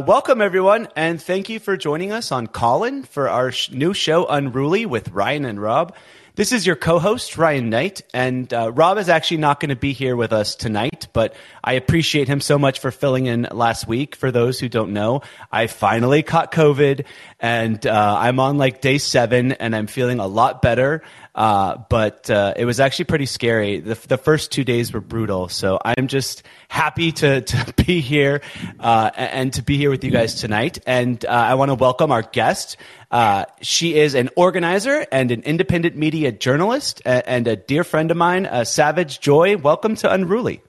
welcome, everyone, and thank you for joining us on Callin for our sh- new show, Unruly, with Ryan and Rob. This is your co host, Ryan Knight, and uh, Rob is actually not going to be here with us tonight, but I appreciate him so much for filling in last week. For those who don't know, I finally caught COVID, and uh, I'm on like day seven, and I'm feeling a lot better. Uh, but uh, it was actually pretty scary. The, the first two days were brutal. So I'm just happy to, to be here uh, and to be here with you guys tonight. And uh, I want to welcome our guest. Uh, she is an organizer and an independent media journalist and a dear friend of mine, uh, Savage Joy. Welcome to Unruly.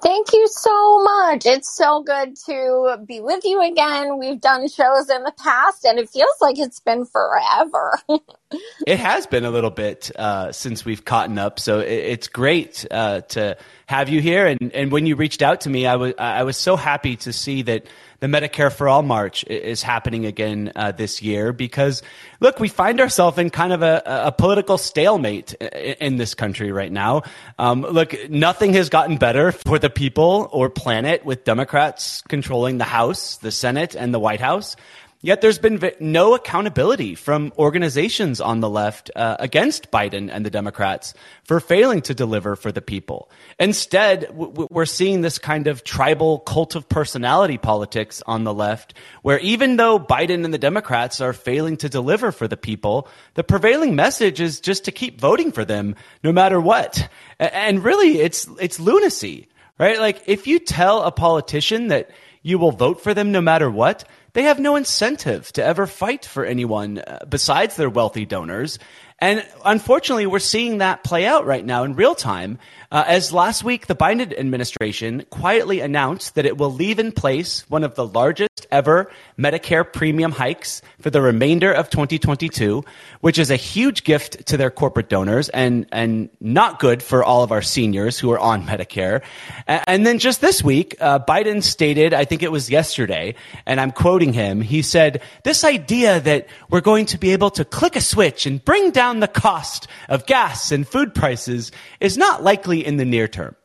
Thank you so much. It's so good to be with you again. We've done shows in the past and it feels like it's been forever. it has been a little bit uh, since we've caught up. So it, it's great uh, to have you here. And, and when you reached out to me, I was, I was so happy to see that the Medicare for All March is happening again uh, this year because, look, we find ourselves in kind of a, a, political stalemate in this country right now. Um, look, nothing has gotten better for the people or planet with Democrats controlling the House, the Senate, and the White House. Yet there's been no accountability from organizations on the left uh, against Biden and the Democrats for failing to deliver for the people. Instead, we're seeing this kind of tribal cult of personality politics on the left, where even though Biden and the Democrats are failing to deliver for the people, the prevailing message is just to keep voting for them no matter what. And really, it's, it's lunacy, right? Like if you tell a politician that you will vote for them no matter what, they have no incentive to ever fight for anyone uh, besides their wealthy donors. And unfortunately, we're seeing that play out right now in real time. Uh, as last week, the Biden administration quietly announced that it will leave in place one of the largest ever Medicare premium hikes for the remainder of 2022, which is a huge gift to their corporate donors and, and not good for all of our seniors who are on Medicare. And then just this week, uh, Biden stated, I think it was yesterday, and I'm quoting him, he said, this idea that we're going to be able to click a switch and bring down the cost of gas and food prices is not likely in the near term.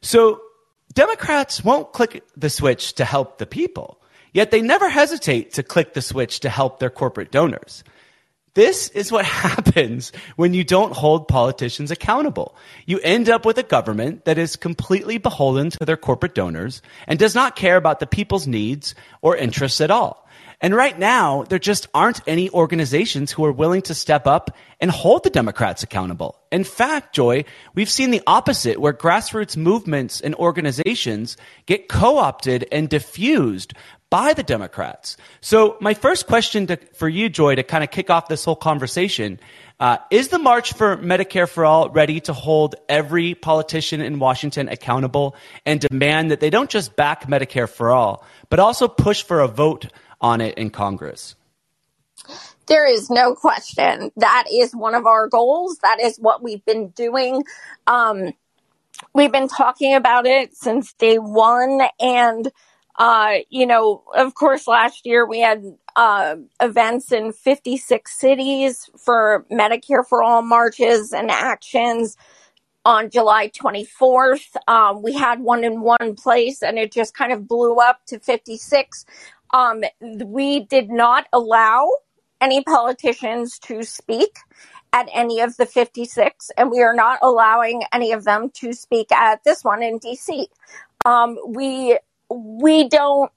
So Democrats won't click the switch to help the people, yet they never hesitate to click the switch to help their corporate donors. This is what happens when you don't hold politicians accountable. You end up with a government that is completely beholden to their corporate donors and does not care about the people's needs or interests at all. And right now, there just aren't any organizations who are willing to step up and hold the Democrats accountable. In fact, Joy, we've seen the opposite where grassroots movements and organizations get co-opted and diffused by the Democrats. So my first question to, for you, Joy, to kind of kick off this whole conversation, uh, is the March for Medicare for All ready to hold every politician in Washington accountable and demand that they don't just back Medicare for All, but also push for a vote on it in Congress? There is no question. That is one of our goals. That is what we've been doing. Um, we've been talking about it since day one. And, uh, you know, of course, last year we had uh, events in 56 cities for Medicare for All marches and actions on July 24th. Um, we had one in one place and it just kind of blew up to 56. Um, we did not allow any politicians to speak at any of the 56, and we are not allowing any of them to speak at this one in DC. Um, we we don't.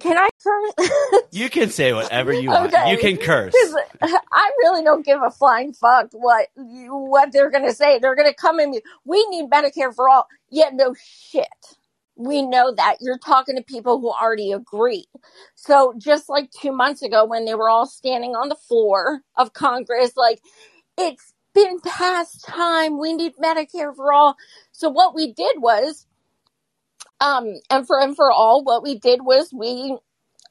Can I curse? you can say whatever you want. Okay. You can curse. I really don't give a flying fuck what what they're going to say. They're going to come in. We need Medicare for all. Yeah, no shit we know that you're talking to people who already agree. So just like two months ago when they were all standing on the floor of Congress, like it's been past time. We need Medicare for all. So what we did was, um, and for and for all, what we did was we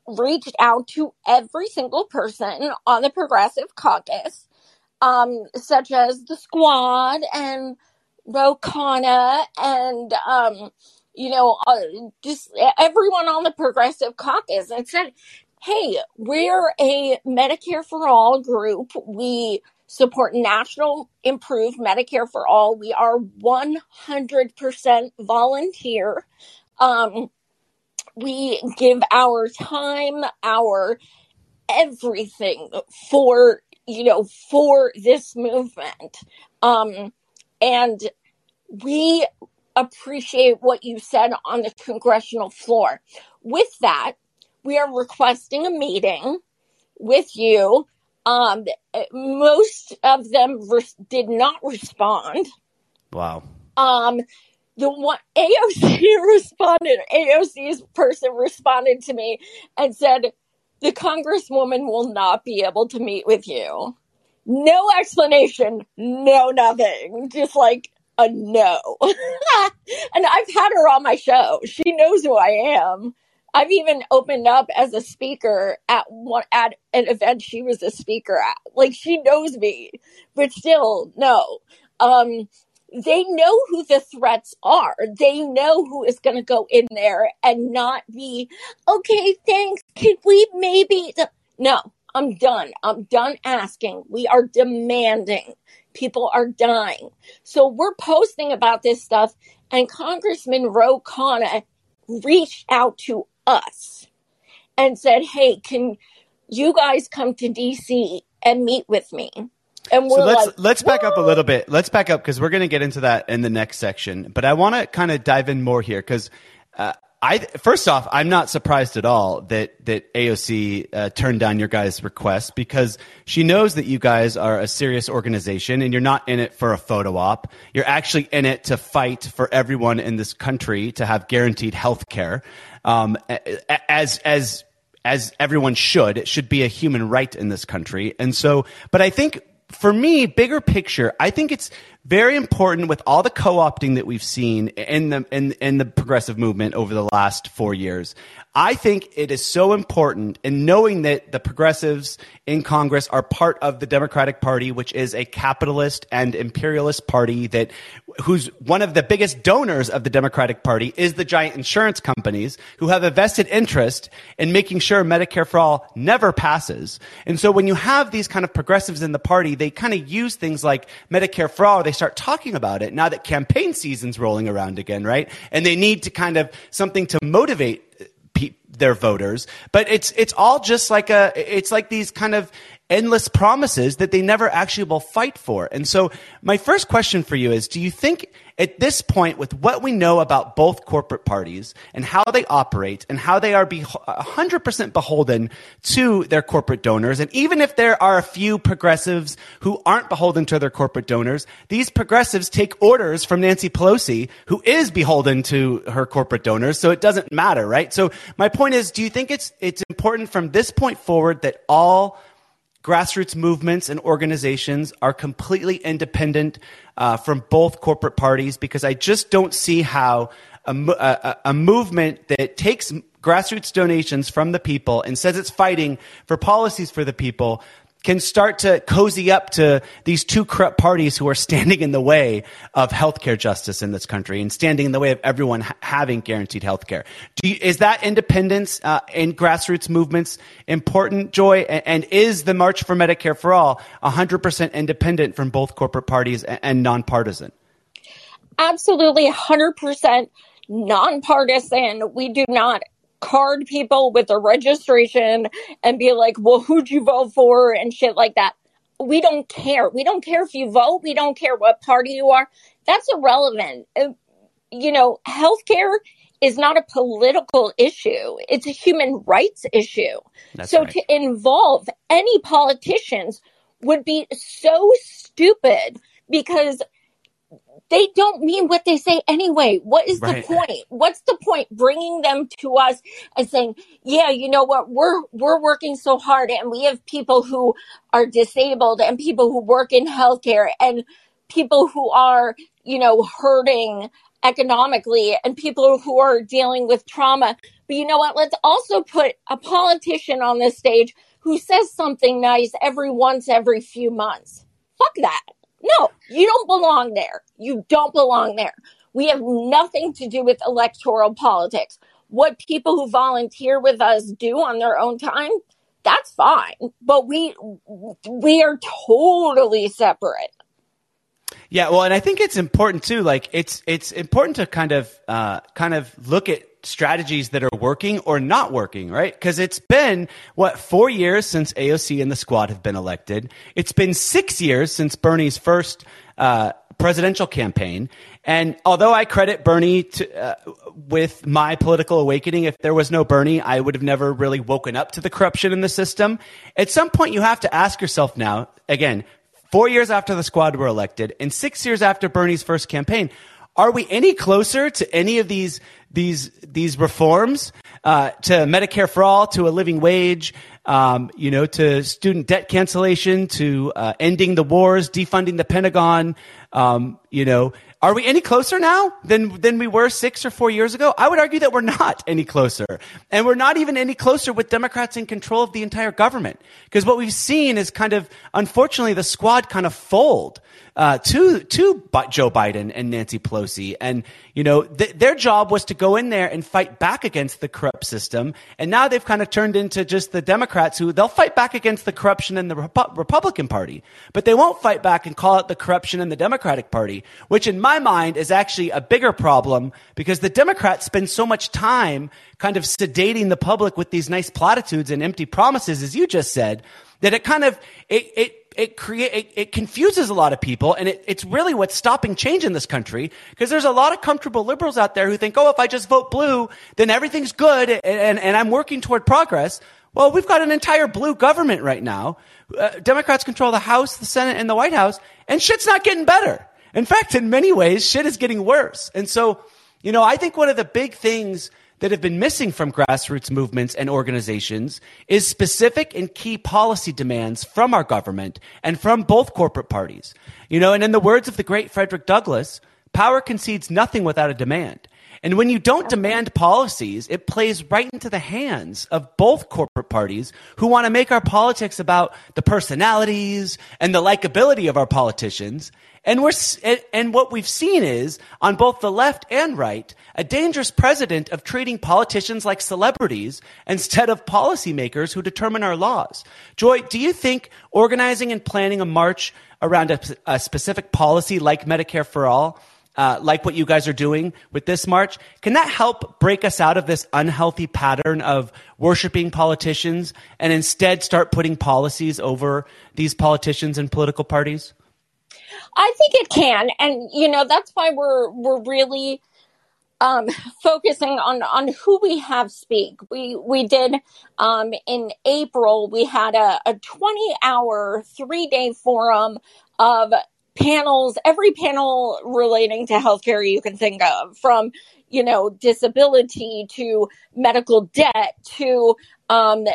reached out to every single person on the Progressive Caucus, um, such as the Squad and Ro Khanna and um, you know, uh, just everyone on the progressive caucus and said, Hey, we're a Medicare for all group. We support national improved Medicare for all. We are 100% volunteer. Um, we give our time, our everything for, you know, for this movement. Um, and we appreciate what you said on the congressional floor. With that, we are requesting a meeting with you. Um, most of them re- did not respond. Wow. Um, the one AOC responded, AOC's person responded to me and said, the congresswoman will not be able to meet with you. No explanation, no nothing. Just like a no. and I've had her on my show. She knows who I am. I've even opened up as a speaker at one at an event she was a speaker at. Like she knows me, but still, no. Um, they know who the threats are. They know who is going to go in there and not be, okay, thanks. Can we maybe? No, I'm done. I'm done asking. We are demanding. People are dying. So we're posting about this stuff, and Congressman Ro Khanna reached out to us and said, hey, can you guys come to DC and meet with me? And so let's like, let's back up a little bit. Let's back up because we're going to get into that in the next section. But I want to kind of dive in more here because uh, I first off, I'm not surprised at all that that AOC uh, turned down your guys' request because she knows that you guys are a serious organization and you're not in it for a photo op. You're actually in it to fight for everyone in this country to have guaranteed health care, um, as as as everyone should. It should be a human right in this country. And so, but I think for me, bigger picture, I think it's very important with all the co-opting that we've seen in the in, in the progressive movement over the last four years. I think it is so important in knowing that the progressives in Congress are part of the Democratic Party, which is a capitalist and imperialist party that who's one of the biggest donors of the Democratic Party is the giant insurance companies who have a vested interest in making sure Medicare for all never passes. And so when you have these kind of progressives in the party, they kind of use things like Medicare for all. They start talking about it now that campaign season's rolling around again, right? And they need to kind of something to motivate their voters. But it's it's all just like a it's like these kind of endless promises that they never actually will fight for. And so my first question for you is do you think at this point with what we know about both corporate parties and how they operate and how they are be 100% beholden to their corporate donors and even if there are a few progressives who aren't beholden to their corporate donors these progressives take orders from Nancy Pelosi who is beholden to her corporate donors so it doesn't matter right so my point is do you think it's it's important from this point forward that all grassroots movements and organizations are completely independent uh, from both corporate parties because I just don't see how a, a, a, movement that takes grassroots donations from the people and says it's fighting for policies for the people can start to cozy up to these two corrupt parties who are standing in the way of healthcare justice in this country and standing in the way of everyone ha- having guaranteed healthcare. You, is that independence uh, in grassroots movements important, Joy? And, and, is the March for Medicare for All 100% independent from both corporate parties and, and nonpartisan? Absolutely 100% nonpartisan. We do not card people with a registration and be like, well, who'd you vote for and shit like that. We don't care. We don't care if you vote. We don't care what party you are. That's irrelevant. You know, healthcare is not a political issue. It's a human rights issue. That's so right. to involve any politicians would be so stupid because they don't mean what they say anyway. What is right. the point? What's the point bringing them to us and saying, yeah, you know what? We're, we're working so hard and we have people who are disabled and people who work in healthcare and people who are, you know, hurting economically and people who are dealing with trauma. But you know what? Let's also put a politician on this stage who says something nice every once every few months. Fuck that. No, you don't belong there. You don't belong there. We have nothing to do with electoral politics. What people who volunteer with us do on their own time, that's fine. But we we are totally separate. Yeah, well, and I think it's important too. Like, it's it's important to kind of uh, kind of look at strategies that are working or not working, right? Because it's been, what, four years since AOC and the squad have been elected. It's been six years since Bernie's first uh, presidential campaign. And although I credit Bernie to, uh, with my political awakening, if there was no Bernie, I would have never really woken up to the corruption in the system. At some point, you have to ask yourself now, again, four years after the squad were elected and six years after Bernie's first campaign, are we any closer to any of these these these reforms uh, to Medicare for all, to a living wage, um, you know, to student debt cancellation, to uh, ending the wars, defunding the Pentagon, um, you know, are we any closer now than, than we were six or four years ago? I would argue that we're not any closer. And we're not even any closer with Democrats in control of the entire government. Because what we've seen is kind of, unfortunately, the squad kind of fold uh, to to Joe Biden and Nancy Pelosi, and you know th- their job was to go in there and fight back against the corrupt system, and now they've kind of turned into just the Democrats who they'll fight back against the corruption in the Repu- Republican Party, but they won't fight back and call out the corruption in the Democratic Party, which in my mind is actually a bigger problem because the Democrats spend so much time kind of sedating the public with these nice platitudes and empty promises, as you just said, that it kind of it, it it create it, it, confuses a lot of people and it, it's really what's stopping change in this country because there's a lot of comfortable liberals out there who think oh if i just vote blue then everything's good and, and, and i'm working toward progress. Well we've got an entire blue government right now uh, democrats control the house the senate and the white house and shit's not getting better. In fact in many ways shit is getting worse. And so you know i think one of the big things that have been missing from grassroots movements and organizations is specific and key policy demands from our government and from both corporate parties. You know, and in the words of the great Frederick Douglass, power concedes nothing without a demand. And when you don't demand policies, it plays right into the hands of both corporate parties who want to make our politics about the personalities and the likability of our politicians and we're, and what we've seen is on both the left and right, a dangerous precedent of treating politicians like celebrities instead of policymakers who determine our laws. Joy, do you think organizing and planning a march around a, a specific policy like Medicare for all, uh, like what you guys are doing with this march, can that help break us out of this unhealthy pattern of worshiping politicians and instead start putting policies over these politicians and political parties? I think it can, and you know that's why we're we're really um, focusing on on who we have speak. We we did um, in April. We had a, a twenty hour, three day forum of panels. Every panel relating to healthcare you can think of, from you know disability to medical debt to um,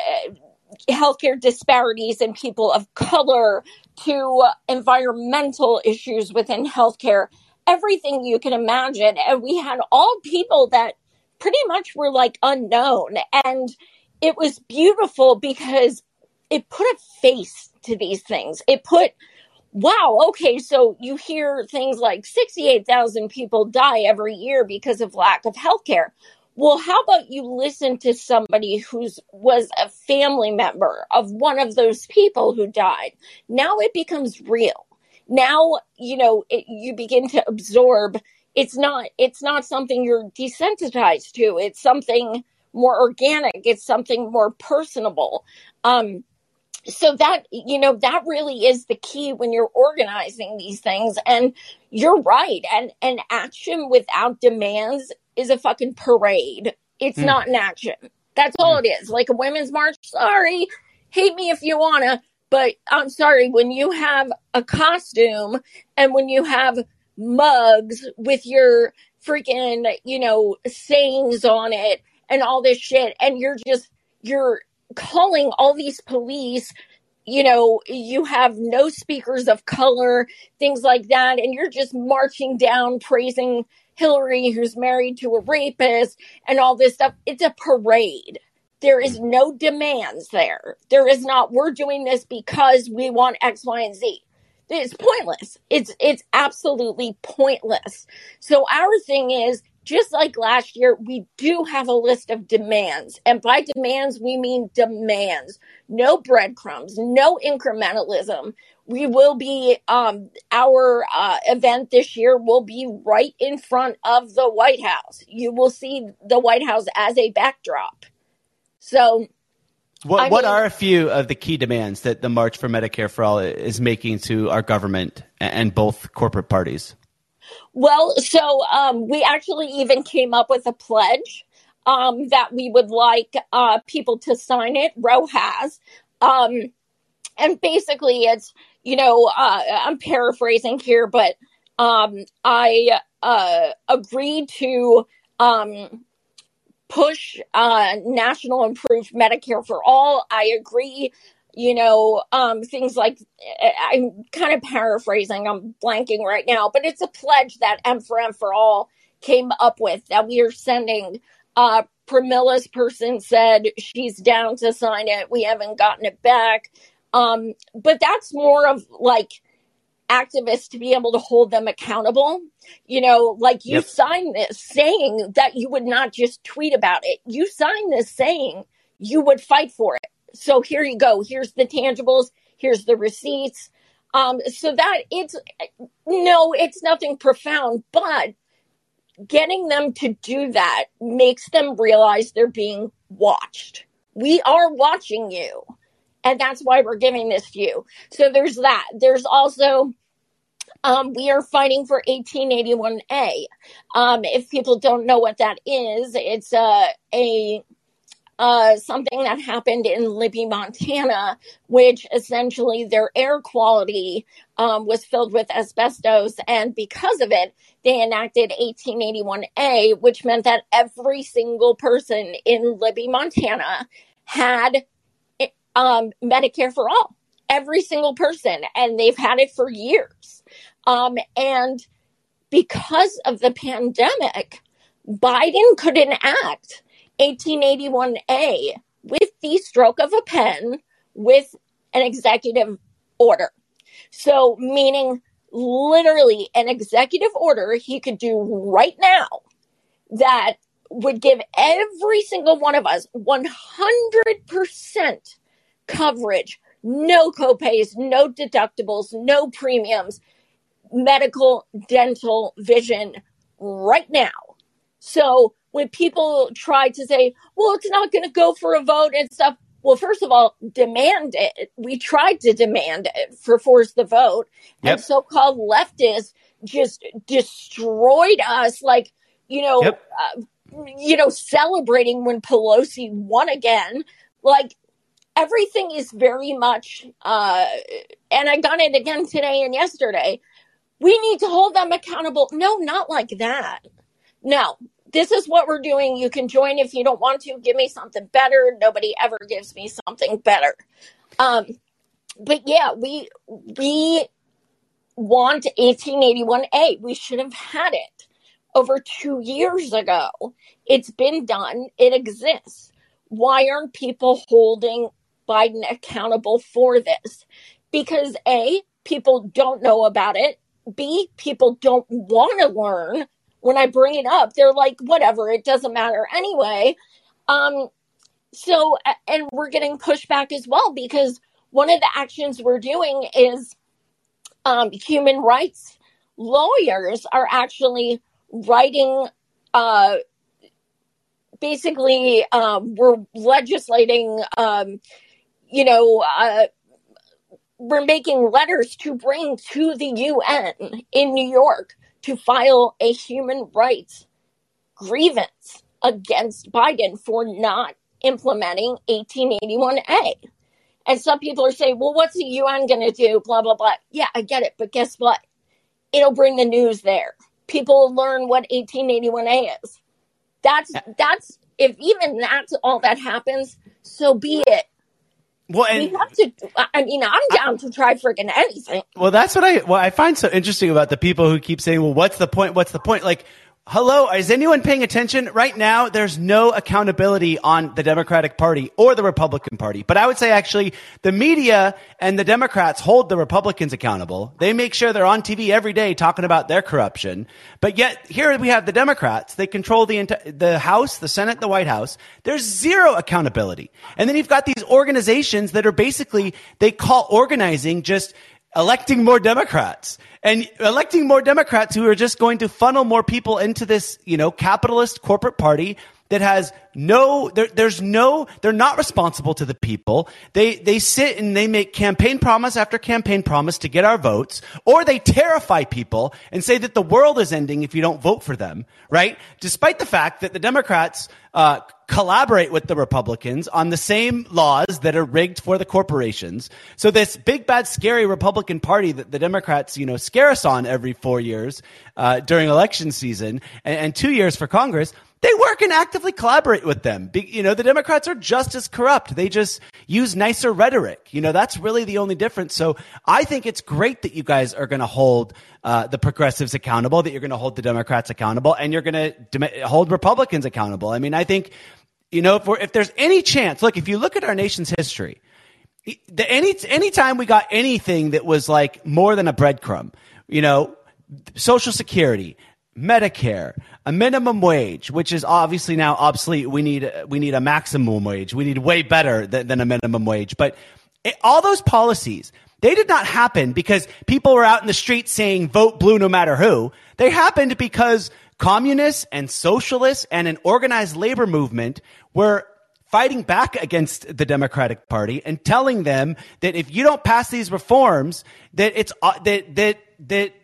healthcare disparities in people of color to environmental issues within healthcare, everything you can imagine. And we had all people that pretty much were like unknown. And it was beautiful because it put a face to these things. It put, wow, okay, so you hear things like 68,000 people die every year because of lack of healthcare. Well, how about you listen to somebody who's was a family member of one of those people who died? Now it becomes real. Now, you know, it, you begin to absorb. It's not, it's not something you're desensitized to. It's something more organic. It's something more personable. Um, so that you know that really is the key when you're organizing these things and you're right and and action without demands is a fucking parade. It's mm. not an action. That's all it is. Like a women's march. Sorry. Hate me if you wanna, but I'm sorry. When you have a costume and when you have mugs with your freaking, you know, sayings on it and all this shit, and you're just, you're calling all these police you know, you have no speakers of color, things like that, and you're just marching down praising Hillary, who's married to a rapist, and all this stuff. It's a parade. There is no demands there. There is not, we're doing this because we want X, Y, and Z. It's pointless. It's, it's absolutely pointless. So our thing is just like last year, we do have a list of demands. And by demands, we mean demands. No breadcrumbs, no incrementalism. We will be, um, our uh, event this year will be right in front of the White House. You will see the White House as a backdrop. So, what, I what mean- are a few of the key demands that the March for Medicare for All is making to our government and both corporate parties? Well, so um, we actually even came up with a pledge um, that we would like uh, people to sign it. Ro has. Um, and basically, it's, you know, uh, I'm paraphrasing here, but um, I uh, agreed to um, push uh, national improved Medicare for all. I agree you know, um, things like I'm kind of paraphrasing, I'm blanking right now, but it's a pledge that M for M for All came up with that we are sending. Uh, Pramila's person said she's down to sign it. We haven't gotten it back. Um, but that's more of like activists to be able to hold them accountable. You know, like you Yep. signed this saying that you would not just tweet about it. You signed this saying you would fight for it. So here you go. Here's the tangibles. Here's the receipts. Um, so that it's no, it's nothing profound, but getting them to do that makes them realize they're being watched. We are watching you. And that's why we're giving this to you. So there's that. There's also, um, we are fighting for 1881A. Um, if people don't know what that is, it's uh, a uh, something that happened in Libby, Montana, which essentially their air quality um, was filled with asbestos. And because of it, they enacted 1881A, which meant that every single person in Libby, Montana had um, Medicare for all. Every single person. And they've had it for years. Um, and because of the pandemic, Biden could enact 1881A with the stroke of a pen with an executive order. So, meaning literally an executive order he could do right now that would give every single one of us 100% coverage, no copays, no deductibles, no premiums, medical, dental, vision right now. So when people try to say, well, it's not going to go for a vote and stuff, well, first of all, demand it. We tried to demand it for force the vote, Yep. and so-called leftists just destroyed us. Like you know, Yep. uh, you know, celebrating when Pelosi won again. Like everything is very much, uh, and I got it again today and yesterday. We need to hold them accountable. No, not like that. No, this is what we're doing. You can join if you don't want to. Give me something better. Nobody ever gives me something better. Um, but yeah, we we want 1881A. We should have had it over two years ago. It's been done. It exists. Why aren't people holding Biden accountable for this? Because A, people don't know about it. B, people don't want to learn. When I bring it up, they're like, whatever, it doesn't matter anyway. Um, so, and we're getting pushback as well because one of the actions we're doing is um, human rights lawyers are actually writing uh, basically um, we're legislating um, you know uh, we're making letters to bring to the un in new york to file a human rights grievance against biden for not implementing 1881a and some people are saying well what's the un going to do? Blah blah blah. Yeah i get it but guess what? It'll bring the news there. People will learn what 1881a is. That's that's if even that's all that happens so be it Well, we have to i mean i'm down to try freaking anything Well, that's what I what I find so interesting about the people who keep saying, "Well, what's the point? What's the point?" Like Hello, is anyone paying attention? Right now, there's no accountability on the Democratic Party or the Republican Party. But I would say actually the media and the Democrats hold the Republicans accountable. They make sure they're on TV every day talking about their corruption. But yet here we have the Democrats. They control the, the House, the Senate, the White House. There's zero accountability. And then you've got these organizations that are basically, they call organizing just electing more Democrats and electing more Democrats who are just going to funnel more people into this, you know, capitalist corporate party that has no, there, there's no, they're not responsible to the people. They, they sit and they make campaign promise after campaign promise to get our votes, or they terrify people and say that the world is ending if you don't vote for them, right? Despite the fact that the Democrats, uh, collaborate with the Republicans on the same laws that are rigged for the corporations. So this big, bad, scary Republican Party that the Democrats, you know, scare us on every four years uh, during election season and, and two years for Congress, they work and actively collaborate with them. Be, you know, the Democrats are just as corrupt. They just use nicer rhetoric. You know, that's really the only difference. So I think it's great that you guys are going to hold uh, the progressives accountable, that you're going to hold the Democrats accountable, and you're going to dem- hold Republicans accountable. I mean, I think you know, if, if there's any chance, look, if you look at our nation's history, the, any anytime we got anything that was like more than a breadcrumb, you know, Social Security, Medicare, a minimum wage, which is obviously now obsolete. We need we need a maximum wage. We need way better than, than a minimum wage. But it, all those policies, they did not happen because people were out in the streets saying vote blue no matter who. They happened because communists and socialists and an organized labor movement were fighting back against the Democratic Party and telling them that if you don't pass these reforms, that it's uh, that that that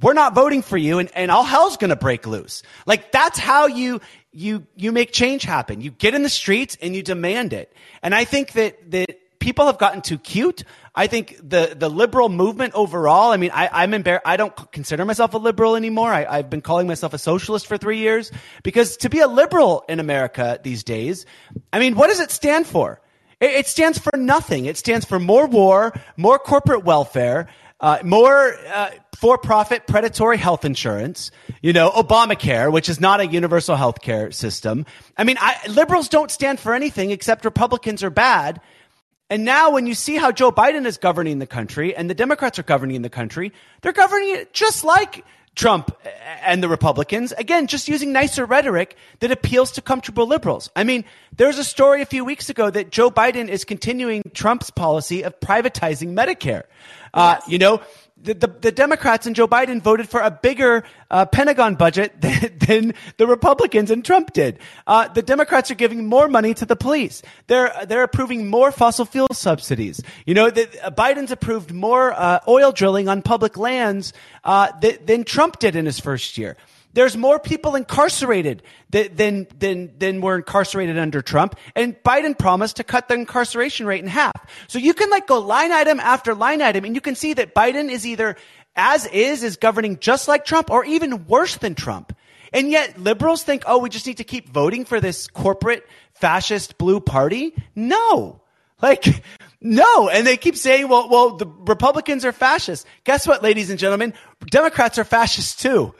we're not voting for you and, and all hell's going to break loose. Like that's how you you you make change happen. You get in the streets and you demand it. And I think that that people have gotten too cute. I think the, the liberal movement overall, I mean, I, I'm embarrassed. I don't consider myself a liberal anymore. I, I've been calling myself a socialist for three years because to be a liberal in America these days, I mean, what does it stand for? It, it stands for nothing. It stands for more war, more corporate welfare, uh, more uh, for-profit predatory health insurance, you know, Obamacare, which is not a universal health care system. I mean, I, liberals don't stand for anything except Republicans are bad and now when you see how Joe Biden is governing the country and the Democrats are governing the country, they're governing it just like Trump and the Republicans. Again, just using nicer rhetoric that appeals to comfortable liberals. I mean, there was a story a few weeks ago that Joe Biden is continuing Trump's policy of privatizing Medicare. Yes. Uh, you know, the, the, the, Democrats and Joe Biden voted for a bigger uh, Pentagon budget than, than, the Republicans and Trump did. Uh, the Democrats are giving more money to the police. They're they're approving more fossil fuel subsidies. You know, the, uh, Biden's approved more uh, oil drilling on public lands uh, th- than Trump did in his first year. There's more people incarcerated than, than, than were incarcerated under Trump. And Biden promised to cut the incarceration rate in half. So you can like go line item after line item and you can see that Biden is either as is, is governing just like Trump or even worse than Trump. And yet liberals think, oh, we just need to keep voting for this corporate fascist blue party. No. Like, no. And they keep saying, well, well, the Republicans are fascists. Guess what, ladies and gentlemen? Democrats are fascists too.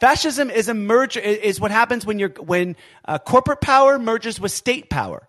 Fascism is a merge, is what happens when you're, when uh, corporate power merges with state power.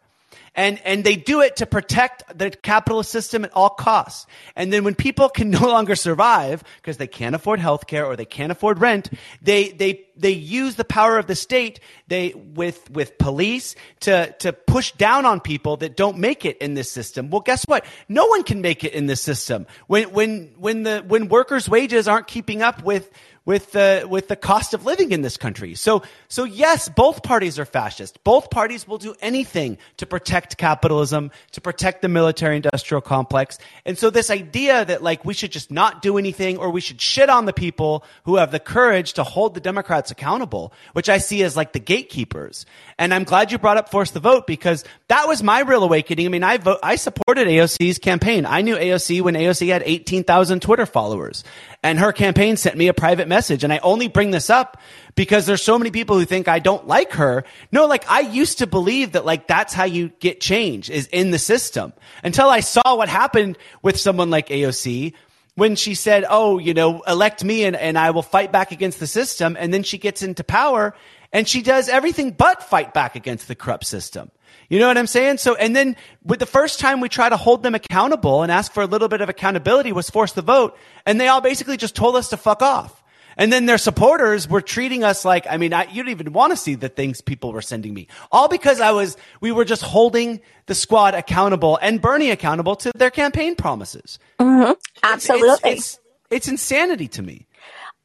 And, and they do it to protect the capitalist system at all costs. And then when people can no longer survive because they can't afford healthcare or they can't afford rent, they, they, they use the power of the state they, with, with police to, to push down on people that don't make it in this system. Well, guess what? No one can make it in this system. When, when, when the, when workers' wages aren't keeping up with, with the with the cost of living in this country. So so yes, both parties are fascist. Both parties will do anything to protect capitalism, to protect the military industrial complex. And so this idea that like we should just not do anything or we should shit on the people who have the courage to hold the Democrats accountable, which I see as like the gatekeepers. And I'm glad you brought up force the vote because that was my real awakening. I mean, I vote, I supported AOC's campaign. I knew AOC when AOC had 18,000 Twitter followers and her campaign sent me a private message. And I only bring this up because there's so many people who think I don't like her. No, like I used to believe that like that's how you get change is in the system until I saw what happened with someone like AOC when she said, "Oh, you know, elect me and, and I will fight back against the system," and then she gets into power and she does everything but fight back against the corrupt system. You know what I'm saying? So, and then with the first time we try to hold them accountable and ask for a little bit of accountability was force the vote, and they all basically just told us to fuck off. And then their supporters were treating us like, I mean, I, you don't even want to see the things people were sending me. All because I was, we were just holding the squad accountable and Bernie accountable to their campaign promises. Mm-hmm. Absolutely. It's, it's, it's, it's insanity to me.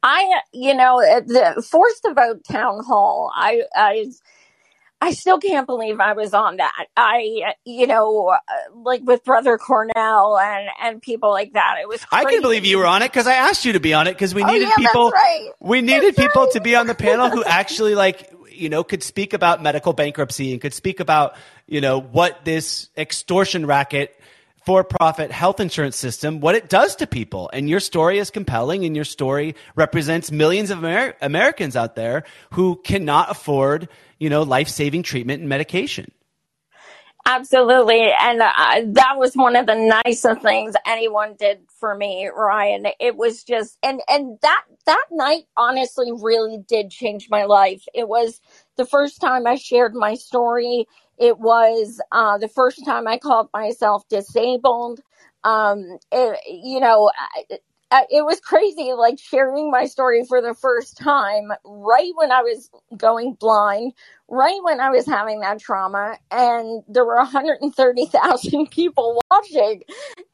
I, you know, the force the vote town hall, I, I, I still can't believe I was on that. I, you know, uh, like with Brother Cornell and and people like that. It was. Crazy. I can believe you were on it because I asked you to be on it because we Oh, needed yeah, people. that's right. We needed That's people right. to be on the panel who actually like you know could speak about medical bankruptcy and could speak about you know what this extortion racket for-profit health insurance system what it does to people and your story is compelling and your story represents millions of Amer- Americans out there who cannot afford you know life-saving treatment and medication Absolutely. And uh, that was one of the nicest things anyone did for me, Ryan. It was just, and, and that, that night honestly really did change my life. It was the first time I shared my story. It was, uh, the first time I called myself disabled. Um, it, you know, it was crazy, like sharing my story for the first time right when I was going blind right when I was having that trauma, and there were 130,000 people watching,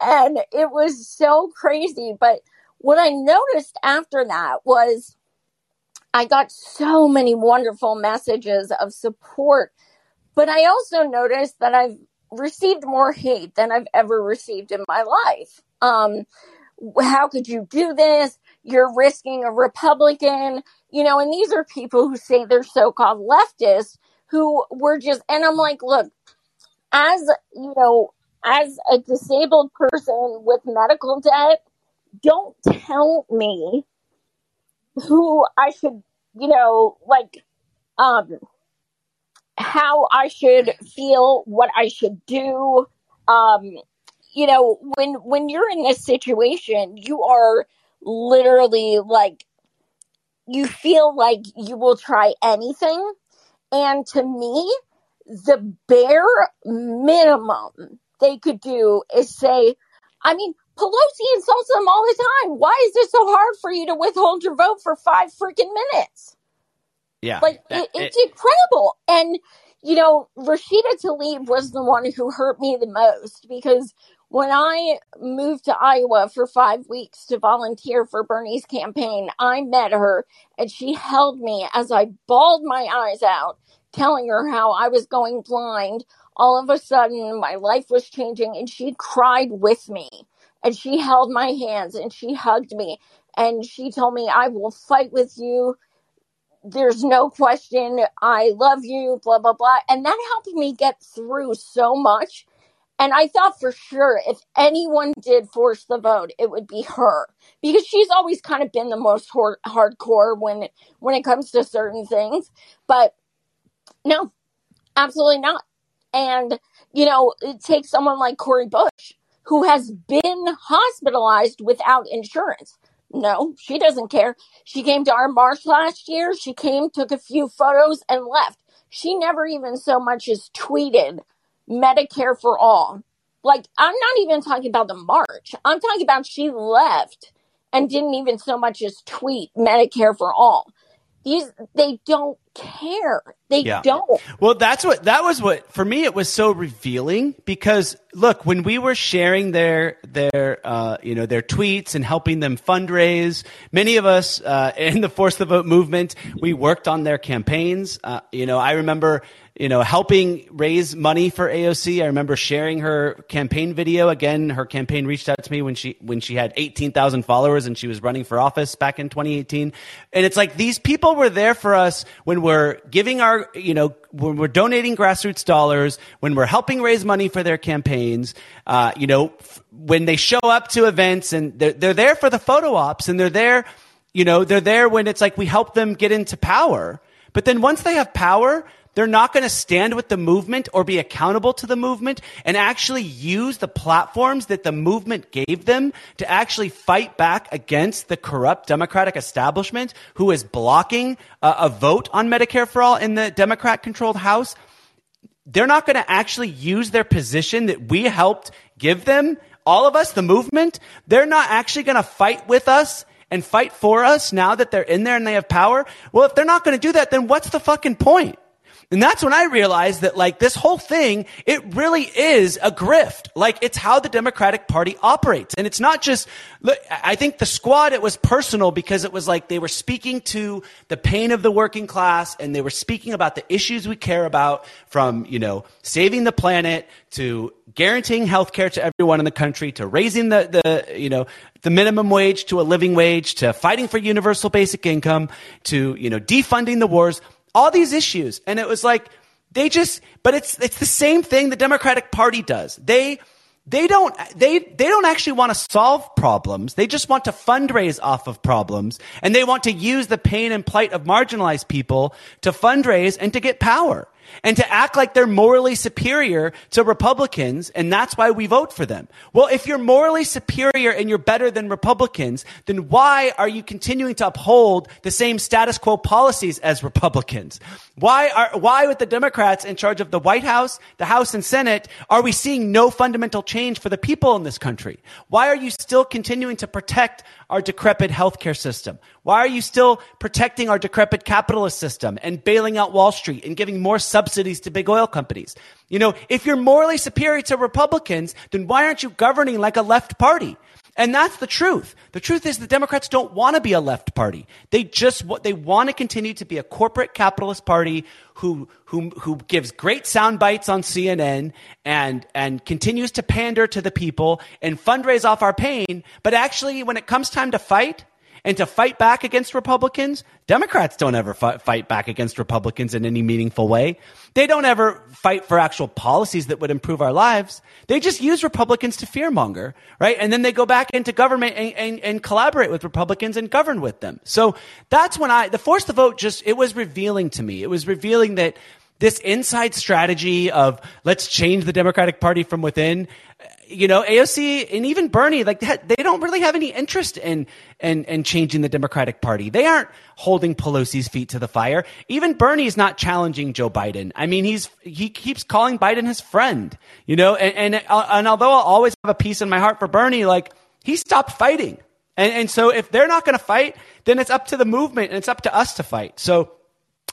and it was so crazy. But what I noticed after that was I got so many wonderful messages of support, but I also noticed that I've received more hate than I've ever received in my life. Um, how could you do this? You're risking a Republican, you know, and these are people who say they're so-called leftists who were just, and I'm like, look, as, you know, as a disabled person with medical debt, don't tell me who I should, you know, like, um, how I should feel, what I should do. Um, you know, when when you're in this situation, you are literally like you feel like you will try anything. And to me, the bare minimum they could do is say, I mean, Pelosi insults them all the time. Why is it so hard for you to withhold your vote for five freaking minutes? yeah Like That- it, it's incredible. And you know, Rashida Tlaib was the one who hurt me the most because when I moved to Iowa for five weeks to volunteer for Bernie's campaign, I met her and she held me as I bawled my eyes out, telling her how I was going blind. All of a sudden, my life was changing and she cried with me and she held my hands and she hugged me and she told me, I will fight with you there's no question I love you, blah, blah, blah. And that helped me get through so much. And I thought for sure if anyone did force the vote, it would be her because she's always kind of been the most hor- hardcore when it, when it comes to certain things. But no, absolutely not. And, you know, it takes someone like Cory Bush who has been hospitalized without insurance. No, she doesn't care. She came to our march last year. She came, took a few photos, and left. She never even so much as tweeted Medicare for all. Like, I'm not even talking about the march. I'm talking about she left and didn't even so much as tweet Medicare for all. These, they don't care. They Yeah. don't. Well, that's what that was what for me it was so revealing because look, when we were sharing their their uh, you know their tweets and helping them fundraise, many of us uh, in the Force the Vote movement, we worked on their campaigns. Uh, you know, I remember you know helping raise money for AOC. I remember sharing her campaign video. Again, her campaign reached out to me when she when she had 18,000 followers and she was running for office back in 2018. And it's like these people were there for us when we're giving our, you know, when we're donating grassroots dollars, when we're helping raise money for their campaigns, uh, you know, f- when they show up to events and they're, they're there for the photo ops and they're there, you know, they're there when it's like we help them get into power. But then once they have power, they're not going to stand with the movement or be accountable to the movement and actually use the platforms that the movement gave them to actually fight back against the corrupt Democratic establishment who is blocking a, a vote on Medicare for all in the Democrat controlled House. They're not going to actually use their position that we helped give them. All of us, the movement, they're not actually going to fight with us and fight for us now that they're in there and they have power. Well, if they're not going to do that, then what's the fucking point? And that's when I realized that like this whole thing, it really is a grift. Like it's how the Democratic Party operates. And it's not just, I think the squad, it was personal because it was like they were speaking to the pain of the working class and they were speaking about the issues we care about from, you know, saving the planet to guaranteeing health care to everyone in the country to raising the, the, you know, the minimum wage to a living wage to fighting for universal basic income to, you know, defunding the wars all these issues. And it was like, they just, but it's, it's the same thing the Democratic Party does. They, they don't, they, they don't actually want to solve problems. They just want to fundraise off of problems. And they want to use the pain and plight of marginalized people to fundraise and to get power and to act like they're morally superior to Republicans, and that's why we vote for them. Well, if you're morally superior and you're better than Republicans, then why are you continuing to uphold the same status quo policies as Republicans? Why are, why with the Democrats in charge of the White House, the House and Senate, are we seeing no fundamental change for the people in this country? Why are you still continuing to protect our decrepit healthcare system? Why are you still protecting our decrepit capitalist system and bailing out Wall Street and giving more subsidies to big oil companies? You know, if you're morally superior to Republicans, then why aren't you governing like a left party? And that's the truth. The truth is the Democrats don't want to be a left party. They just they want to continue to be a corporate capitalist party who who who gives great sound bites on CNN and and continues to pander to the people and fundraise off our pain, but actually when it comes time to fight, and to fight back against Republicans. Democrats don't ever fight back against Republicans in any meaningful way. They don't ever fight for actual policies that would improve our lives. They just use Republicans to fearmonger, right? And then they go back into government and, and, and collaborate with Republicans and govern with them. So that's when I, the force the vote just, it was revealing to me. It was revealing that this inside strategy of let's change the Democratic Party from within you know, AOC and even Bernie, like they don't really have any interest in, in, in changing the Democratic Party. They aren't holding Pelosi's feet to the fire. Even Bernie is not challenging Joe Biden. I mean, he's, he keeps calling Biden his friend, you know, and, and, uh, and although I'll always have a piece in my heart for Bernie, like he stopped fighting. And, and so if they're not going to fight, then it's up to the movement and it's up to us to fight. So,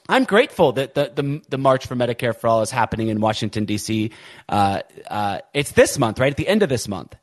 I'm grateful that the, the, the, March for Medicare for All is happening in Washington, D.C. Uh, uh, it's this month, right? At the end of this month.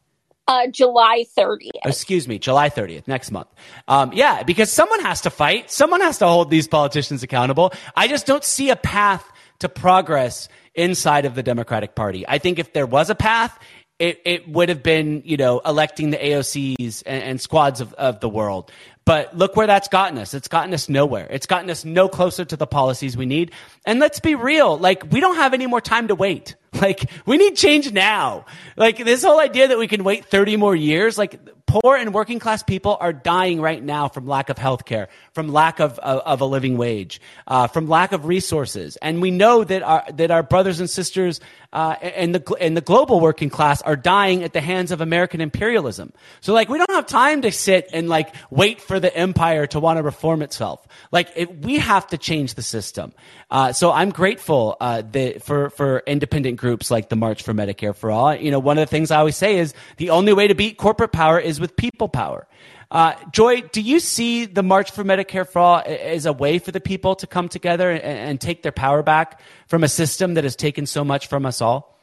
Uh, July 30th. Excuse me, July 30th, next month. Um, yeah, because someone has to fight. Someone has to hold these politicians accountable. I just don't see a path to progress inside of the Democratic Party. I think if there was a path, it, it would have been, you know, electing the AOCs and, and squads of, of the world. But look where that's gotten us. It's gotten us nowhere. It's gotten us no closer to the policies we need. And let's be real. Like, we don't have any more time to wait. Like, we need change now. Like, this whole idea that we can wait 30 more years, like, poor and working class people are dying right now from lack of health care, from lack of, of, of a living wage, uh, from lack of resources. And we know that our, that our brothers and sisters uh, and, the, and the global working class are dying at the hands of American imperialism. So, like, we don't have time to sit and, like, wait for the empire to want to reform itself. Like, it, we have to change the system. Uh, so I'm grateful uh, that for, for independent groups like the March for Medicare for All. You know, one of the things I always say is the only way to beat corporate power is with people power. Uh, Joy, do you see the March for Medicare for All as a way for the people to come together and, and take their power back from a system that has taken so much from us all?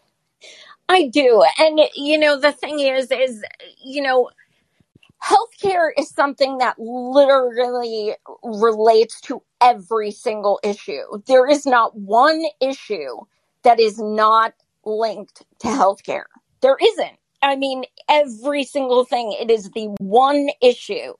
I do. And, you know, the thing is, is, you know, healthcare is something that literally relates to every single issue. There is not one issue that is not linked to healthcare. There isn't. I mean, every single thing, it is the one issue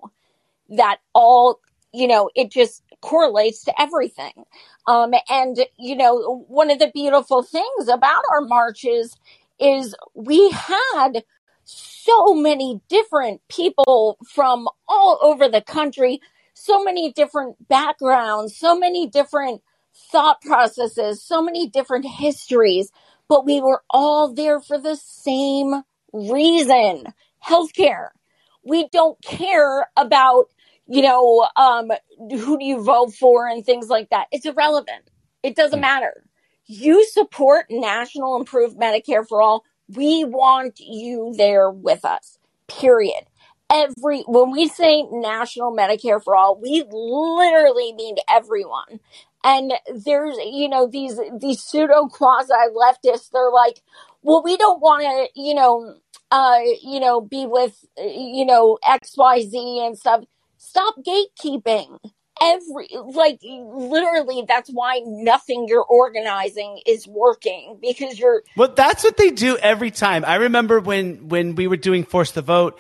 that all, you know, it just correlates to everything. Um, and, you know, one of the beautiful things about our marches is we had so many different people from all over the country, so many different backgrounds, so many different thought processes, so many different histories, but we were all there for the same reason healthcare. We don't care about, you know, um, who do you vote for and things like that. It's irrelevant. It doesn't hmm. matter. You support national improved Medicare for all. We want you there with us. Period every when we say national medicare for all we literally mean everyone and there's you know these these pseudo quasi leftists they're like well we don't want to you know uh you know be with you know xyz and stuff. Stop gatekeeping. Every like literally that's why nothing you're organizing is working because you're well that's what they do every time. I remember when when we were doing force the vote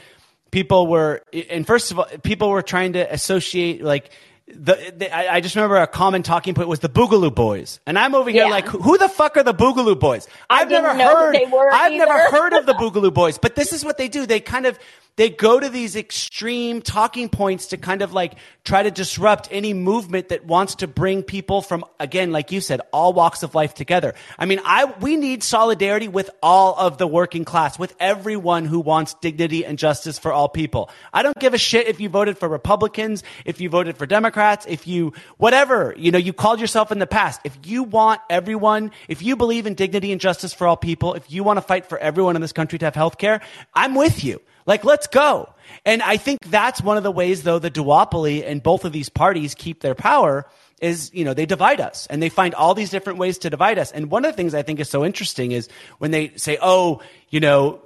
people were, and first of all, people were trying to associate like the, the, I, I, just remember a common talking point was the Boogaloo Boys, and I'm over here yeah. like, who the fuck are the Boogaloo Boys? I've never heard. I've either. never heard of the Boogaloo Boys, but this is what they do. They kind of they go to these extreme talking points to kind of like try to disrupt any movement that wants to bring people from again like you said all walks of life together. I mean i we need solidarity with all of the working class with everyone who wants dignity and justice for all people. I don't give a shit if you voted for republicans if you voted for democrats if you whatever you know you called yourself in the past. If you want everyone if you believe in dignity and justice for all people if you want to fight for everyone in this country to have health care i'm with you like, let's go. And I think that's one of the ways, though, the duopoly and both of these parties keep their power is, you know, they divide us and they find all these different ways to divide us. And one of the things I think is so interesting is when they say, oh, you know,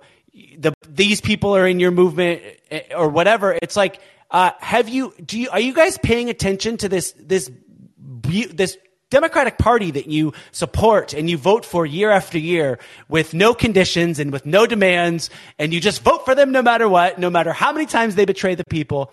the, these people are in your movement eh, or whatever. It's like, uh, have you, do you, are you guys paying attention to this, this, this Democratic Party that you support and you vote for year after year with no conditions and with no demands, and you just vote for them no matter what, no matter how many times they betray the people.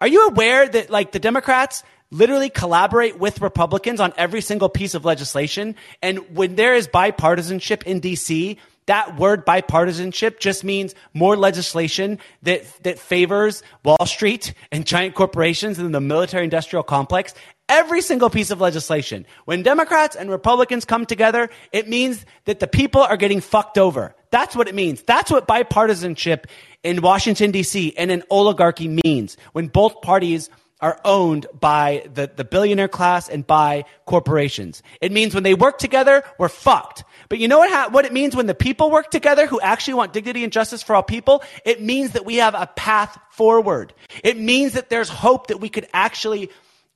Are you aware that like the Democrats literally collaborate with Republicans on every single piece of legislation? And when there is bipartisanship in DC, that word bipartisanship just means more legislation that, that favors Wall Street and giant corporations and the military industrial complex every single piece of legislation. When Democrats and Republicans come together, it means that the people are getting fucked over. That's what it means. That's what bipartisanship in Washington, D.C. and an oligarchy means. When both parties are owned by the, the billionaire class and by corporations. It means when they work together, we're fucked. But you know what, ha- what it means when the people work together who actually want dignity and justice for all people? It means that we have a path forward. It means that there's hope that we could actually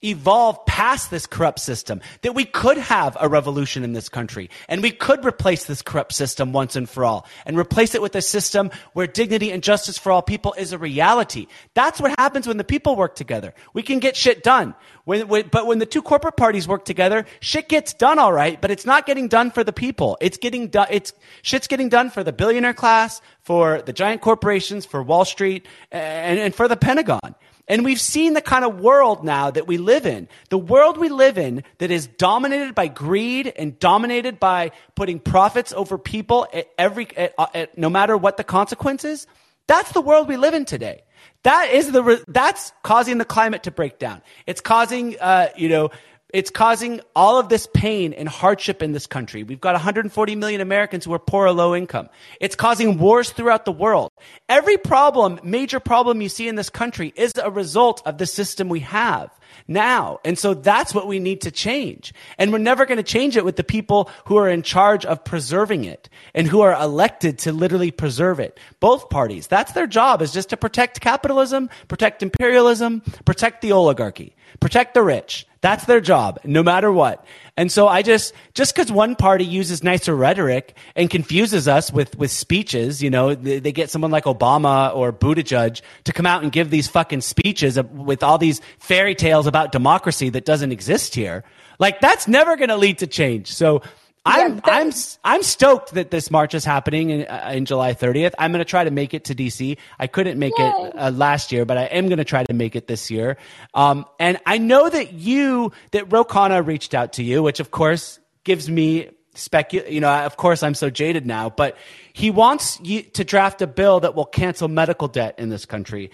evolve past this corrupt system, that we could have a revolution in this country and we could replace this corrupt system once and for all and replace it with a system where dignity and justice for all people is a reality. That's what happens when the people work together. We can get shit done. When, when, but when the two corporate parties work together, shit gets done all right, but it's not getting done for the people. It's getting done, it's, shit's getting done for the billionaire class, for the giant corporations, for Wall Street, and, and for the Pentagon. And we've seen the kind of world now that we live in. The world we live in that is dominated by greed and dominated by putting profits over people at every, at, at, no matter what the consequences. That's the world we live in today. That is the, that's causing the climate to break down. It's causing, uh, you know, it's causing all of this pain and hardship in this country. We've got 140 million Americans who are poor or low income. It's causing wars throughout the world. Every problem, major problem you see in this country is a result of the system we have now. And so that's what we need to change. And we're never going to change it with the people who are in charge of preserving it and who are elected to literally preserve it. Both parties. That's their job is just to protect capitalism, protect imperialism, protect the oligarchy, protect the rich. That's their job, no matter what. And so I just, just because one party uses nicer rhetoric and confuses us with, with speeches, you know, they, they, get someone like Obama or Buttigieg to come out and give these fucking speeches with all these fairy tales about democracy that doesn't exist here. Like that's never going to lead to change. So I'm I'm I'm stoked that this march is happening in, uh, in July 30th. I'm going to try to make it to DC. I couldn't make Yay. it uh, last year, but I am going to try to make it this year. Um, and I know that you that Ro Khanna reached out to you, which of course gives me specu. You know, of course I'm so jaded now, but he wants you to draft a bill that will cancel medical debt in this country.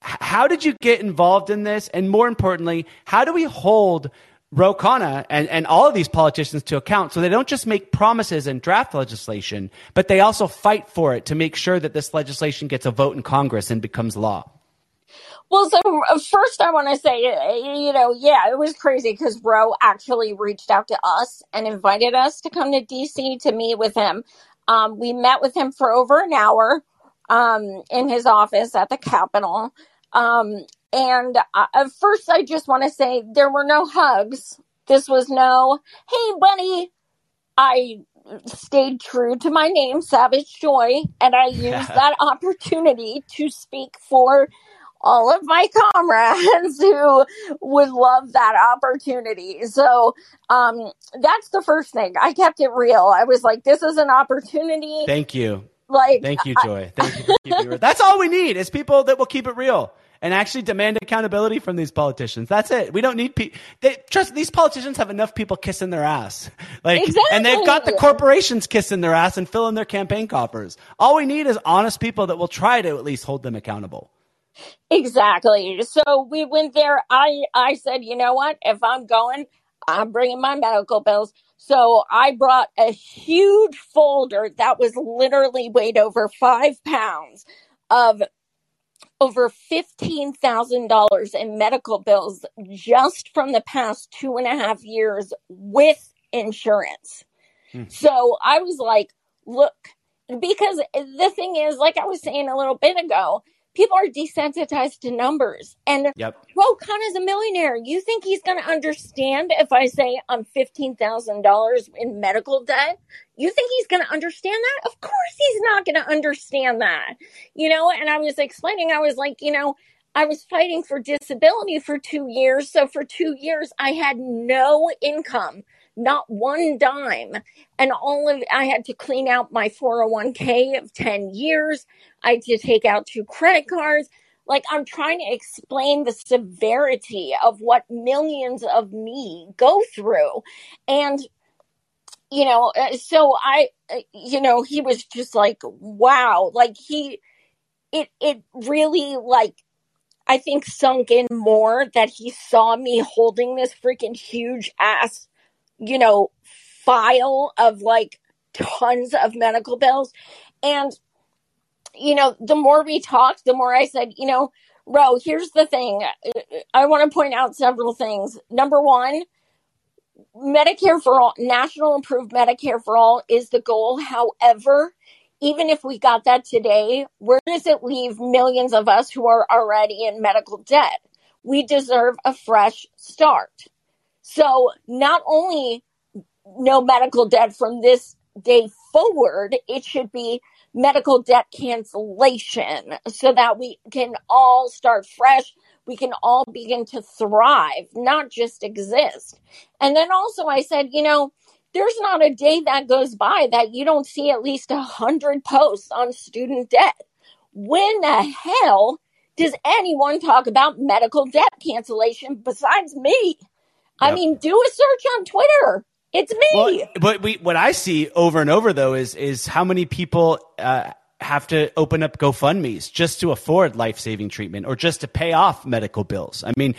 How did you get involved in this? And more importantly, how do we hold Ro Khanna and, and all of these politicians to account. So they don't just make promises and draft legislation, but they also fight for it to make sure that this legislation gets a vote in Congress and becomes law. Well, so uh, first I want to say, you know, yeah, it was crazy because Ro actually reached out to us and invited us to come to DC to meet with him. Um, we met with him for over an hour um, in his office at the Capitol. Um, and uh, first, I just want to say there were no hugs. This was no, hey, buddy. I stayed true to my name, Savage Joy, and I used that opportunity to speak for all of my comrades who would love that opportunity. So um, that's the first thing. I kept it real. I was like, this is an opportunity. Thank you. Like, thank you, Joy. I, Thank you for keeping it real. That's all we need is people that will keep it real and actually demand accountability from these politicians. That's it. We don't need people. Trust these politicians have enough people kissing their ass, like, exactly. and they've got the corporations kissing their ass and filling their campaign coffers. All we need is honest people that will try to at least hold them accountable. Exactly. So we went there. I I said, you know what? If I'm going, I'm bringing my medical bills. So I brought a huge folder that was literally weighed over five pounds of over $15,000 in medical bills just from the past two and a half years with insurance. Hmm. So I was like, look, because the thing is, like I was saying a little bit ago, people are desensitized to numbers. And yep. Ro is a millionaire. You think he's going to understand if I say I'm $15,000 in medical debt? You think he's going to understand that? Of course he's not going to understand that. You know, and I was explaining, I was like, you know, I was fighting for disability for two years. So for two years, I had no income not one dime. And all of I had to clean out my 401k of 10 years. I had to take out two credit cards. Like I'm trying to explain the severity of what millions of me go through. And you know, uh, so I, uh, you know, he was just like, wow, like he, it, it really like, I think sunk in more that he saw me holding this freaking huge ass you know, file of like tons of medical bills. And, you know, the more we talked, the more I said, you know, Ro, here's the thing. I want to point out several things. Number one, Medicare for all, national improved Medicare for all is the goal. However, even if we got that today, where does it leave millions of us who are already in medical debt? We deserve a fresh start. So not only no medical debt from this day forward, it should be medical debt cancellation so that we can all start fresh. We can all begin to thrive, not just exist. And then also I said, you know, there's not a day that goes by that you don't see at least a hundred posts on student debt. When the hell does anyone talk about medical debt cancellation besides me? I mean, do a search on Twitter. It's me. Well, but we, what I see over and over though is is how many people uh, have to open up GoFundmes just to afford life saving treatment or just to pay off medical bills. I mean,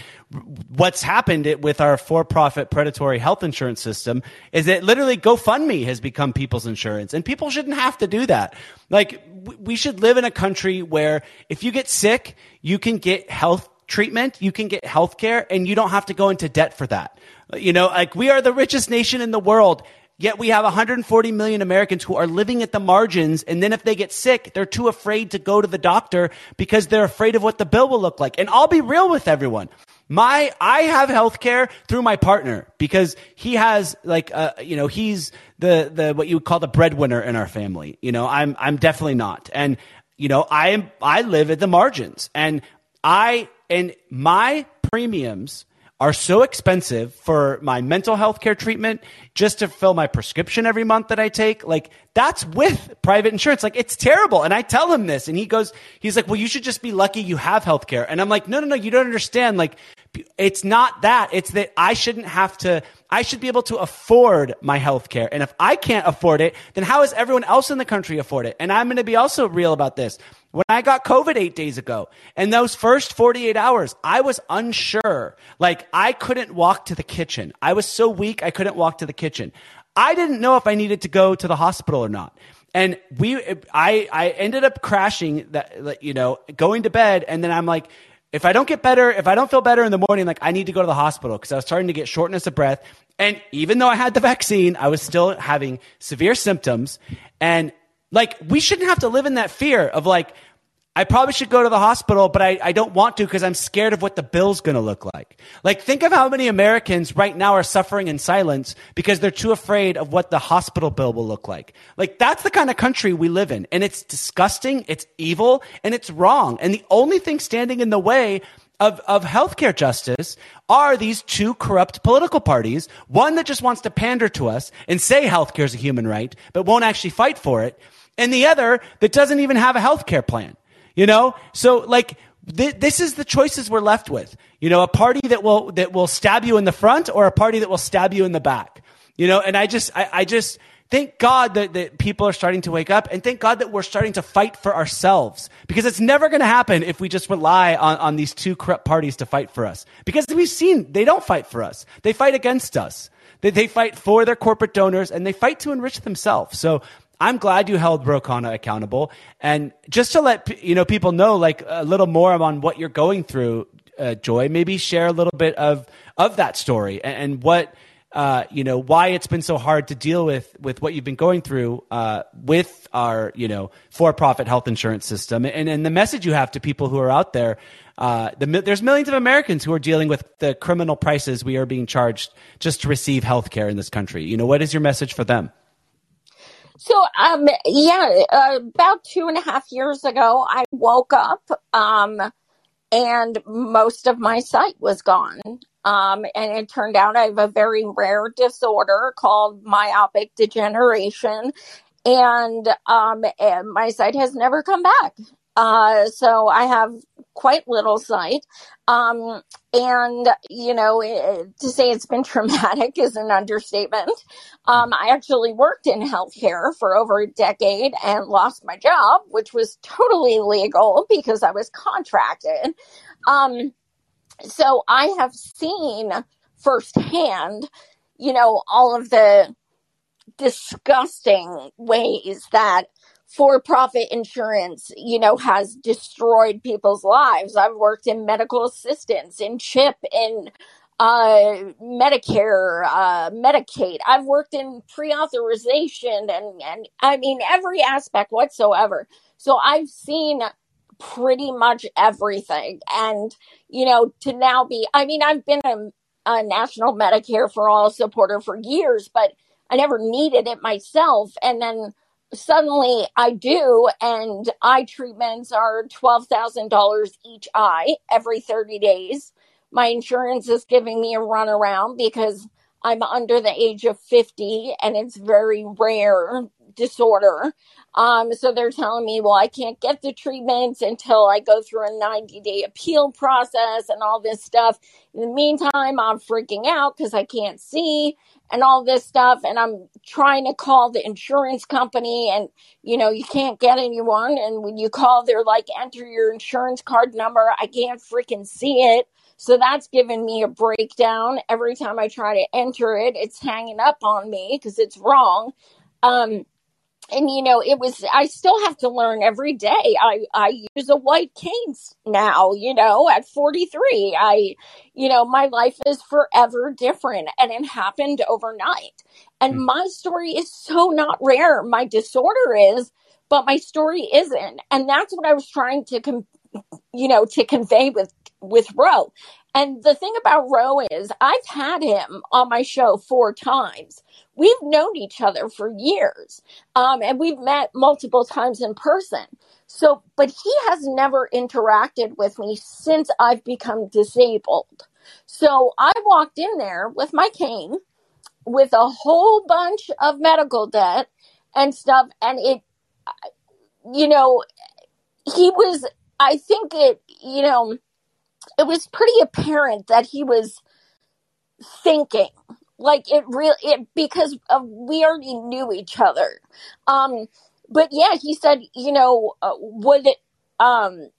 what's happened with our for profit predatory health insurance system is that literally GoFundMe has become people's insurance, and people shouldn't have to do that. Like, we should live in a country where if you get sick, you can get health treatment, you can get health care, and you don't have to go into debt for that. You know, like we are the richest nation in the world. Yet we have 140 million Americans who are living at the margins. And then if they get sick, they're too afraid to go to the doctor because they're afraid of what the bill will look like. And I'll be real with everyone. My, I have health care through my partner because he has like, uh, you know, he's the, the, what you would call the breadwinner in our family. You know, I'm, I'm definitely not. And, you know, I am, I live at the margins and I, and my premiums are so expensive for my mental health care treatment just to fill my prescription every month that I take. Like that's with private insurance. Like it's terrible. And I tell him this and he goes, he's like, well, you should just be lucky you have health care. And I'm like, no, no, no, you don't understand. Like it's not that. It's that I shouldn't have to, I should be able to afford my health care. And if I can't afford it, then how is everyone else in the country afford it? And I'm going to be also real about this. When I got COVID eight days ago. And those first 48 hours, I was unsure. Like I couldn't walk to the kitchen. I was so weak, I couldn't walk to the kitchen. I didn't know if I needed to go to the hospital or not. And we, I, I ended up crashing that, you know, going to bed. And then I'm like, if I don't get better, if I don't feel better in the morning, like I need to go to the hospital because I was starting to get shortness of breath. And even though I had the vaccine, I was still having severe symptoms. And like, we shouldn't have to live in that fear of like, I probably should go to the hospital, but I, I don't want to because I'm scared of what the bill's going to look like. Like, think of how many Americans right now are suffering in silence because they're too afraid of what the hospital bill will look like. Like, that's the kind of country we live in. And it's disgusting, it's evil, and it's wrong. And the only thing standing in the way of, of healthcare justice are these two corrupt political parties. One that just wants to pander to us and say healthcare is a human right, but won't actually fight for it. And the other that doesn't even have a healthcare plan. You know? So like, th- this is the choices we're left with. You know, a party that will, that will stab you in the front or a party that will stab you in the back. You know, and I just, I, I just, thank God that, that people are starting to wake up and thank God that we're starting to fight for ourselves because it's never going to happen if we just rely on, on these two corrupt parties to fight for us. Because we've seen they don't fight for us. They fight against us. They, they fight for their corporate donors and they fight to enrich themselves. So I'm glad you held Ro Khanna accountable. And just to let you know people know like a little more on what you're going through, uh, Joy, maybe share a little bit of of that story and, and what uh, you know why it's been so hard to deal with with what you've been going through uh, with our you know for profit health insurance system and and the message you have to people who are out there. Uh, the, there's millions of Americans who are dealing with the criminal prices we are being charged just to receive health care in this country. You know, what is your message for them? So, um, yeah, uh, about two and a half years ago, I woke up, um, and most of my sight was gone. Um, and it turned out I have a very rare disorder called myopic degeneration. And, um, and my sight has never come back. Uh, so I have quite little sight. Um, and, you know, it, to say it's been traumatic is an understatement. Um, I actually worked in healthcare for over a decade and lost my job, which was totally legal because I was contracted. Um, so I have seen firsthand, you know, all of the disgusting ways that for profit insurance, you know, has destroyed people's lives. I've worked in medical assistance, in CHIP, in uh, Medicare, uh, Medicaid. I've worked in pre-authorization and, and I mean, every aspect whatsoever. So I've seen pretty much everything. And, you know, to now be, I mean, I've been a, a national Medicare for all supporter for years, but I never needed it myself. And then suddenly I do, and eye treatments are $12,000 each eye every 30 days. My insurance is giving me a runaround because I'm under the age of 50 and it's very rare disorder. Um, so they're telling me, well, I can't get the treatments until I go through a 90 day appeal process and all this stuff. In the meantime, I'm freaking out because I can't see and all this stuff. And I'm trying to call the insurance company and, you know, you can't get anyone. And when you call, they're like, enter your insurance card number. I can't freaking see it. So that's given me a breakdown. Every time I try to enter it, it's hanging up on me because it's wrong. Um, and you know it was i still have to learn every day. I i use a white cane now you know at 43 i you know my life is forever different and it happened overnight. And mm. my story is so not rare. My disorder is but my story isn't. And that's what i was trying to com- you know to convey with with Ro and the thing about Ro is I've had him on my show four times. We've known each other for years. Um, and we've met multiple times in person. So, but he has never interacted with me since I've become disabled. So I walked in there with my cane with a whole bunch of medical debt and stuff. And it, you know, he was, I think it, you know, it was pretty apparent that he was thinking like it really it because of, we already knew each other um but yeah he said you know uh, would um,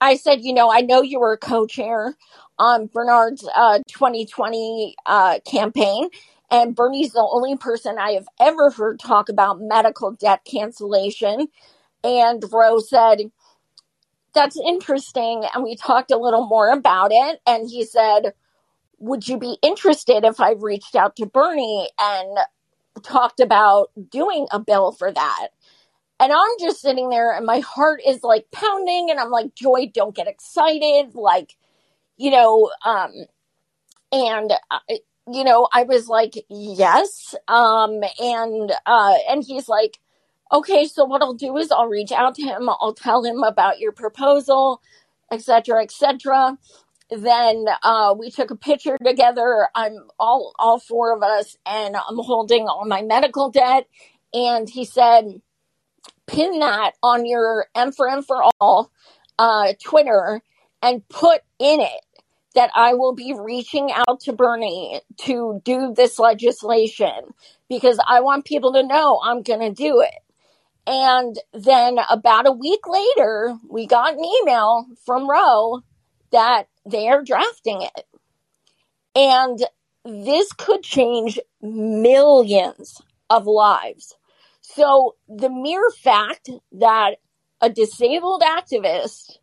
I said, you know, I know you were co-chair on Bernard's uh, 2020 uh, campaign, and Bernie's the only person I have ever heard talk about medical debt cancellation. And Rose said, that's interesting. And we talked a little more about it. And he said, would you be interested if I reached out to Bernie and talked about doing a bill for that? And I'm just sitting there and my heart is like pounding and I'm like, Joy, don't get excited. Like, you know, um, and, uh, you know, I was like, yes. Um, and, uh, and he's like, okay, so what I'll do is I'll reach out to him. I'll tell him about your proposal, etc., etc. Then uh, we took a picture together. I'm all all four of us, and I'm holding all my medical debt. And he said, pin that on your M for M for all uh, Twitter and put in it that I will be reaching out to Bernie to do this legislation because I want people to know I'm going to do it. And then about a week later, we got an email from Ro that they are drafting it. And this could change millions of lives. So the mere fact that a disabled activist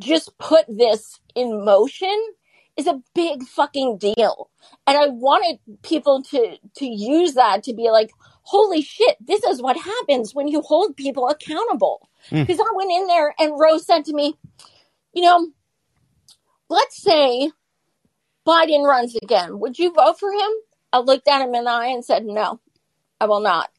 just put this in motion is a big fucking deal. And I wanted people to, to use that to be like, holy shit, this is what happens when you hold people accountable. Because mm. I went in there and Rose said to me, you know, let's say Biden runs again. Would you vote for him? I looked at him in the eye and said, no, I will not.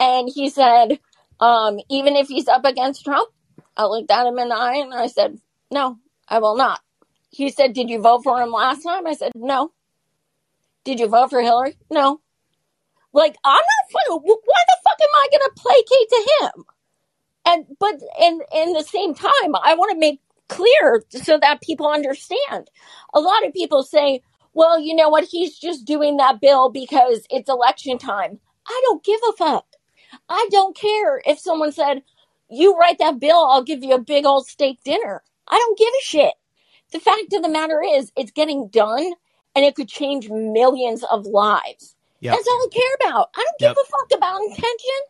And he said, um, even if he's up against Trump, I looked at him in the eye and I said, no, I will not. He said, did you vote for him last time? I said, no. Did you vote for Hillary? No. Like, I'm not, why the fuck am I going to placate to him? And, but in, in the same time, I want to make clear so that people understand. A lot of people say, well, you know what? He's just doing that bill because it's election time. I don't give a fuck. I don't care if someone said, you write that bill, I'll give you a big old steak dinner. I don't give a shit. The fact of the matter is, it's getting done and it could change millions of lives. Yep. That's all I care about. I don't give yep. a fuck about intention.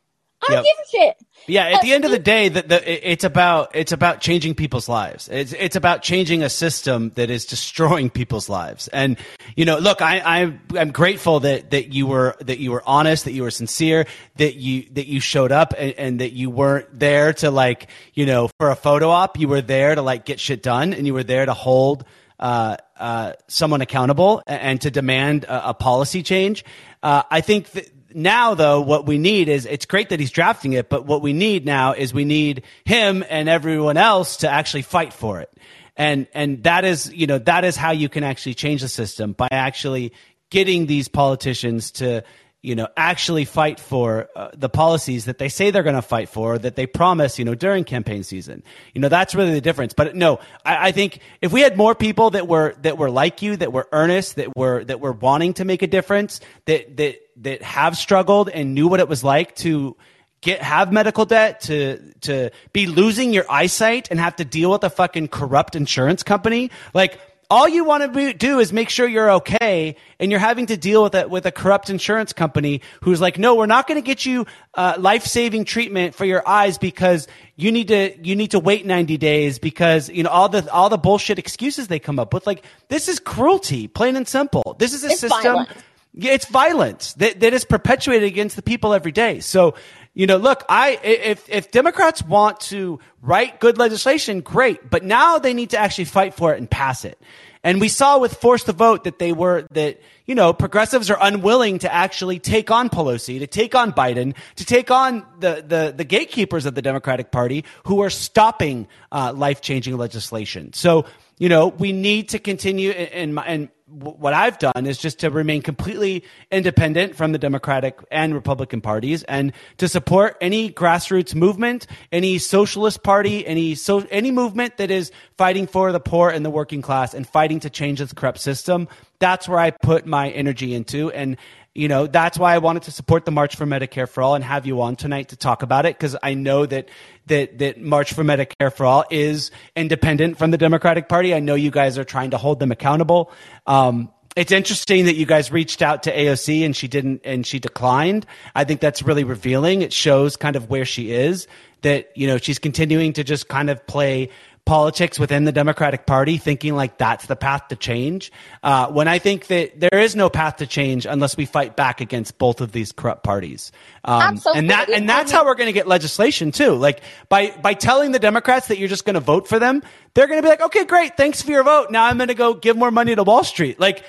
I don't yep. give a shit. Yeah, at the end of the day, the, the, it's about it's about changing people's lives. It's it's about changing a system that is destroying people's lives. And you know, look, I, I I'm grateful that that you were that you were honest, that you were sincere, that you that you showed up, and, and that you weren't there to like you know for a photo op. You were there to like get shit done, and you were there to hold. Uh, uh, someone accountable and, to demand a, a policy change. Uh, I think now though what we need is it's great that he's drafting it but what we need now is we need him and everyone else to actually fight for it and and that is you know that is how you can actually change the system by actually getting these politicians to you know, actually fight for uh, the policies that they say they're going to fight for, that they promise, you know, during campaign season. You know, that's really the difference. But no, I, I, think if we had more people that were that were like you, that were earnest, that were that were wanting to make a difference, that that that have struggled and knew what it was like to get have medical debt, to to be losing your eyesight and have to deal with a fucking corrupt insurance company, like all you want to be, do is make sure you're okay, and you're having to deal with it with a corrupt insurance company who's like, no, we're not going to get you uh, life saving treatment for your eyes because you need to you need to wait 90 days because you know all the all the bullshit excuses they come up with. Like this is cruelty, plain and simple. This is a it's system. Violent. Yeah, it's violence that, that is perpetuated against the people every day. So you know, look, I if if Democrats want to write good legislation, great, but now they need to actually fight for it and pass it. And we saw with Force the Vote that they were that you know progressives are unwilling to actually take on Pelosi, to take on Biden, to take on the the, the gatekeepers of the Democratic Party who are stopping uh, life changing legislation. So you know we need to continue and and what I've done is just to remain completely independent from the Democratic and Republican parties and to support any grassroots movement, any socialist party, any so any movement that is fighting for the poor and the working class and fighting to change this corrupt system. That's where I put my energy into and you know, that's why I wanted to support the March for Medicare for All and have you on tonight to talk about it because I know that that that March for Medicare for All is independent from the Democratic Party. I know you guys are trying to hold them accountable. Um, it's interesting that you guys reached out to AOC and she didn't and she declined. I think that's really revealing. It shows kind of where she is that you know she's continuing to just kind of play politics within the Democratic Party, thinking like that's the path to change. Uh, when I think that there is no path to change unless we fight back against both of these corrupt parties, um, Absolutely. and that and that's how we're going to get legislation too. Like by by telling the Democrats that you're just going to vote for them, they're going to be like, okay, great, thanks for your vote. Now I'm going to go give more money to Wall Street. Like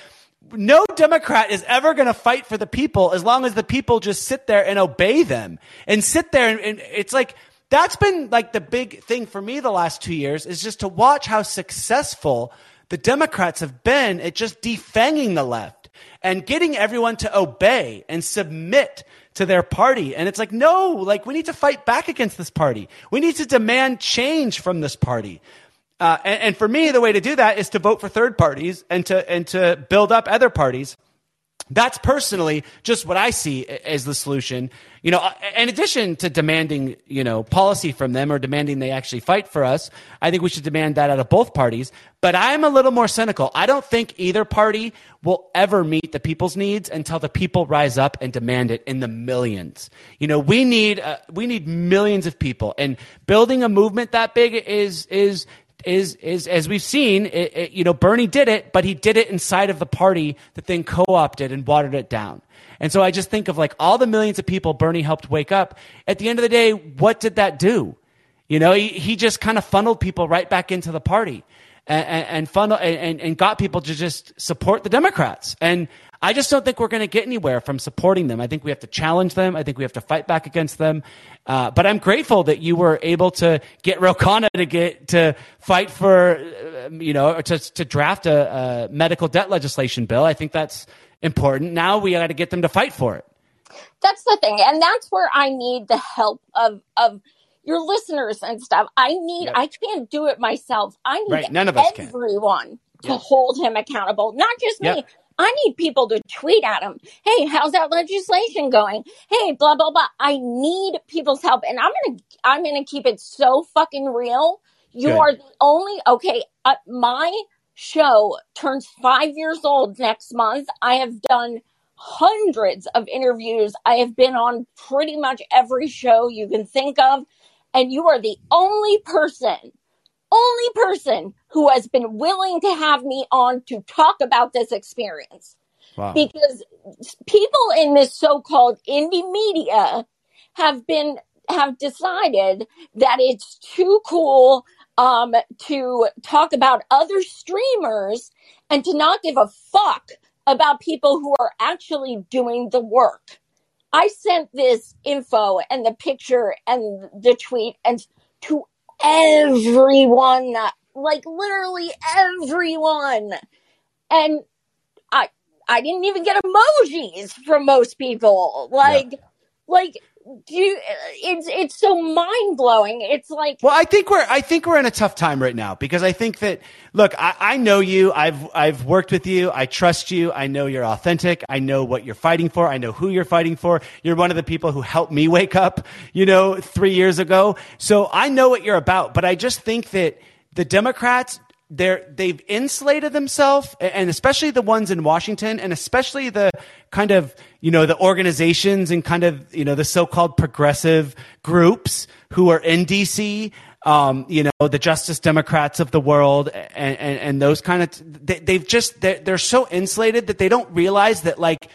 no Democrat is ever going to fight for the people as long as the people just sit there and obey them and sit there and, and it's like that's been like the big thing for me the last two years is just to watch how successful the Democrats have been at just defanging the left and getting everyone to obey and submit to their party. And it's like, no, like we need to fight back against this party. We need to demand change from this party. Uh, and, and for me, the way to do that is to vote for third parties and to and to build up other parties that's personally just what I see as the solution. You know, in addition to demanding, you know, policy from them or demanding they actually fight for us, I think we should demand that out of both parties. But I'm a little more cynical. I don't think either party will ever meet the people's needs until the people rise up and demand it in the millions. You know, we need uh, we need millions of people, and building a movement that big is is is is as we've seen, it, it, you know, Bernie did it, but he did it inside of the party that then co-opted and watered it down. And so I just think of like all the millions of people Bernie helped wake up. At the end of the day, what did that do? You know, he, he just kind of funneled people right back into the party and, and, funnel and, and got people to just support the Democrats. And I just don't think we're going to get anywhere from supporting them. I think we have to challenge them. I think we have to fight back against them. Uh, but I'm grateful that you were able to get Ro Khanna to get to fight for, uh, you know, to to draft a, a medical debt legislation bill. I think that's important. Now we got to get them to fight for it. That's the thing, and that's where I need the help of of your listeners and stuff. I need. Yep. I can't do it myself. I need right. None of us everyone can. to yep. hold him accountable, not just yep. me. I need people to tweet at him. Hey, how's that legislation going? Hey, blah blah blah. I need people's help, and I'm gonna I'm gonna keep it so fucking real. You Good. are the only okay. Uh, my show turns five years old next month. I have done hundreds of interviews. I have been on pretty much every show you can think of, and you are the only person only person who has been willing to have me on to talk about this experience. Wow. Because people in this so-called indie media have been have decided that it's too cool um, to talk about other streamers and to not give a fuck about people who are actually doing the work. I sent this info and the picture and the tweet and to everyone, like literally everyone. And I, I didn't even get emojis from most people. Like, yeah. like, do you, uh, it's it's so mind blowing. It's like well, I think we're I think we're in a tough time right now because I think that look, I, I know you. I've I've worked with you. I trust you. I know you're authentic. I know what you're fighting for. I know who you're fighting for. You're one of the people who helped me wake up. You know, three years ago. So I know what you're about. But I just think that the Democrats they're they've insulated themselves and especially the ones in Washington and especially the kind of you know the organizations and kind of you know the so-called progressive groups who are in DC um, you know the Justice Democrats of the world and and, and those kind of they, they've just they're, they're so insulated that they don't realize that like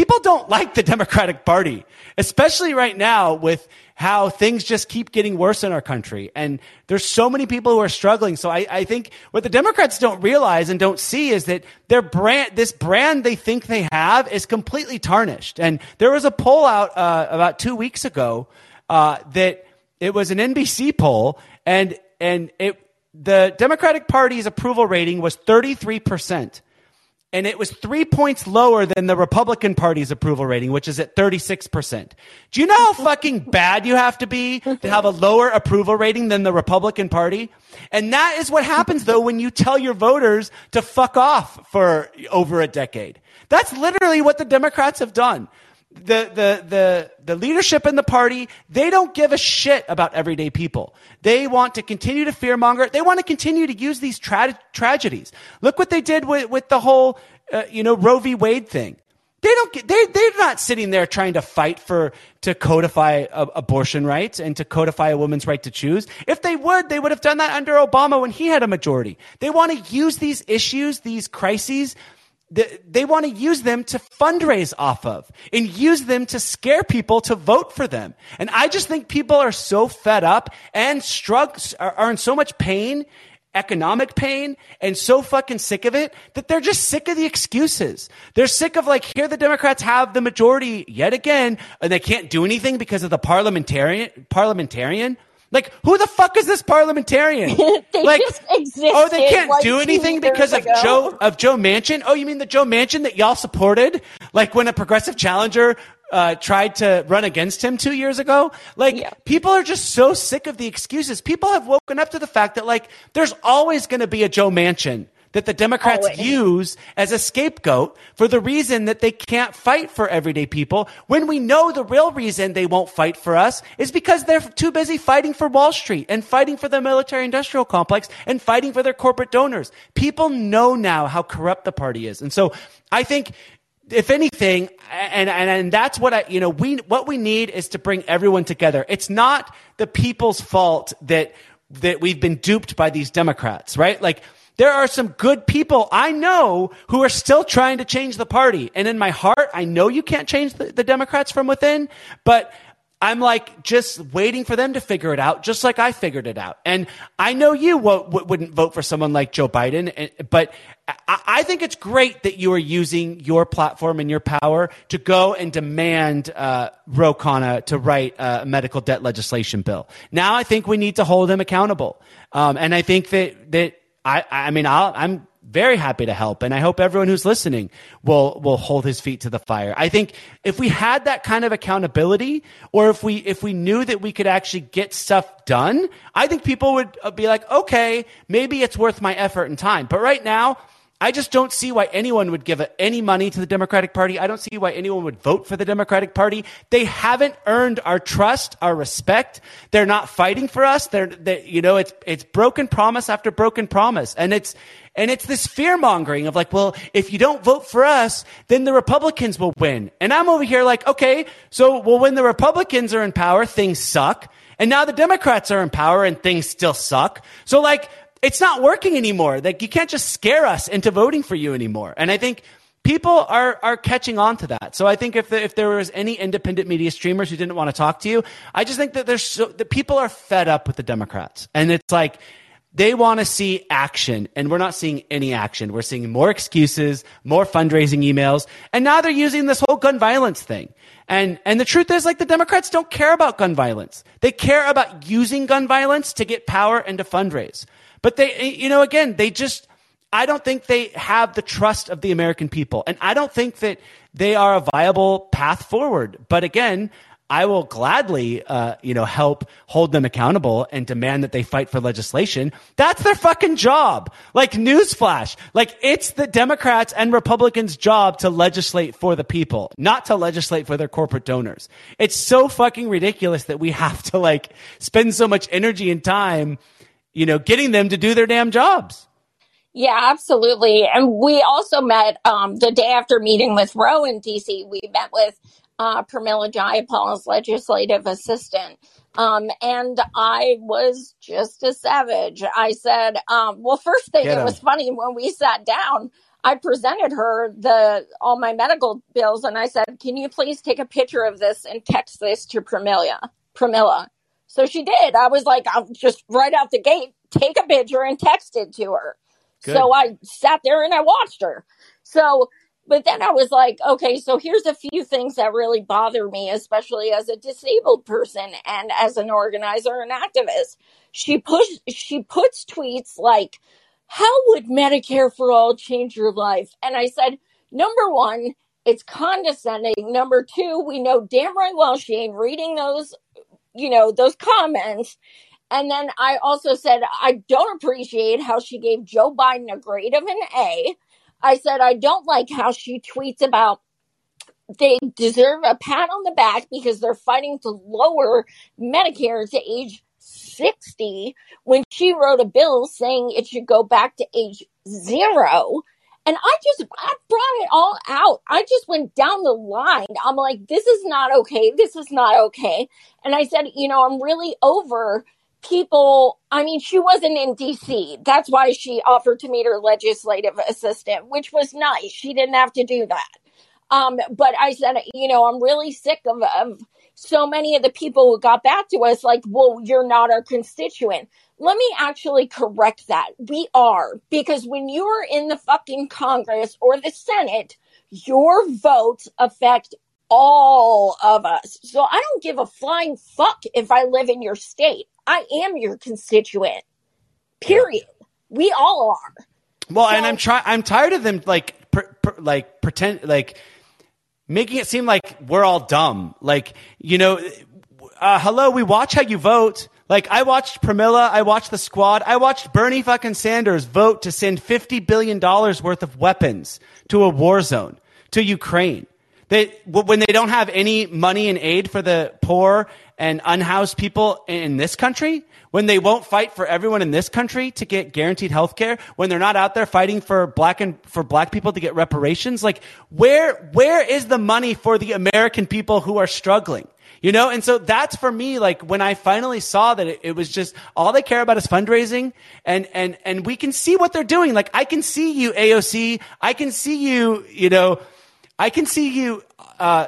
people don't like the Democratic Party especially right now with how things just keep getting worse in our country. And there's so many people who are struggling. So I, I think what the Democrats don't realize and don't see is that their brand, this brand they think they have is completely tarnished. And there was a poll out uh, about two weeks ago uh, that it was an NBC poll and, and it, the Democratic Party's approval rating was 33%. And it was three points lower than the Republican Party's approval rating, which is at 36%. Do you know how fucking bad you have to be to have a lower approval rating than the Republican Party? And that is what happens though when you tell your voters to fuck off for over a decade. That's literally what the Democrats have done the, the, the, the leadership in the party, they don't give a shit about everyday people. They want to continue to fearmonger. They want to continue to use these tra- tragedies. Look what they did with, with the whole, uh, you know, Roe v. Wade thing. They don't get, they, they're not sitting there trying to fight for, to codify a, abortion rights and to codify a woman's right to choose. If they would, they would have done that under Obama when he had a majority. They want to use these issues, these crises, they want to use them to fundraise off of and use them to scare people to vote for them. And I just think people are so fed up and struck, are, in so much pain, economic pain, and so fucking sick of it that they're just sick of the excuses. They're sick of like, here the Democrats have the majority yet again, and they can't do anything because of the parliamentarian, parliamentarian. Like, who the fuck is this parliamentarian? they like, just existed. oh, they can't like do anything because of. Joe of Joe Manchin. Oh, you mean the Joe Manchin that y'all supported? Like when a progressive challenger uh, tried to run against him two years ago. Like Yeah. people are just so sick of the excuses. People have woken up to the fact that like there's always going to be a Joe Manchin that the Democrats Always. use as a scapegoat for the reason that they can't fight for everyday people when we know the real reason they won't fight for us is because they're too busy fighting for Wall Street and fighting for the military industrial complex and fighting for their corporate donors. People know now how corrupt the party is. And so I think if anything, and, and, and that's what I, you know, we, what we need is to bring everyone together. It's not the people's fault that, that we've been duped by these Democrats, right? Like, there are some good people I know who are still trying to change the party. And in my heart, I know you can't change the, the Democrats from within, but I'm like just waiting for them to figure it out, just like I figured it out. And I know you wo- w- wouldn't vote for someone like Joe Biden, and- but I-, I think it's great that you are using your platform and your power to go and demand uh, Ro Khanna to write a medical debt legislation bill. Now I think we need to hold him accountable, um, and I think that that I, I mean, I'll, I'm very happy to help, and I hope everyone who's listening will will hold his feet to the fire. I think if we had that kind of accountability, or if we if we knew that we could actually get stuff done, I think people would uh, be like, okay, maybe it's worth my effort and time. But right now. I just don't see why anyone would give any money to the Democratic Party. I don't see why anyone would vote for the Democratic Party. They haven't earned our trust, our respect. They're not fighting for us. They're, they, you know, it's, it's broken promise after broken promise. And it's, and it's this fear mongering of like, well, if you don't vote for us, then the Republicans will win. And I'm over here like, okay, so, well, when the Republicans are in power, things suck. And now the Democrats are in power and things still suck. So like, it's not working anymore. Like you can't just scare us into voting for you anymore. And I think people are are catching on to that. So I think if the, if there was any independent media streamers who didn't want to talk to you, I just think that there's so people are fed up with the Democrats, and it's like they want to see action, and we're not seeing any action. We're seeing more excuses, more fundraising emails, and now they're using this whole gun violence thing. And and the truth is, like the Democrats don't care about gun violence. They care about using gun violence to get power and to fundraise. But they, you know, again, they just, I don't think they have the trust of the American people. And I don't think that they are a viable path forward. But again, I will gladly, uh, you know, help hold them accountable and demand that they fight for legislation. That's their fucking job. Like newsflash. Like it's the Democrats and Republicans' job to legislate for the people, not to legislate for their corporate donors. It's so fucking ridiculous that we have to like spend so much energy and time you know, getting them to do their damn jobs. Yeah, absolutely. And we also met um, the day after meeting with Ro in DC. We met with uh, Pramila Jayapal's legislative assistant. Um, and I was just a savage. I said, um, well, first thing, it was funny when we sat down. I presented her the all my medical bills, and I said, "Can you please take a picture of this and text this to Pramila?" Pramila. So she did. I was like, I'll just right out the gate, take a picture and text it to her. Good. So I sat there and I watched her. So, but then I was like, okay, so here's a few things that really bother me, especially as a disabled person and as an organizer and activist. She push, she puts tweets like, how would Medicare for all change your life? And I said, number one, it's condescending. Number two, we know damn right well she ain't reading those, you know, those comments. And then I also said, I don't appreciate how she gave Joe Biden a grade of an A. I said, I don't like how she tweets about they deserve a pat on the back because they're fighting to lower Medicare to age 60 when she wrote a bill saying it should go back to age zero. And I just, I brought it all out. I just went down the line. I'm like, this is not okay. This is not okay. And I said, you know, I'm really over people. I mean, she wasn't in DC. That's why she offered to meet her legislative assistant, which was nice. She didn't have to do that. Um, but I said, you know, I'm really sick of, of so many of the people who got back to us like, well, you're not our constituent. Let me actually correct that. We are. Because when you're in the fucking Congress or the Senate, your votes affect all of us. So I don't give a flying fuck if I live in your state. I am your constituent. Period. We all are. Well, so, and I'm trying. I'm tired of them like per, per, like pretend like making it seem like we're all dumb. Like, you know, uh, hello, we watch how you vote. Like, I watched Pramila, I watched the squad, I watched Bernie fucking Sanders vote to send $50 billion worth of weapons to a war zone, to Ukraine. They, when they don't have any money and aid for the poor and unhoused people in this country, when they won't fight for everyone in this country to get guaranteed health care, when they're not out there fighting for black and for black people to get reparations, like where where is the money for the American people who are struggling? You know, and so that's for me, like when I finally saw that it, it, was just all they care about is fundraising and, and, and we can see what they're doing. Like I can see you AOC. I can see you, you know, I can see you, uh,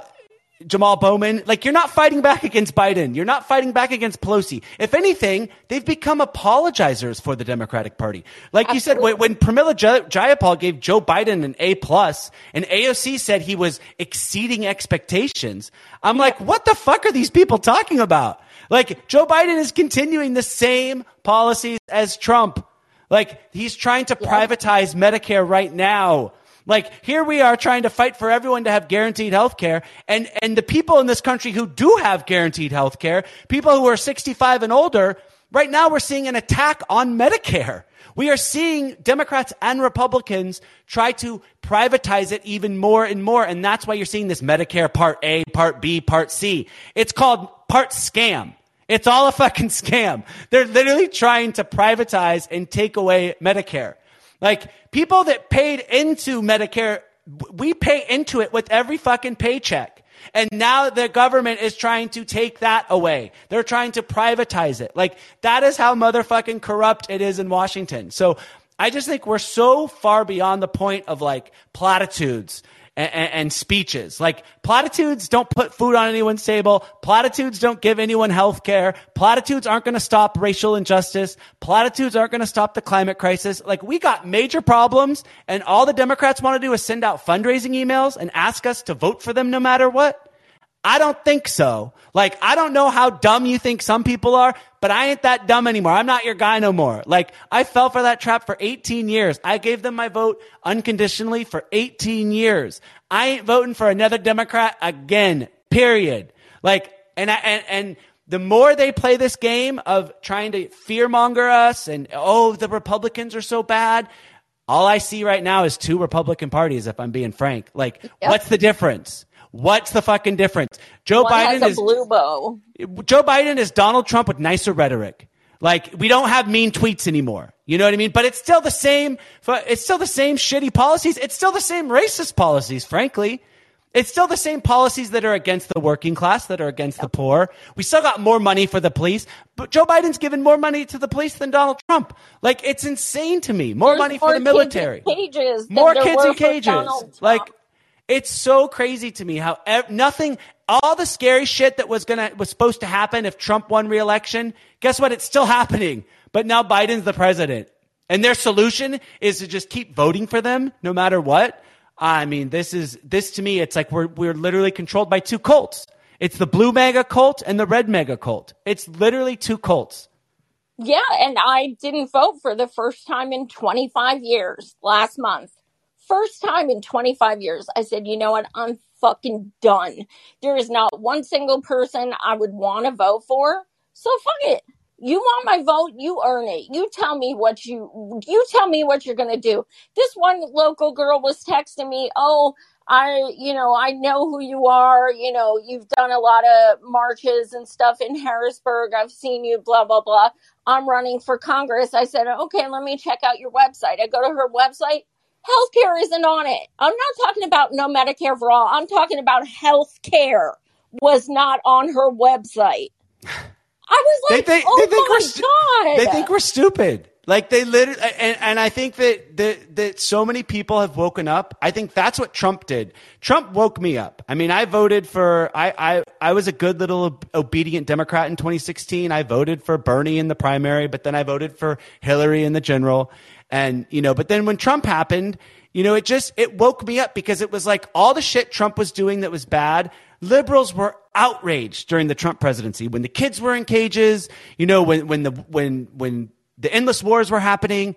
Jamal Bowman. Like you're not fighting back against Biden. You're not fighting back against Pelosi. If anything, they've become apologizers for the Democratic Party. Like you said, when, when Pramila Jayapal gave Joe Biden an A plus and AOC said he was exceeding expectations, I'm like, what the fuck are these people talking about? Like Joe Biden is continuing the same policies as Trump. Like he's trying to privatize Medicare right now. Like here we are trying to fight for everyone to have guaranteed health care. And, and the people in this country who do have guaranteed health care, people who are 65 and older, right now we're seeing an attack on Medicare. We are seeing Democrats and Republicans try to privatize it even more and more. And that's why you're seeing this Medicare Part A, Part B, Part C. It's called Part Scam. It's all a fucking scam. They're literally trying to privatize and take away Medicare. Like people that paid into Medicare, we pay into it with every fucking paycheck. And now the government is trying to take that away. They're trying to privatize it. Like that is how motherfucking corrupt it is in Washington. So I just think we're so far beyond the point of like platitudes and, and, speeches. Like platitudes don't put food on anyone's table. Platitudes don't give anyone health care. Platitudes aren't going to stop racial injustice. Platitudes aren't going to stop the climate crisis. Like we got major problems and all the Democrats want to do is send out fundraising emails and ask us to vote for them no matter what. I don't think so. Like, I don't know how dumb you think some people are, but I ain't that dumb anymore. I'm not your guy no more. Like, I fell for that trap for 18 years. I gave them my vote unconditionally for 18 years. I ain't voting for another Democrat again, period. Like, and I, and, and the more they play this game of trying to fearmonger us and, oh, the Republicans are so bad. All I see right now is two Republican parties, if I'm being frank. Like, yep. what's the difference? What's the fucking difference? Joe One Biden is blue bow. Joe Biden is Donald Trump with nicer rhetoric. Like we don't have mean tweets anymore. You know what I mean? But it's still the same. It's still the same shitty policies. It's still the same racist policies, frankly. It's still the same policies that are against the working class, that are against the poor. We still got more money for the police, but Joe Biden's given more money to the police than Donald Trump. Like, it's insane to me. More There's money more for the military. cages more kids in cages. Like, it's so crazy to me how ev- nothing, all the scary shit that was gonna, was supposed to happen if Trump won re-election, guess what? It's still happening. But now Biden's the president. And their solution is to just keep voting for them no matter what. I mean, this is, this to me, it's like we're, we're literally controlled by two cults. It's the blue mega cult and the red mega cult. It's literally two cults. Yeah, and I didn't vote for the first time in 25 years last month. First time in 25 years. I said, you know what? I'm fucking done. There is not one single person I would want to vote for. So fuck it. You want my vote, you earn it. You tell me what you you tell me what you're going to do. This one local girl was texting me, "Oh, I, you know, I know who you are. You know, you've done a lot of marches and stuff in Harrisburg. I've seen you, blah, blah, blah. I'm running for Congress. I said, okay, let me check out your website. I go to her website. Healthcare isn't on it. I'm not talking about no Medicare for all. I'm talking about healthcare was not on her website. I was like, they oh think, oh they think my we're God. They think we're stupid. Like they literally, and, and I think that, that that so many people have woken up. I think that's what Trump did. Trump woke me up. I mean, I voted for I I I was a good little obedient Democrat in 2016. I voted for Bernie in the primary, but then I voted for Hillary in the general. And you know, but then when Trump happened, you know, it just it woke me up because it was like all the shit Trump was doing that was bad. Liberals were outraged during the Trump presidency when the kids were in cages. You know, when when the when when the endless wars were happening,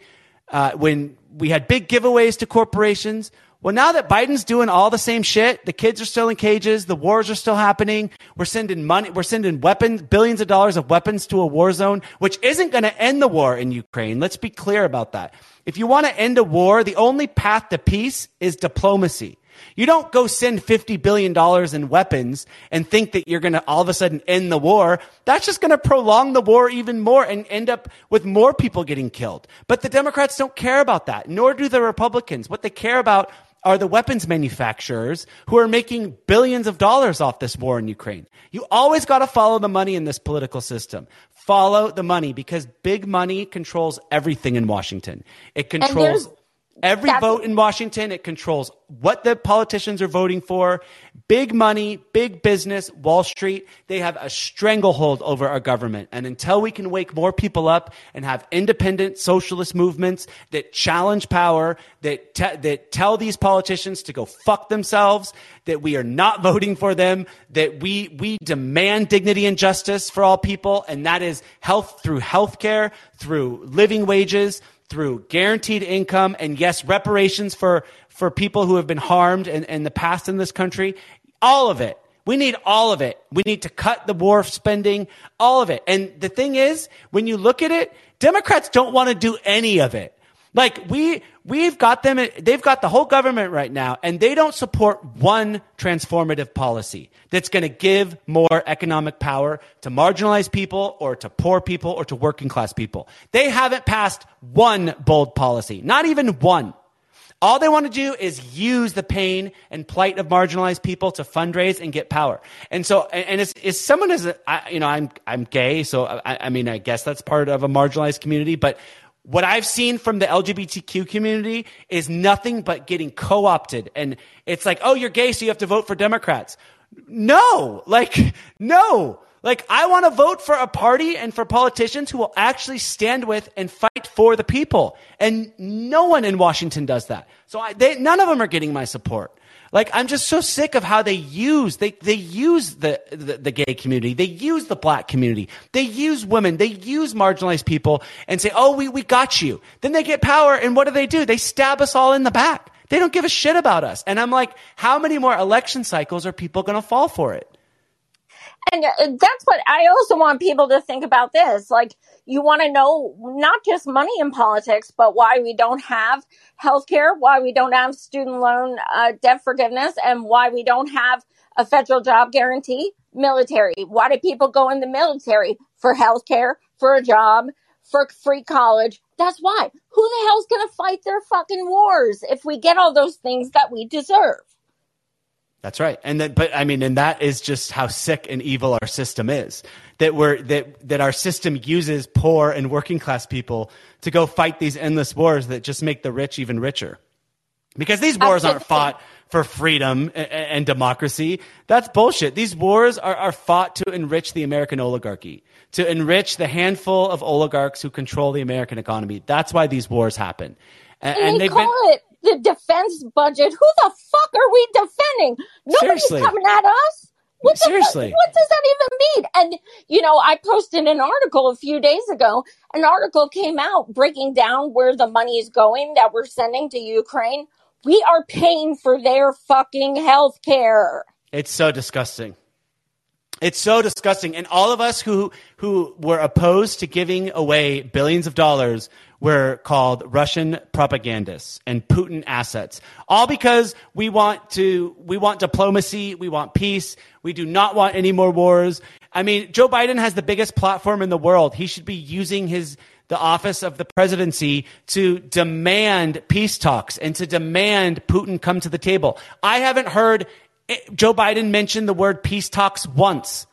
uh, when we had big giveaways to corporations. Well, now that Biden's doing all the same shit, the kids are still in cages, the wars are still happening. We're sending money, we're sending weapons, billions of dollars of weapons to a war zone, which isn't going to end the war in Ukraine. Let's be clear about that. If you want to end a war, the only path to peace is diplomacy. You don't go send $50 billion in weapons and think that you're going to all of a sudden end the war. That's just going to prolong the war even more and end up with more people getting killed. But the Democrats don't care about that, nor do the Republicans. What they care about are the weapons manufacturers who are making billions of dollars off this war in Ukraine. You always got to follow the money in this political system. Follow the money because big money controls everything in Washington. It controls Every That's- vote in Washington, it controls what the politicians are voting for. Big money, big business, Wall Street, they have a stranglehold over our government. And until we can wake more people up and have independent socialist movements that challenge power, that, te- that tell these politicians to go fuck themselves, that we are not voting for them, that we, we demand dignity and justice for all people. And that is health through healthcare, through living wages, through guaranteed income and yes, reparations for, for people who have been harmed in, in the past in this country. All of it. We need all of it. We need to cut the war spending, all of it. And the thing is, when you look at it, Democrats don't want to do any of it. Like we, we've got them, they've got the whole government right now and they don't support one transformative policy that's going to give more economic power to marginalized people or to poor people or to working class people. They haven't passed one bold policy, not even one. All they want to do is use the pain and plight of marginalized people to fundraise and get power. And so, and as, as someone is, you know, I'm, I'm gay. So I, I mean, I guess that's part of a marginalized community, but what I've seen from the LGBTQ community is nothing but getting co-opted. And it's like, oh, you're gay, so you have to vote for Democrats. No, like, no. Like, I want to vote for a party and for politicians who will actually stand with and fight for the people. And no one in Washington does that. So I, they, none of them are getting my support. Like, I'm just so sick of how they use, they, they use the, the, the, gay community. They use the black community. They use women. They use marginalized people and say, oh, we, we got you. Then they get power. And what do they do? They stab us all in the back. They don't give a shit about us. And I'm like, how many more election cycles are people going to fall for it? And uh, that's what I also want people to think about this. Like, you want to know not just money in politics, but why we don't have healthcare, why we don't have student loan uh, debt forgiveness, and why we don't have a federal job guarantee. Military. Why do people go in the military? For healthcare, for a job, for free college. That's why. Who the hell's going to fight their fucking wars if we get all those things that we deserve? That's right. And then, but I mean, and that is just how sick and evil our system is. That we're, that, that our system uses poor and working class people to go fight these endless wars that just make the rich even richer. Because these wars aren't fought for freedom and, and democracy. That's bullshit. These wars are, are fought to enrich the American oligarchy, to enrich the handful of oligarchs who control the American economy. That's why these wars happen. And, and they call been, it the defense budget. Who the fuck are we defending? Nobody's Seriously. coming at us. What fuck- Seriously. what does that even mean? And you know, I posted an article a few days ago. An article came out breaking down where the money is going that we're sending to Ukraine. We are paying for their fucking health care. It's so disgusting. It's so disgusting. And all of us who who were opposed to giving away billions of dollars were called Russian propagandists and Putin assets. All because we want to we want diplomacy, we want peace, we do not want any more wars. I mean, Joe Biden has the biggest platform in the world. He should be using his the office of the presidency to demand peace talks and to demand Putin come to the table. I haven't heard eh, Joe Biden mention the word peace talks once.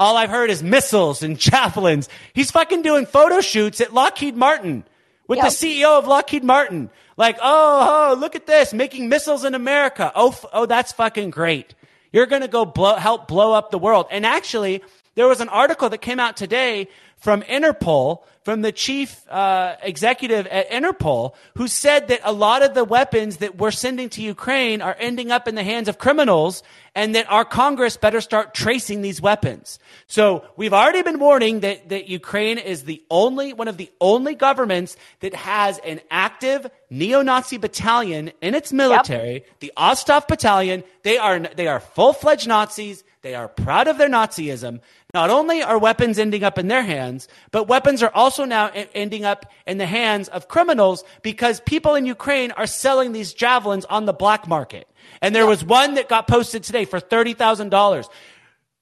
All I've heard is missiles and javelins. He's fucking doing photo shoots at Lockheed Martin with Yep. the CEO of Lockheed Martin. Like, oh, oh, look at this, making missiles in America. Oh, f- oh, that's fucking great. You're going to go blow, help blow up the world. And actually, there was an article that came out today from Interpol, from the chief uh, executive at Interpol, who said that a lot of the weapons that we're sending to Ukraine are ending up in the hands of criminals and that our Congress better start tracing these weapons. So we've already been warning that, that Ukraine is the only, one of the only governments that has an active neo-Nazi battalion in its military, the Azov battalion. They are, they are full-fledged Nazis. They are proud of their Nazism. Not only are weapons ending up in their hands, but weapons are also now ending up in the hands of criminals because people in Ukraine are selling these javelins on the black market. And there was one that got posted today for $30,000.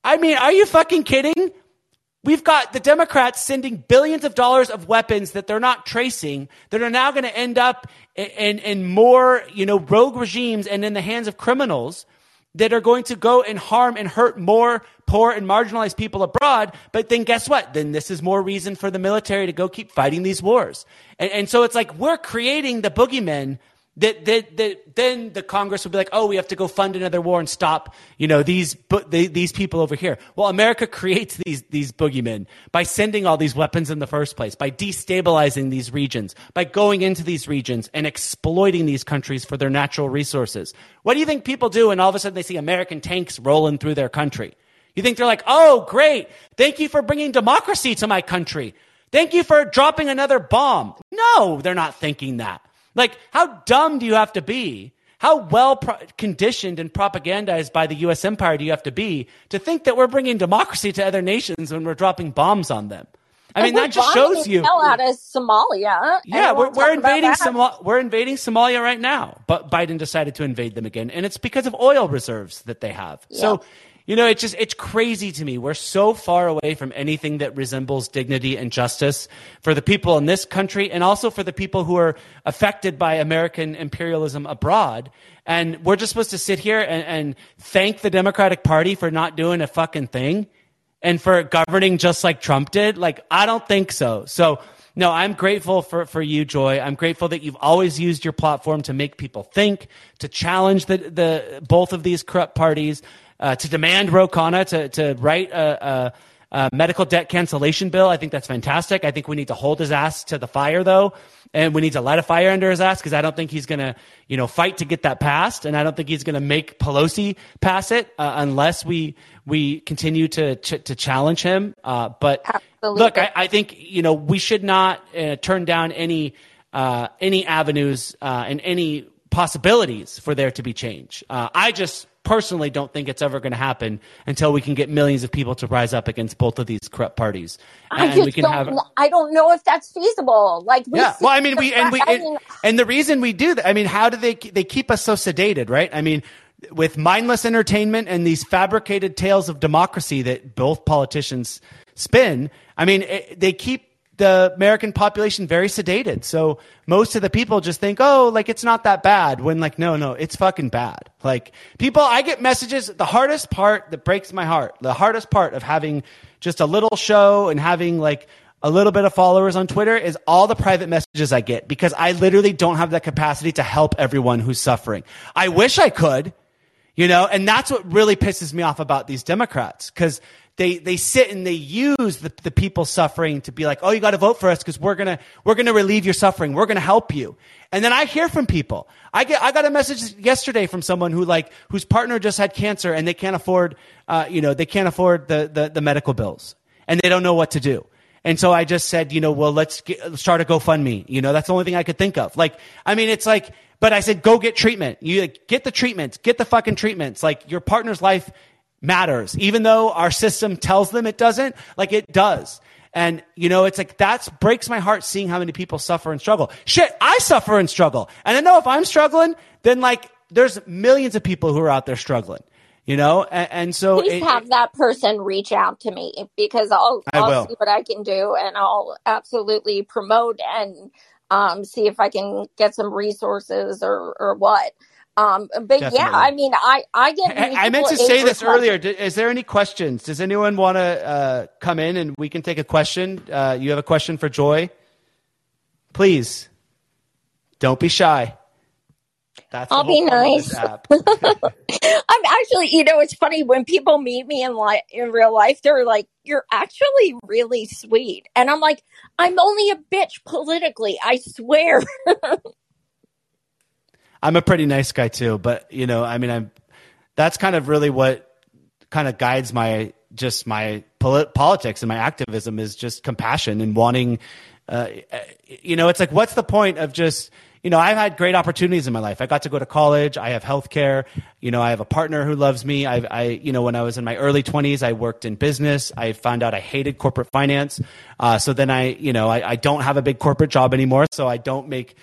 I mean, are you fucking kidding? We've got the Democrats sending billions of dollars of weapons that they're not tracing that are now going to end up in, in, in more, you know, rogue regimes and in the hands of criminals that are going to go and harm and hurt more poor and marginalized people abroad. But then guess what? Then this is more reason for the military to go keep fighting these wars. And, and so it's like we're creating the boogeymen that, that, that then the Congress would be like, oh, we have to go fund another war and stop, you know, these, bu- the, these people over here. Well, America creates these, these boogeymen by sending all these weapons in the first place, by destabilizing these regions, by going into these regions and exploiting these countries for their natural resources. What do you think people do when all of a sudden they see American tanks rolling through their country? You think they're like, oh, great. Thank you for bringing democracy to my country. Thank you for dropping another bomb. No, they're not thinking that. Like, how dumb do you have to be? How well pro- conditioned and propagandized by the U.S. empire do you have to be to think that we're bringing democracy to other nations when we're dropping bombs on them? I mean, And we're that just shows you. hell out of Somalia. Yeah, we're, we're invading? Somalia. We're invading Somalia right now, but Biden decided to invade them again, and it's because of oil reserves that they have. So, you know, it's just it's crazy to me. We're so far away from anything that resembles dignity and justice for the people in this country, and also for the people who are affected by American imperialism abroad. And we're just supposed to sit here and, and thank the Democratic Party for not doing a fucking thing and for governing just like Trump did? Like, I don't think so. So, no, I'm grateful for, for you, Joy. I'm grateful that you've always used your platform to make people think, to challenge the, the both of these corrupt parties, uh, to demand Ro Khanna to, to write a, a, a medical debt cancellation bill. I think that's fantastic. I think we need to hold his ass to the fire, though, and we need to light a fire under his ass because I don't think he's going to, you know, fight to get that passed, and I don't think he's going to make Pelosi pass it uh, unless we we continue to ch- to challenge him. Uh, but Absolutely. look, I, I think you know we should not uh, turn down any uh, any avenues uh, and any possibilities for there to be change. Uh, I just personally don't think it's ever going to happen until we can get millions of people to rise up against both of these corrupt parties, I just we can don't. have. I don't know if that's feasible. Like we Yeah, well, I mean, we and we I and, mean, and the reason we do that, I mean, how do they they keep us so sedated, right? I mean, with mindless entertainment and these fabricated tales of democracy that both politicians spin. I mean, it, they keep the American population very sedated. So most of the people just think, oh, like it's not that bad. When like, no, no, it's fucking bad. Like people, I get messages. The hardest part that breaks my heart, the hardest part of having just a little show and having like a little bit of followers on Twitter is all the private messages I get because I literally don't have the capacity to help everyone who's suffering. I wish I could, you know, and that's what really pisses me off about these Democrats because they they sit and they use the, the people suffering to be like, oh, you got to vote for us because we're gonna we're gonna relieve your suffering. We're gonna help you. And then I hear from people. I get I got a message yesterday from someone who like whose partner just had cancer and they can't afford uh, you know they can't afford the, the the medical bills and they don't know what to do. And so I just said, you know, well, let's get, start a GoFundMe. You know, that's the only thing I could think of. Like, I mean, it's like, but I said, go get treatment. You get the treatments, get the fucking treatments. Like your partner's life matters, even though our system tells them it doesn't. Like it does. And you know, it's like that's breaks my heart seeing how many people suffer and struggle. Shit, I suffer and struggle. And I know if I'm struggling, then like there's millions of people who are out there struggling you know and, and so please it, have that person reach out to me because i'll, I'll see what i can do and i'll absolutely promote and um, see if i can get some resources or or what um, but Definitely. yeah, I mean, I, I get. I, I meant to say this earlier. Is there any questions? Does anyone want to uh, come in and we can take a question? Uh, you have a question for Joy? Please, don't be shy. That's I'll be nice. I'm actually, you know, it's funny when people meet me in like in real life, they're like, "You're actually really sweet," and I'm like, "I'm only a bitch politically, I swear." I'm a pretty nice guy too, but you know, I mean, I'm. That's kind of really what kind of guides my just my polit- politics and my activism is just compassion and wanting. Uh, you know, it's like, what's the point of just you know, I've had great opportunities in my life. I got to go to college. I have health care. You know, I have a partner who loves me. I, I, you know, when I was in my early 20s, I worked in business. I found out I hated corporate finance. Uh, so then I, you know, I, I don't have a big corporate job anymore. So I don't make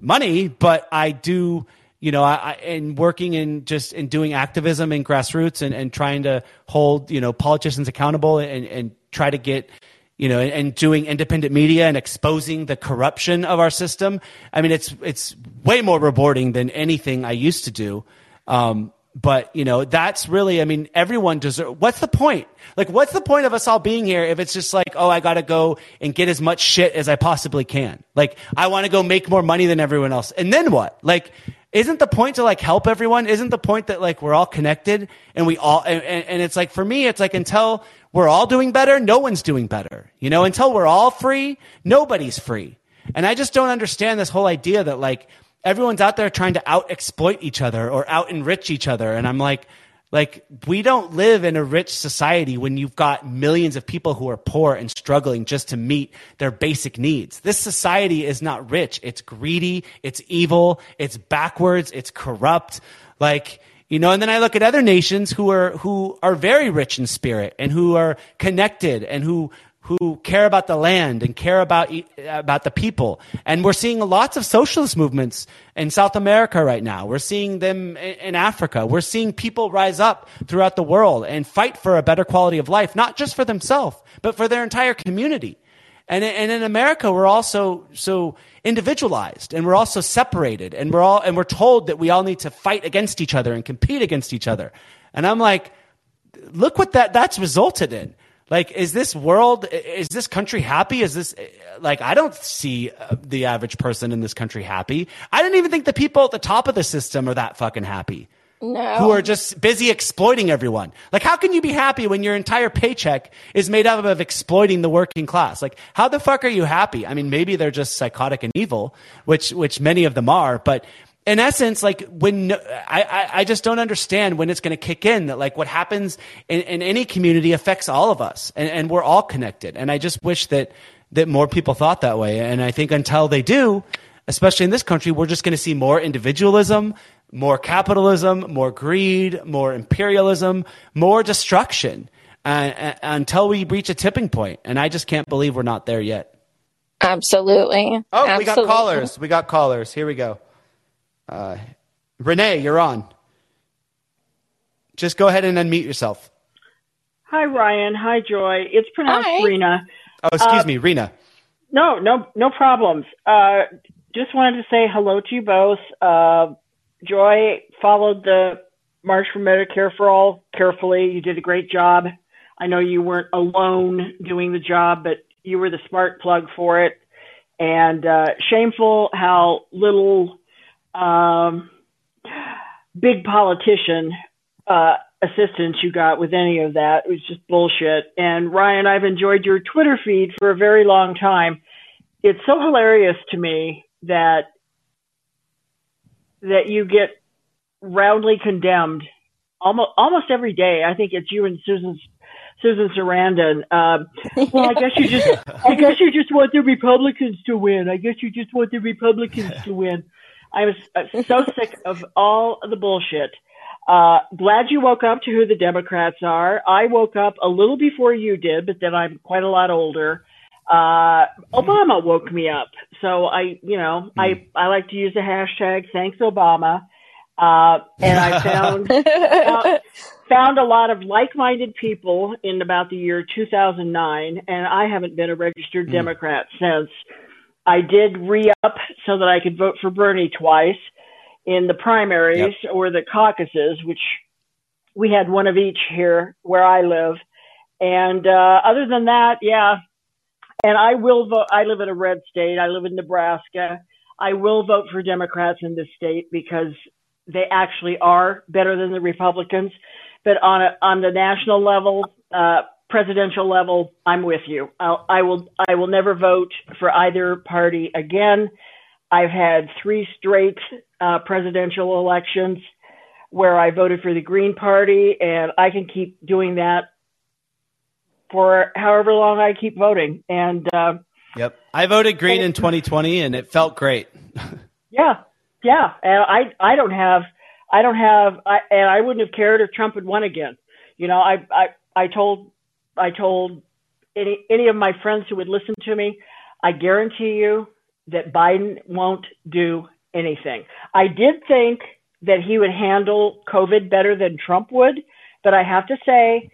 money, but I do, you know, I, I in working in just in doing activism in grassroots and, and trying to hold, you know, politicians accountable and, and try to get, you know, and, and, doing independent media and exposing the corruption of our system. I mean, it's it's way more rewarding than anything I used to do. Um, but you know, that's really, I mean, everyone deserves. What's the point? Like, what's the point of us all being here if it's just like, oh, I got to go and get as much shit as I possibly can? Like, I want to go make more money than everyone else, and then what? Like, isn't the point to like help everyone? Isn't the point that like we're all connected and we all and, and it's like for me, it's like until we're all doing better, no one's doing better. You know, until we're all free, nobody's free. And I just don't understand this whole idea that like everyone's out there trying to out exploit each other or out enrich each other. And I'm like, like we don't live in a rich society when you've got millions of people who are poor and struggling just to meet their basic needs. This society is not rich. It's greedy. It's evil. It's backwards. It's corrupt. Like, you know, and then I look at other nations who are, who are very rich in spirit and who are connected and who, who care about the land and care about, about the people. And we're seeing lots of socialist movements in South America right now. We're seeing them in Africa. We're seeing people rise up throughout the world and fight for a better quality of life, not just for themselves, but for their entire community. And, and in America, we're also so individualized and we're also separated and we're all, and we're told that we all need to fight against each other and compete against each other. And I'm like, look what that, that's resulted in. Like, is this world, is this country happy? Is this, like, I don't see uh, the average person in this country happy. I don't even think the people at the top of the system are that fucking happy. No. Who are just busy exploiting everyone. Like, how can you be happy when your entire paycheck is made up of exploiting the working class? Like, how the fuck are you happy? I mean, maybe they're just psychotic and evil, which, which many of them are, but in essence, like when I, I, I just don't understand when it's going to kick in that like what happens in, in any community affects all of us and, and we're all connected. And I just wish that, that more people thought that way. And I think until they do, especially in this country, we're just going to see more individualism, more capitalism, more greed, more imperialism, more destruction uh, uh, until we reach a tipping point. And I just can't believe we're not there yet. Absolutely. Oh, Absolutely. we got callers. We got callers. Here we go. Uh, Renee, you're on. Just go ahead and unmute yourself. Hi, Ryan. Hi, Joy. It's pronounced Hi. Rena. Oh, excuse uh, me, Rena. No, no, no problems. Uh, just wanted to say hello to you both. Uh, Joy followed the March for Medicare for All carefully. You did a great job. I know you weren't alone doing the job, but you were the smart plug for it. And uh, shameful how little um, big politician uh, assistance you got with any of that. It was just bullshit. And Ryan, I've enjoyed your Twitter feed for a very long time. It's so hilarious to me that that you get roundly condemned almost almost every day. I think it's you and Susan Susan Sarandon. Um, well, I guess you just I guess you just want the Republicans to win. I guess you just want the Republicans to win. I was uh, so sick of all the bullshit. Uh, glad you woke up to who the Democrats are. I woke up a little before you did, but then I'm quite a lot older. Uh, Obama woke me up. So I, you know, mm. I, I like to use the hashtag thanks Obama. Uh, and I found, found, found a lot of like-minded people in about the year 2009, and I haven't been a registered mm. Democrat since. I did re-up so that I could vote for Bernie twice in the primaries yep. or the caucuses, which we had one of each here where I live. And uh, other than that, yeah. And I will vote. I live in a red state. I live in Nebraska. I will vote for Democrats in this state because they actually are better than the Republicans. But on a, on the national level, uh, presidential level, I'm with you. I'll, I will I will never vote for either party again. I've had three straight uh, presidential elections where I voted for the Green Party, and I can keep doing that for however long I keep voting. And uh, yep, I voted Green in 2020, and it felt great. yeah, yeah, and I I don't have I don't have I, and I wouldn't have cared if Trump had won again. You know, I I I told I told any any of my friends who would listen to me, I guarantee you that Biden won't do anything. I did think that he would handle COVID better than Trump would, but I have to say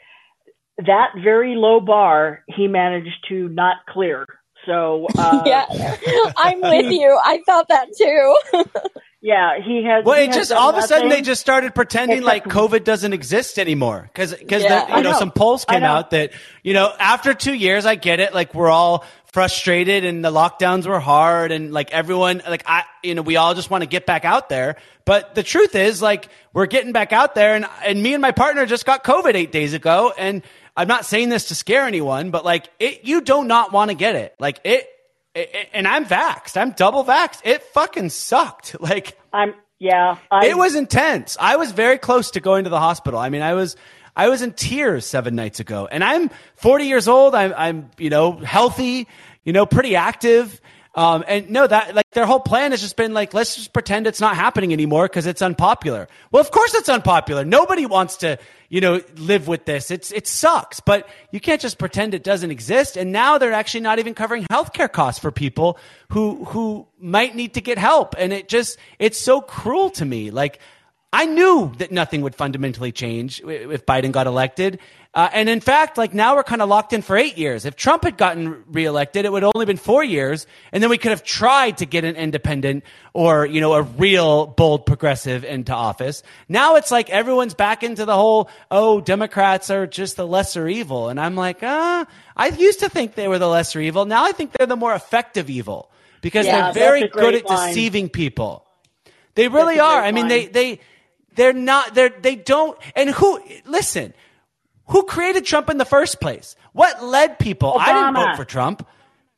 that very low bar he managed to not clear. So uh, yeah, I'm with you. I thought that too. yeah, he has. Well, he it has just all of a sudden they just started pretending like COVID doesn't exist anymore because because Yeah. you know know. some polls came out that you know after two years I get it like we're all frustrated and the lockdowns were hard and like everyone like I you know we all just want to get back out there but the truth is like we're getting back out there and and me and my partner just got COVID eight days ago and I'm not saying this to scare anyone but like it you do not want to get it like it, it and I'm vaxxed I'm double vaxxed it fucking sucked like I'm yeah. I, it was intense. I was very close to going to the hospital. I mean, I was I was in tears seven nights ago, and I'm 40 years old. I'm I'm you know healthy, you know, pretty active. Um, and no, that like their whole plan has just been like, let's just pretend it's not happening anymore because it's unpopular. Well, of course it's unpopular. Nobody wants to, you know, live with this. It's it sucks, but you can't just pretend it doesn't exist. And now they're actually not even covering healthcare costs for people who who might need to get help. And it just it's so cruel to me. Like I knew that nothing would fundamentally change if Biden got elected. Uh, and in fact, like now we're kind of locked in for eight years. If Trump had gotten reelected, it would have only been four years. And then we could have tried to get an independent or, you know, a real bold progressive into office. Now it's like everyone's back into the whole, oh, Democrats are just the lesser evil. And I'm like, ah, I used to think they were the lesser evil. Now I think they're the more effective evil because Yeah, they're very good at line. deceiving people. They really are. I mean, they, they, they're not, they're, they don't, and who, listen, who created Trump in the first place? What led people? I didn't vote for Trump.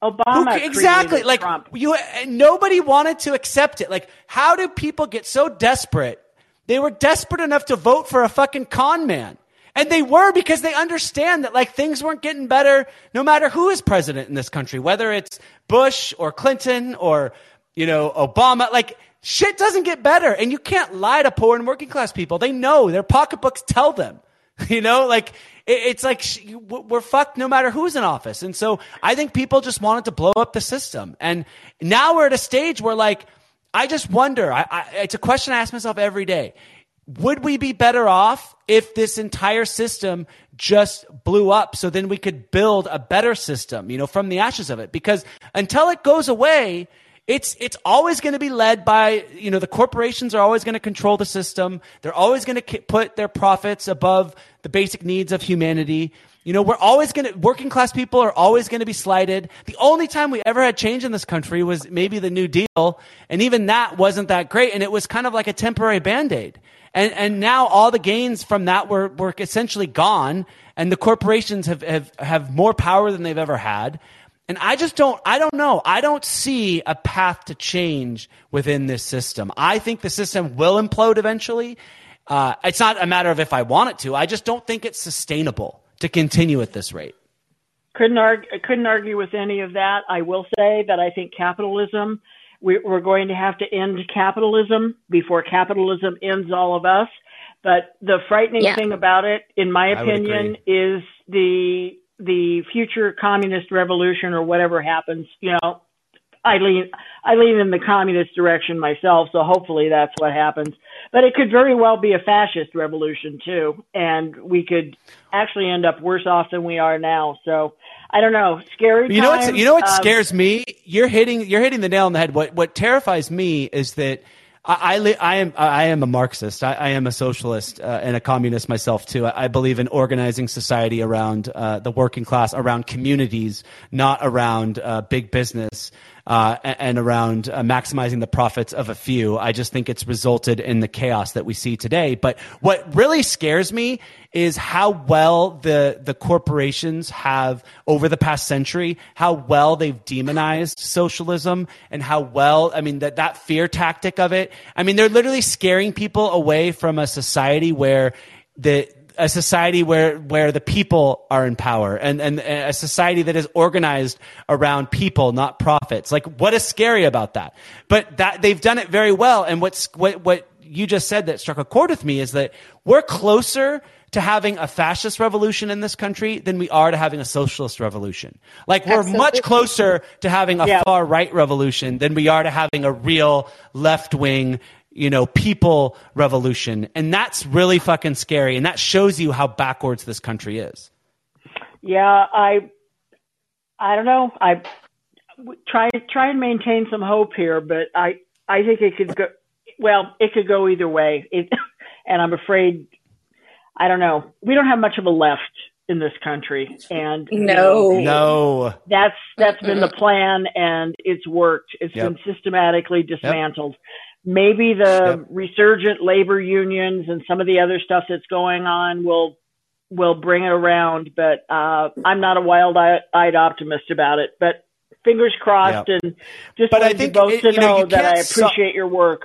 Who, Obama exactly. Like Trump. you, nobody wanted to accept it. Like, how do people get so desperate? They were desperate enough to vote for a fucking con man. And they were because they understand that like things weren't getting better no matter who is president in this country, whether it's Bush or Clinton or, you know, Obama. Like shit doesn't get better. And you can't lie to poor and working class people. They know their pocketbooks tell them. You know, like it, it's like we're fucked no matter who's in office. And so I think people just wanted to blow up the system. And now we're at a stage where like, I just wonder, I, I, it's a question I ask myself every day. Would we be better off if this entire system just blew up so then we could build a better system, you know, from the ashes of it? Because until it goes away, it's it's always going to be led by you know the corporations are always going to control the system. They're always going to put their profits above the basic needs of humanity. You know, we're always going to working class people are always going to be slighted. The only time we ever had change in this country was maybe the New Deal, and even that wasn't that great, and it was kind of like a temporary band aid. And, and now all the gains from that were, were essentially gone and the corporations have, have, have more power than they've ever had. And I just don't, I don't know. I don't see a path to change within this system. I think the system will implode eventually. Uh, it's not a matter of if I want it to. I just don't think it's sustainable to continue at this rate. Couldn't argue, couldn't argue with any of that. I will say that I think capitalism, we, we're going to have to end capitalism before capitalism ends all of us. But the frightening Yeah. thing about it, in my I opinion, is the the future communist revolution or whatever happens. You know, I lean I lean in the communist direction myself, so hopefully that's what happens. But it could very well be a fascist revolution too, and we could actually end up worse off than we are now. So I don't know, scary. You know what? You know what Um, scares me? You're hitting. You're hitting the nail on the head. What What terrifies me is that I I, I am I am a Marxist. I, I am a socialist uh, and a communist myself too. I, I believe in organizing society around uh, the working class, around communities, not around uh, big business. Uh, and, around uh, maximizing the profits of a few. I just think it's resulted in the chaos that we see today. But what really scares me is how well the the corporations have over the past century, how well they've demonized socialism and how well I mean that that fear tactic of it. I mean they're literally scaring people away from a society where the a society where where the people are in power and and a society that is organized around people not profits. Like what is scary about that? But that they've done it very well. And what's what what you just said that struck a chord with me is that we're closer to having a fascist revolution in this country than we are to having a socialist revolution. Like we're much closer to having a Yeah. far right revolution than we are to having a real left wing you know, people revolution. And that's really fucking scary. And that shows you how backwards this country is. Yeah, I, I don't know. I w- try try and maintain some hope here, but I I think it could go. Well, it could go either way. It, and I'm afraid, I don't know. We don't have much of a left in this country, and you know, No. No. that's that's been the plan, and it's worked. It's Yep. been systematically dismantled. Maybe the Yep. resurgent labor unions and some of the other stuff that's going on will will bring it around, but uh, I'm not a wild-eyed optimist about it. But fingers crossed, Yep. and just But I wanted think you both it- to you know, know you that I can't so- appreciate your work.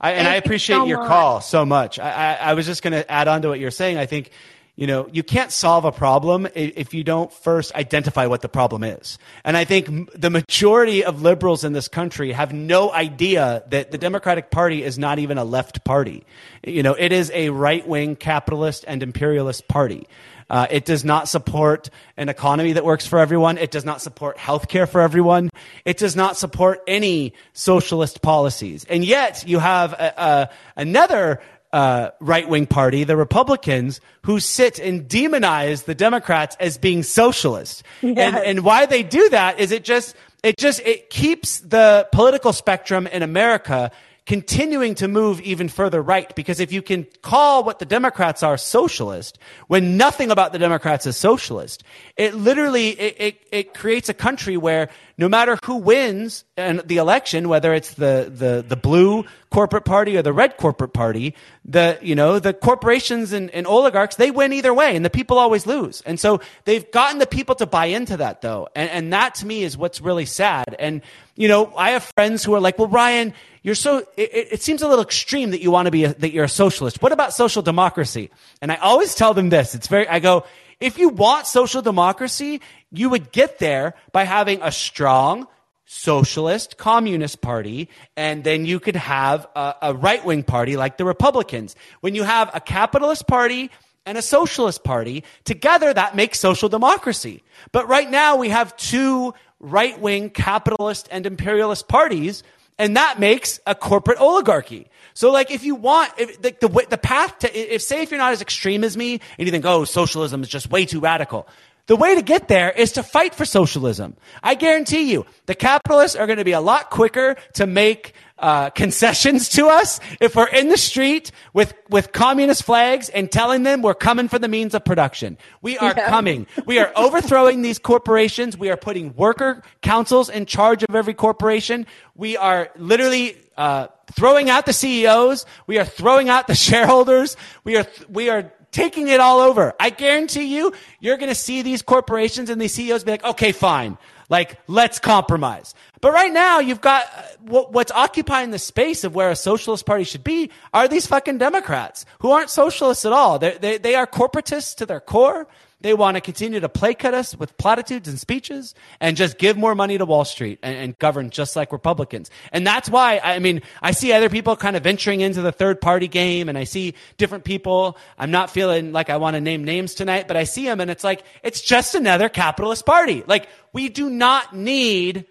I, and I Thank you appreciate so your much. call so much. I, I, I was just going to add on to what you're saying. I think, you know, you can't solve a problem if you don't first identify what the problem is. And I think the majority of liberals in this country have no idea that the Democratic Party is not even a left party. You know, it is a right wing capitalist and imperialist party. Uh, it does not support an economy that works for everyone. It does not support healthcare for everyone. It does not support any socialist policies. And yet you have a, a, another uh, right wing party, the Republicans, who sit and demonize the Democrats as being socialist. And, and why they do that is it just it just it keeps the political spectrum in America continuing to move even further right because if you can call what the Democrats are socialist when nothing about the Democrats is socialist, it literally it, it, it creates a country where no matter who wins and the election, whether it's the, the, the blue corporate party or the red corporate party, the you know the corporations and, and oligarchs they win either way, and the people always lose. And so they've gotten the people to buy into that though, and and that to me is what's really sad. And you know I have friends who are like, well, Ryan, you're so it, it seems a little extreme that you want to be a, that you're a socialist. What about social democracy? And I always tell them this. It's very I go if you want social democracy, you would get there by having a strong socialist communist party and then you could have a, a right-wing party like the republicans when you have a capitalist party and a socialist party together that makes social democracy but right now we have two right-wing capitalist and imperialist parties and that makes a corporate oligarchy so like if you want if the, the, way- the path to if say if you're not as extreme as me and you think oh socialism is just way too radical the way to get there is to fight for socialism. I guarantee you, the capitalists are going to be a lot quicker to make uh, concessions to us if we're in the street with with communist flags and telling them we're coming for the means of production. We are coming. We are overthrowing these corporations. We are putting worker councils in charge of every corporation. We are literally uh, throwing out the CEOs. We are throwing out the shareholders. We are, we are taking it all over. I guarantee you, you're going to see these corporations and these CEOs be like, okay, fine. Like, let's compromise. But right now, you've got uh, what's occupying the space of where a socialist party should be are these fucking Democrats who aren't socialists at all. They're, they, they are corporatists to their core. They want to continue to placate us with platitudes and speeches and just give more money to Wall Street and, and, govern just like Republicans. And that's why, I mean, I see other people kind of venturing into the third party game and I see different people. I'm not feeling like I want to name names tonight, but I see them and it's like, it's just another capitalist party. Like, we do not need,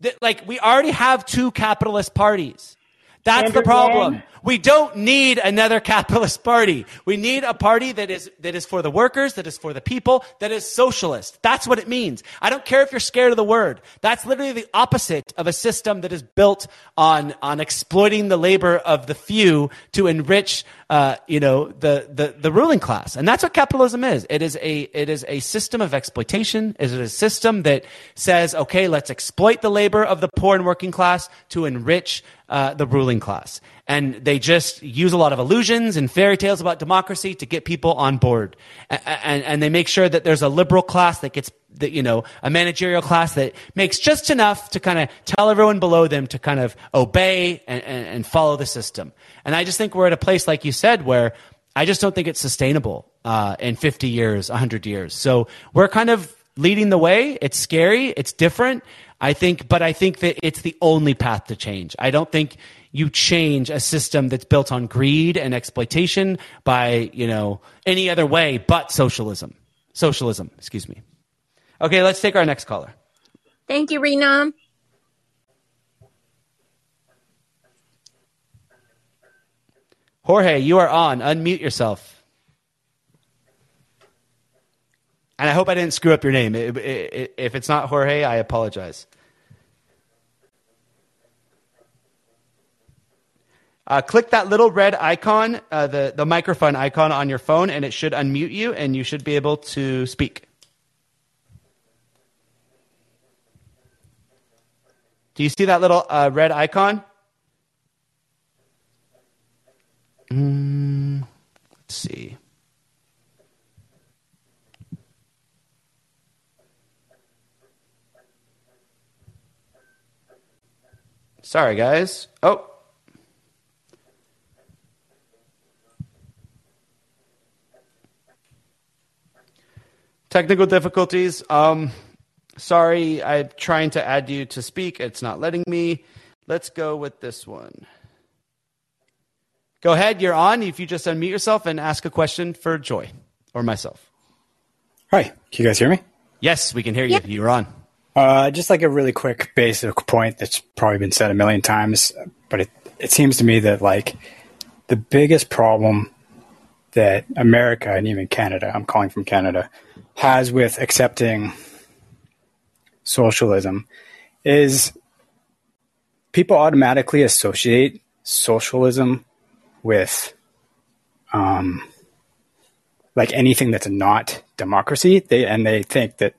that. like, we already have two capitalist parties. That's the problem. We don't need another capitalist party. We need a party that is, that is for the workers, that is for the people, that is socialist. That's what it means. I don't care if you're scared of the word. That's literally the opposite of a system that is built on, on exploiting the labor of the few to enrich, uh, you know, the, the, the ruling class. And that's what capitalism is. It is a, it is a system of exploitation. It is a system that says, okay, let's exploit the labor of the poor and working class to enrich uh, the ruling class. And they just use a lot of illusions and fairy tales about democracy to get people on board. And, and, and they make sure that there's a liberal class that gets, that, you know, a managerial class that makes just enough to kind of tell everyone below them to kind of obey and, and, and follow the system. And I just think we're at a place, like you said, where I just don't think it's sustainable uh, in 50 years, 100 years. So we're kind of leading the way. It's scary. It's different. I think, but I think that it's the only path to change. I don't think you change a system that's built on greed and exploitation by, you know, any other way but socialism. Socialism, excuse me. Okay, let's take our next caller. Thank you, Rena. Jorge, you are on. Unmute yourself. And I hope I didn't screw up your name. If it's not Jorge, I apologize. Uh, click that little red icon, uh, the, the microphone icon on your phone, and it should unmute you, and you should be able to speak. Do you see that little uh, red icon? Mm, let's see. Sorry, guys. Oh. Technical difficulties. Um, sorry, I'm trying to add you to speak. It's not letting me. Let's go with this one. Go ahead, you're on. If you just unmute yourself and ask a question for Joy or myself. Hi, can you guys hear me? Yes, we can hear you. Yep. You're on. Uh, just like a really quick basic point that's probably been said a million times, but it, it seems to me that like the biggest problem that America and even Canada, I'm calling from Canada, has with accepting socialism is people automatically associate socialism with um, like anything that's not democracy. They and they think that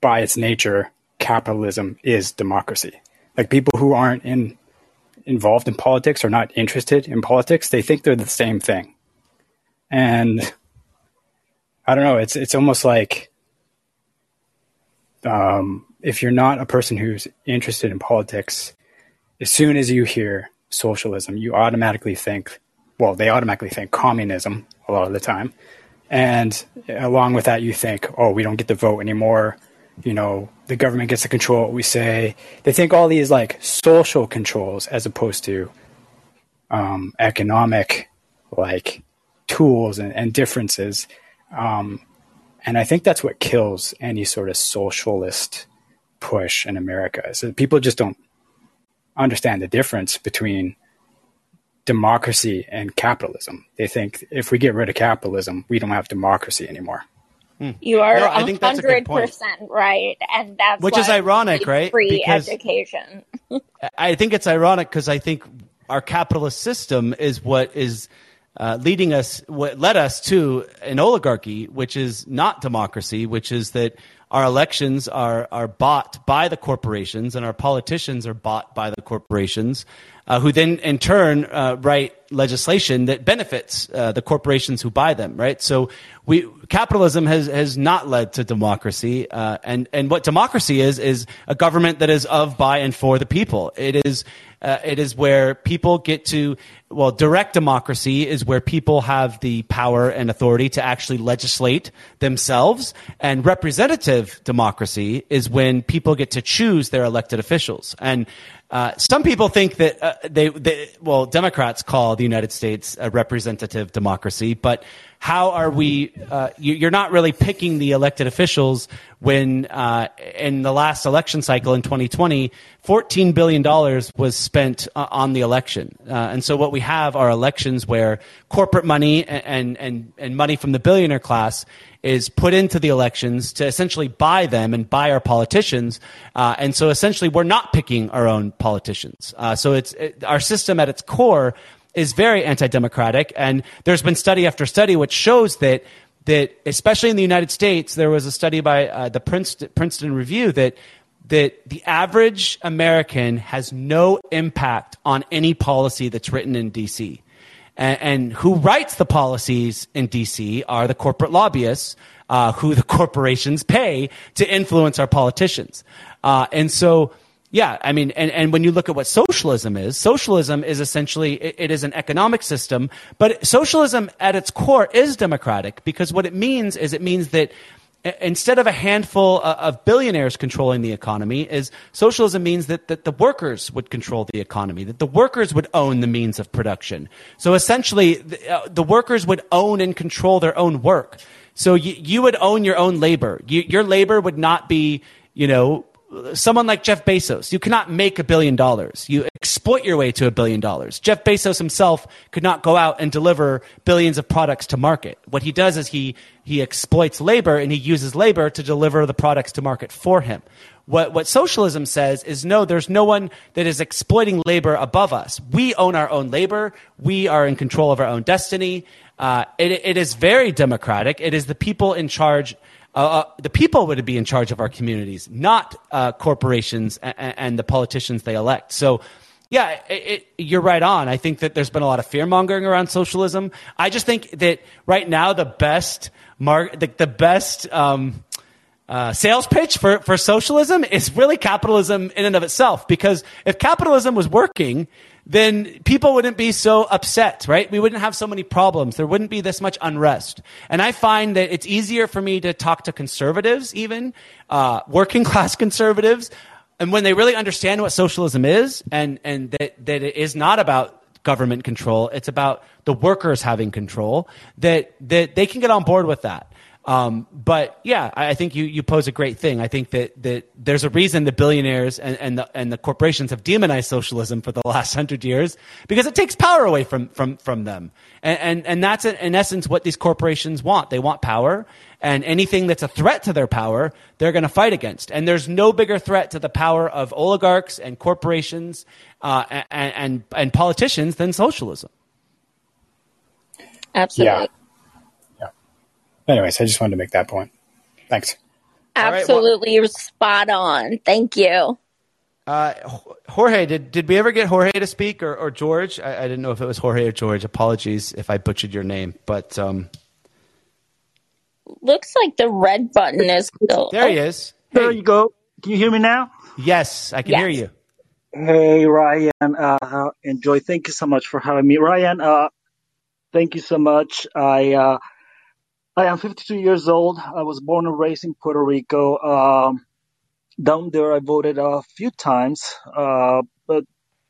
by its nature, capitalism is democracy. Like people who aren't in involved in politics or not interested in politics, they think they're the same thing. And I don't know, it's it's almost like um, if you're not a person who's interested in politics, as soon as you hear socialism, you automatically think, well, they automatically think communism a lot of the time. And along with that, you think, oh, we don't get to vote anymore you know, the government gets to control what we say. They think all these like social controls as opposed to um, economic like tools and, and differences. Um, and I think that's what kills any sort of socialist push in America. So people just don't understand the difference between democracy and capitalism. They think if we get rid of capitalism, we don't have democracy anymore. Hmm. You are no, I think that's a good point. right, and that's which is ironic, right? Free because education. I think it's ironic because I think our capitalist system is what is uh, leading us, what led us to an oligarchy, which is not democracy, which is that our elections are are bought by the corporations, and our politicians are bought by the corporations, uh, who then in turn uh, write legislation that benefits uh, the corporations who buy them. Right. So we capitalism has has not led to democracy, uh, and and what democracy is is a government that is of, by, and for the people. It is uh, it is where people get to, well, direct democracy is where people have the power and authority to actually legislate themselves. And representative democracy is when people get to choose their elected officials. And uh, some people think that uh, they, they, well, Democrats call the United States a representative democracy, but how are we? Uh, you, are not really picking the elected officials when uh, in the last election cycle in 2020, 14 billion dollars was spent uh, on the election, uh, and so what we have are elections where corporate money and and and money from the billionaire class is put into the elections to essentially buy them and buy our politicians. Uh, and so essentially, we're not picking our own politicians. Uh, so it's it, our system at its core is very anti-democratic, and there's been study after study which shows that that especially in the United States, there was a study by uh, the Princeton, Princeton Review that that the average American has no impact on any policy that's written in DC. And, and who writes the policies in DC are the corporate lobbyists uh, who the corporations pay to influence our politicians. Uh, and so yeah, I mean, and, and when you look at what socialism is, socialism is essentially, it, it is an economic system, but socialism at its core is democratic because what it means is it means that instead of a handful of billionaires controlling the economy is socialism means that, that the workers would control the economy that the workers would own the means of production. So essentially the, uh, the workers would own and control their own work. So you, you would own your own labor. You, your labor would not be you know someone like Jeff Bezos, you cannot make a billion dollars. You exploit your way to a billion dollars. Jeff Bezos himself could not go out and deliver billions of products to market. What he does is he, he exploits labor and he uses labor to deliver the products to market for him. What, what socialism says is no, there's no one that is exploiting labor above us. We own our own labor. We are in control of our own destiny. Uh, it, it is very democratic. It is the people in charge uh, uh, the people would be in charge of our communities, not uh, corporations and, and, the politicians they elect. So, yeah, it, it, you're right on. I think that there's been a lot of fear mongering around socialism. I just think that right now the best mar- the, the best um, uh, sales pitch for, for socialism is really capitalism in and of itself. Because if capitalism was working, then people wouldn't be so upset, right? We wouldn't have so many problems. There wouldn't be this much unrest. And I find that it's easier for me to talk to conservatives, even uh, working class conservatives, and when they really understand what socialism is, and and that that it is not about government control, it's about the workers having control. That that they can get on board with that. Um, but yeah, I think you, you pose a great thing. I think that, that there's a reason the billionaires and, and, the, and the corporations have demonized socialism for the last hundred years because it takes power away from, from, from them. And, and, and that's in essence what these corporations want. They want power and anything that's a threat to their power, they're going to fight against. And there's no bigger threat to the power of oligarchs and corporations uh, and, and, and politicians than socialism. Absolutely. Yeah anyways, I just wanted to make that point. Thanks. Absolutely, right, well, spot on. Thank you. Uh, Jorge, did, did we ever get Jorge to speak or, or George? I, I, didn't know if it was Jorge or George. Apologies if I butchered your name, but um, looks like the red button is still. There he is. There you go. Can you hear me now? Yes, I can yes. hear you. Hey, Ryan uh, and Joy. Thank you so much for having me. Ryan, uh, thank you so much. I uh, I am 52 years old. I was born and raised in Puerto Rico. Um, down there, I voted a few times, uh, but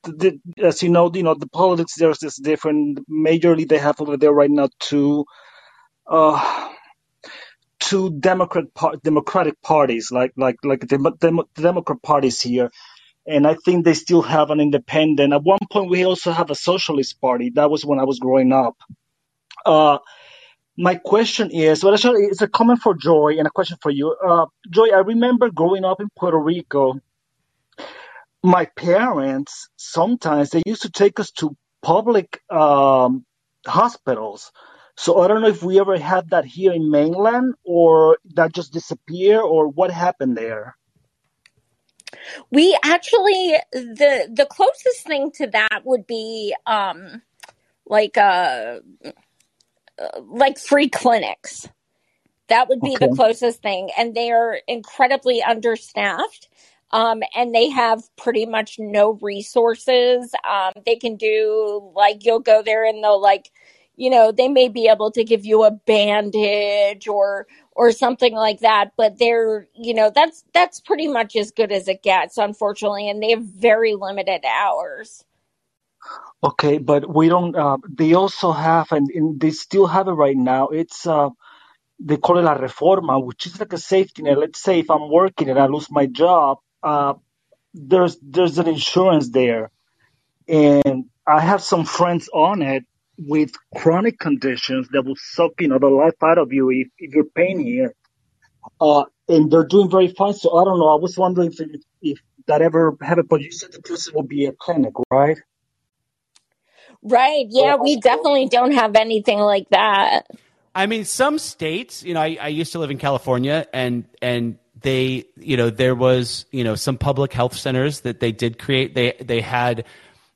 the, as you know, you know the politics there is different. Majorly, they have over there right now two, uh, two Democrat par- Democratic parties, like like like the, the Democrat parties here, and I think they still have an independent. At one point, we also have a socialist party. That was when I was growing up. Uh, my question is, well, actually, it's a comment for Joy and a question for you. Uh, Joy, I remember growing up in Puerto Rico. My parents sometimes they used to take us to public um, hospitals So I don't know if we ever had that here in mainland or that just disappeared or what happened there. We actually the the closest thing to that would be um like uh like free clinics. That would be Okay. the closest thing and they are incredibly understaffed. Um, and they have pretty much no resources. Um, they can do like you'll go there and they'll like, you know, they may be able to give you a bandage or or something like that, but they're, you know, that's that's pretty much as good as it gets, unfortunately, and they have very limited hours. Okay, but we don't. Uh, they also have, and, and they still have it right now. It's uh, they call it La reforma, which is like a safety net. Let's say if I'm working and I lose my job, uh, there's there's an insurance there, and I have some friends on it with chronic conditions that will suck you know the life out of you if, if you're paying here. Uh, and they're doing very fine. So I don't know. I was wondering if if that ever happened, but you said the closest would be a clinic, right? Right. Yeah, we definitely don't have anything like that. I mean, some states, you know, I, I used to live in California and, and they, you know, there was, you know, some public health centers that they did create. They, they had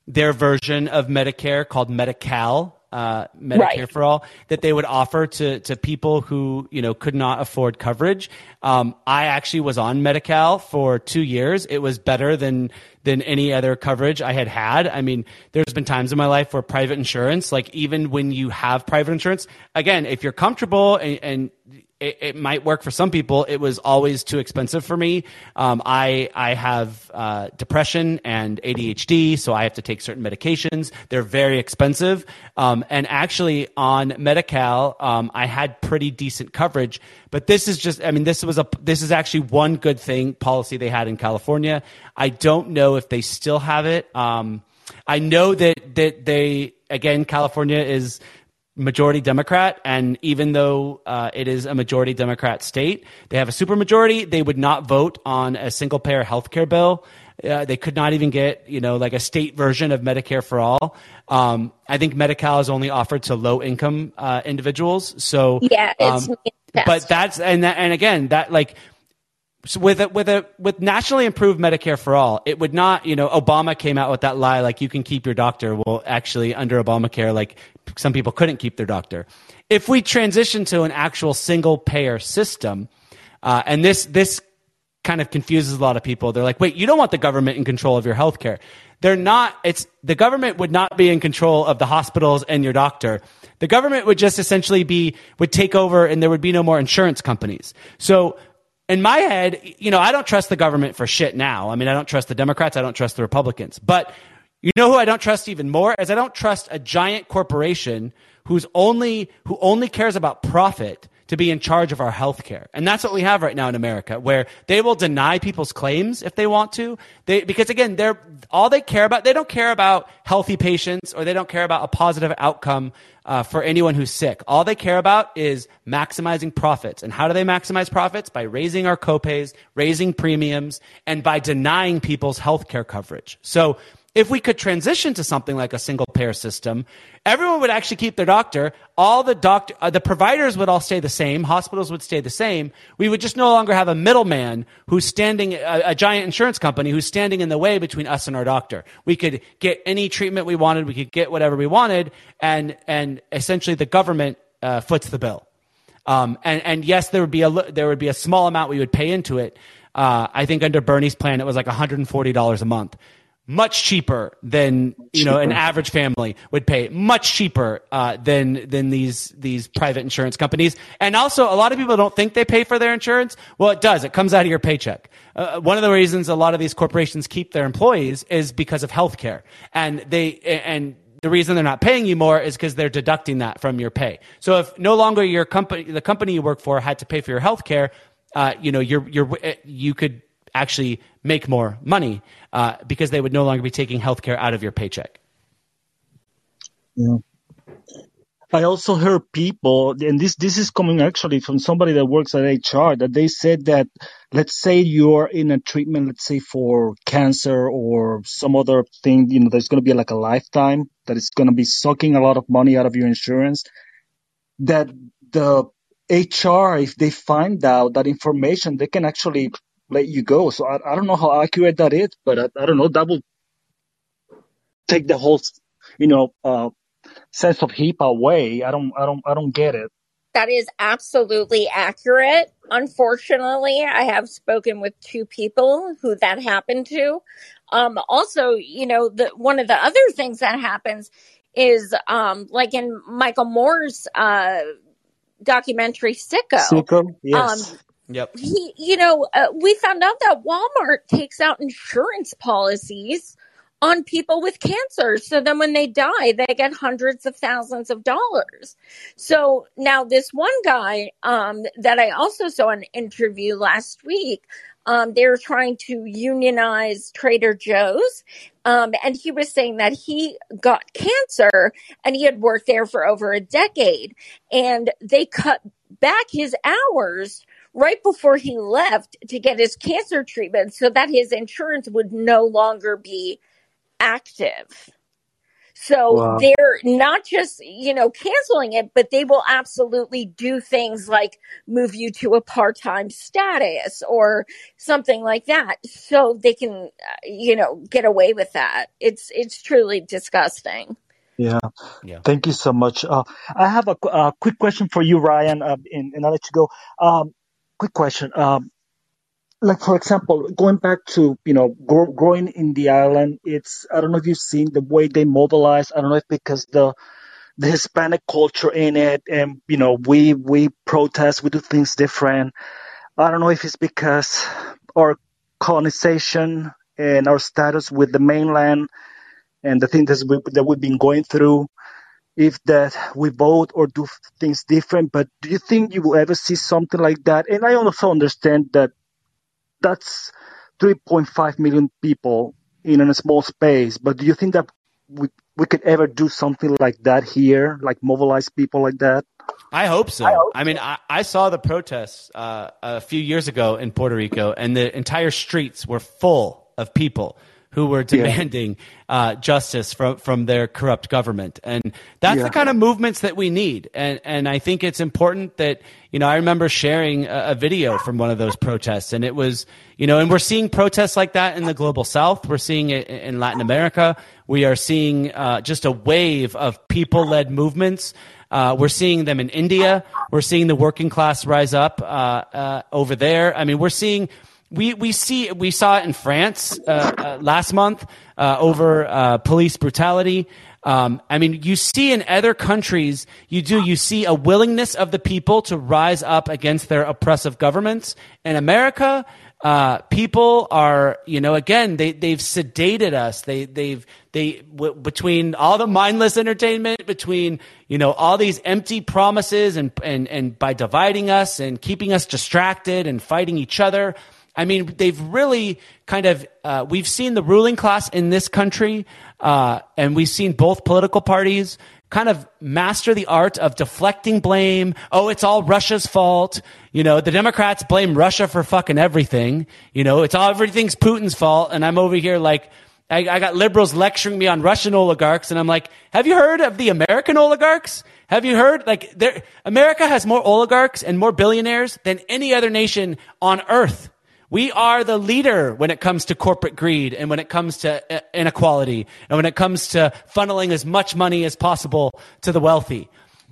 their version of Medicare called Medi-Cal, uh, Medicare Right. for all that they would offer to, to people who, you know, could not afford coverage. Um, I actually was on Medi-Cal for two years. It was better than, than any other coverage I had had. I mean, there's been times in my life where private insurance, like even when you have private insurance, again, if you're comfortable and, and it, it might work for some people. It was always too expensive for me. Um, I I have uh, depression and ADHD, so I have to take certain medications. They're very expensive. Um, and actually, on Medi-Cal, um, I had pretty decent coverage. But this is just, I mean, this was a this is actually one good thing policy they had in California. I don't know if they still have it. Um, I know that that they again, California is majority Democrat, and even though uh, it is a majority Democrat state, they have a supermajority. They would not vote on a single payer health care bill. Uh, they could not even get, you know, like a state version of Medicare for all. Um, I think Medi-Cal is only offered to low income uh, individuals. So Yeah, it's um, but that's and that, and again that like so with a, with a with nationally improved Medicare for all, it would not. You know, Obama came out with that lie like you can keep your doctor. Well, actually, under Obamacare, like some people couldn't keep their doctor. If we transition to an actual single payer system, uh, and this this kind of confuses a lot of people. They're like, wait, you don't want the government in control of your healthcare. They're not, it's, the government would not be in control of the hospitals and your doctor. The government would just essentially be, would take over and there would be no more insurance companies. So in my head, you know, I don't trust the government for shit now. I mean, I don't trust the Democrats. I don't trust the Republicans. But you know who I don't trust even more is I don't trust a giant corporation who's only, who only cares about profit to be in charge of our health care. And that's what we have right now in America, where they will deny people's claims if they want to. They, because again, they're, all they care about, they don't care about healthy patients or they don't care about a positive outcome uh, for anyone who's sick. All they care about is maximizing profits. And how do they maximize profits? By raising our copays, raising premiums, and by denying people's health care coverage. So if we could transition to something like a single payer system, everyone would actually keep their doctor. All the doctor, uh, the providers would all stay the same. Hospitals would stay the same. We would just no longer have a middleman who's standing, a, a giant insurance company who's standing in the way between us and our doctor. We could get any treatment we wanted. We could get whatever we wanted, and and essentially the government uh, foots the bill. Um, and, and yes, there would be a there would be a small amount we would pay into it. Uh, I think under Bernie's plan, it was like $140 a month. Much cheaper than you know an average family would pay. Much cheaper uh, than than these these private insurance companies. And also, a lot of people don't think they pay for their insurance. Well, it does. It comes out of your paycheck. Uh, one of the reasons a lot of these corporations keep their employees is because of health care, and they and the reason they're not paying you more is because they're deducting that from your pay. So if no longer your company, the company you work for had to pay for your health care, uh, you know, you're, you're, you could actually make more money uh, because they would no longer be taking health care out of your paycheck. Yeah. I also heard people, and this this is coming actually from somebody that works at HR, that they said that let's say you're in a treatment, let's say for cancer or some other thing, you know, there's going to be like a lifetime that is going to be sucking a lot of money out of your insurance. that the HR, if they find out that information, they can actually let you go. So I, I don't know how accurate that is, but I, I don't know. That will take the whole, you know, uh, sense of HIPAA away. I don't, I don't, I don't get it. That is absolutely accurate. Unfortunately, I have spoken with two people who that happened to. Um, also, you know, the one of the other things that happens is um, like in Michael Moore's uh, documentary Sicko. Sicko, yes. Um, Yep. he, you know, uh, we found out that Walmart takes out insurance policies on people with cancer. So then when they die, they get hundreds of thousands of dollars. So now this one guy, um, that I also saw an interview last week, um, they're trying to unionize Trader Joe's. Um, and he was saying that he got cancer and he had worked there for over a decade and they cut back his hours right before he left to get his cancer treatment so that his insurance would no longer be active. So Wow. they're not just, you know, canceling it, but they will absolutely do things like move you to a part-time status or something like that so they can, uh, you know, get away with that. It's, it's truly disgusting. Yeah. Yeah. Thank you so much. Uh, I have a, a quick question for you, Ryan, uh, and, and I'll let you go. Um, quick question. Um, like for example, going back to you know grow, growing in the island, it's I don't know if you've seen the way they mobilize. I don't know if because the the Hispanic culture in it, and you know we we protest, we do things different. I don't know if it's because our colonization and our status with the mainland and the things that, we, that we've been going through, if that we vote or do things different. But do you think you will ever see something like that? And I also understand that that's 3.5 million people in a small space. But do you think that we, we could ever do something like that here, like mobilize people like that? I hope so. I, mean, I, I saw the protests uh, a few years ago in Puerto Rico, and the entire streets were full of people who were demanding uh, justice from from their corrupt government, and that's Yeah. the kind of movements that we need. And and I think it's important that you know I remember sharing a, a video from one of those protests, and it was you know, and we're seeing protests like that in the global South. We're seeing it in Latin America. We are seeing uh, just a wave of people led movements. Uh, we're seeing them in India. We're seeing the working class rise up uh, uh, over there. I mean, we're seeing we we see we saw it in France uh, uh, last month uh, over uh, police brutality. Um, I mean, you see in other countries, you do you see a willingness of the people to rise up against their oppressive governments. In America, uh, people are, you know, again, they, they've sedated us. They, they've, they, w- between all the mindless entertainment, between, you know, all these empty promises and, and, and by dividing us and keeping us distracted and fighting each other. I mean, they've really kind of, uh, we've seen the ruling class in this country, uh, and we've seen both political parties kind of master the art of deflecting blame. Oh, it's all Russia's fault. You know, the Democrats blame Russia for fucking everything. You know, it's all, everything's Putin's fault. And I'm over here like, I, I got liberals lecturing me on Russian oligarchs. And I'm like, have you heard of the American oligarchs? Have you heard? Like, America has more oligarchs and more billionaires than any other nation on earth. We are the leader when it comes to corporate greed and when it comes to uh, inequality and when it comes to funneling as much money as possible to the wealthy.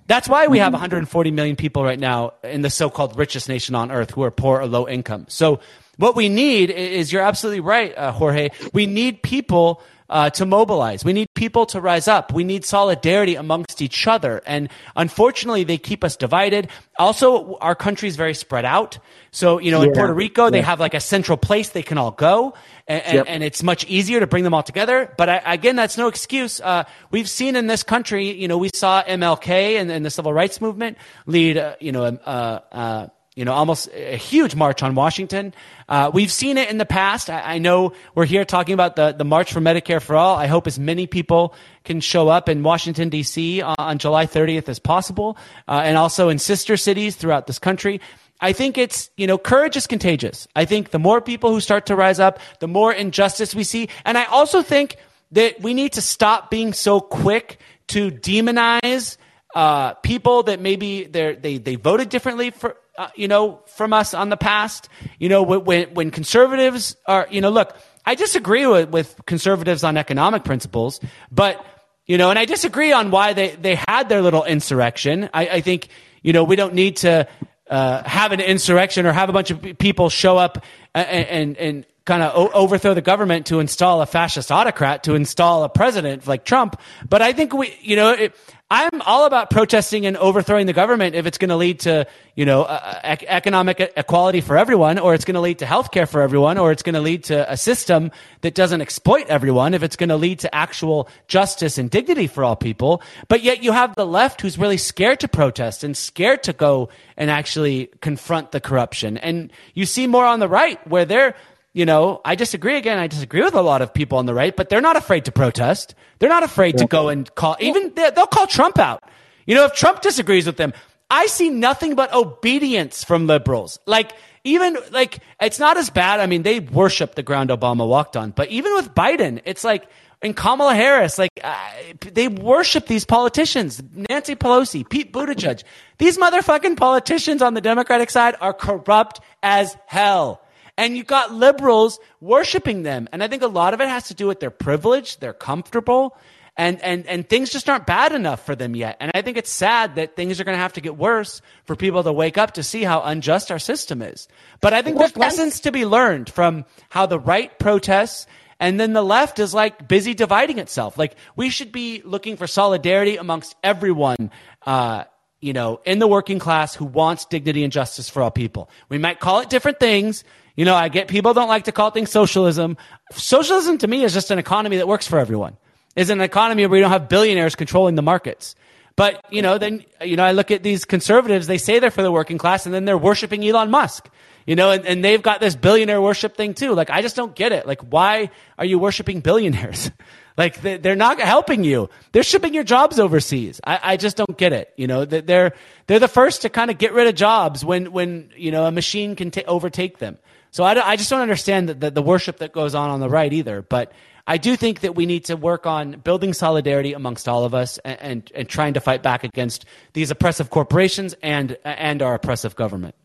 That's why we have 140 million people right now in the so-called richest nation on earth who are poor or low income. So what we need is, you're absolutely right, uh, Jorge. We need people uh, to mobilize. We need people to rise up. We need solidarity amongst each other. And unfortunately, they keep us divided. Also, our country is very spread out. So, you know, in Puerto Rico, they have like a central place they can all go. And, and, Yep. and it's much easier to bring them all together. But I, again, that's no excuse. Uh, we've seen in this country, you know, we saw MLK and, and the civil rights movement lead, uh, you know, uh, uh, you know, almost a huge march on Washington. Uh, we've seen it in the past. I, I know we're here talking about the, the March for Medicare for All. I hope as many people can show up in Washington, D.C. on, on July 30th as possible, uh, and also in sister cities throughout this country. I think it's, you know, courage is contagious. I think the more people who start to rise up, the more injustice we see. And I also think that we need to stop being so quick to demonize uh, people that maybe they they voted differently for uh, you know from us on the past. You know when when conservatives are you know look, I disagree with, with conservatives on economic principles, but you know, and I disagree on why they they had their little insurrection. I, I think you know we don't need to uh, have an insurrection or have a bunch of people show up and and, and kind of o- overthrow the government to install a fascist autocrat to install a president like Trump. But I think we, you know, it, I'm all about protesting and overthrowing the government if it's going to lead to, you know, uh, economic equality for everyone, or it's going to lead to health care for everyone, or it's going to lead to a system that doesn't exploit everyone, if it's going to lead to actual justice and dignity for all people. But yet you have the left who's really scared to protest and scared to go and actually confront the corruption. And you see more on the right where they're, you know, I disagree again. I disagree with a lot of people on the right, but they're not afraid to protest. They're not afraid to go and call, even they'll call Trump out. You know, if Trump disagrees with them, I see nothing but obedience from liberals. Like, even like, it's not as bad. I mean, they worship the ground Obama walked on, but even with Biden, it's like, and Kamala Harris, like, uh, they worship these politicians. Nancy Pelosi, Pete Buttigieg. These motherfucking politicians on the Democratic side are corrupt as hell and you got liberals worshiping them. And I think a lot of it has to do with their privilege, they're comfortable, and, and, and things just aren't bad enough for them yet. And I think it's sad that things are going to have to get worse for people to wake up to see how unjust our system is. But I think there's lessons to be learned from how the right protests and then the left is like busy dividing itself. Like we should be looking for solidarity amongst everyone, uh, you know, in the working class who wants dignity and justice for all people. We might call it different things. You know, I get people don't like to call things socialism. Socialism to me is just an economy that works for everyone. Is an economy where you don't have billionaires controlling the markets. But, you know, then, you know, I look at these conservatives, they say they're for the working class and then they're worshiping Elon Musk. You know, and, and they've got this billionaire worship thing too. Like, I just don't get it. Like, why are you worshiping billionaires? like, they're not helping you. They're shipping your jobs overseas. I, I just don't get it. You know, they're, they're the first to kind of get rid of jobs when, when, you know, a machine can t- overtake them. So I, I just don't understand the, the, the worship that goes on on the right either. But I do think that we need to work on building solidarity amongst all of us and, and, and trying to fight back against these oppressive corporations and and our oppressive government.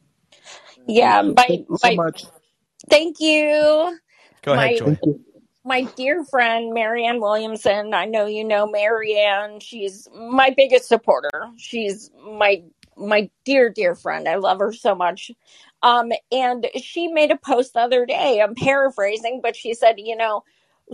Yeah, my, Thank you so my, much. thank you. Go ahead, My Joy. my dear friend Marianne Williamson. I know you know Marianne. She's my biggest supporter. She's my my dear dear friend. I love her so much. Um, and she made a post the other day. I'm paraphrasing, but she said, you know,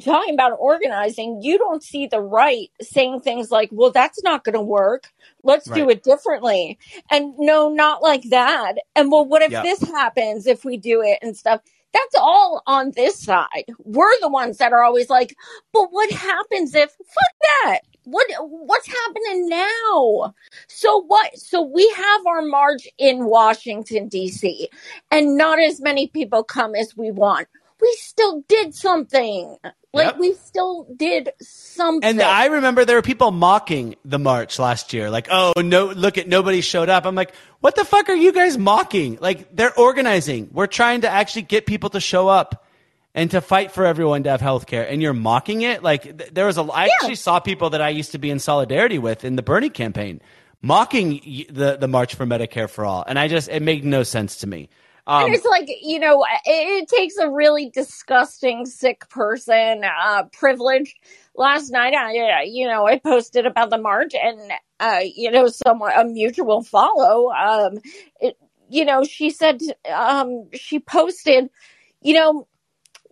talking about organizing, you don't see the right saying things like, well, that's not going to work. Let's do it differently. And no, not like that. And well, what if Yeah. this happens if we do it and stuff? That's all on this side. We're the ones that are always like, but what happens if, fuck that. What, what's happening now? So what? So we have our march in Washington DC and not as many people come as we want. We still did something. Like Yep. we still did something. And I remember there were people mocking the march last year, like, "Oh no, look at nobody showed up." I'm like, "What the fuck are you guys mocking?" Like they're organizing. We're trying to actually get people to show up and to fight for everyone to have health care, and you're mocking it. Like th- there was a, I actually saw people that I used to be in solidarity with in the Bernie campaign mocking the the March for Medicare for All, and I just it made no sense to me. Um, and it's like you know it, it takes a really disgusting sick person uh privilege last night i uh, you know i posted about the march and uh you know someone a mutual follow um it, you know she said um she posted you know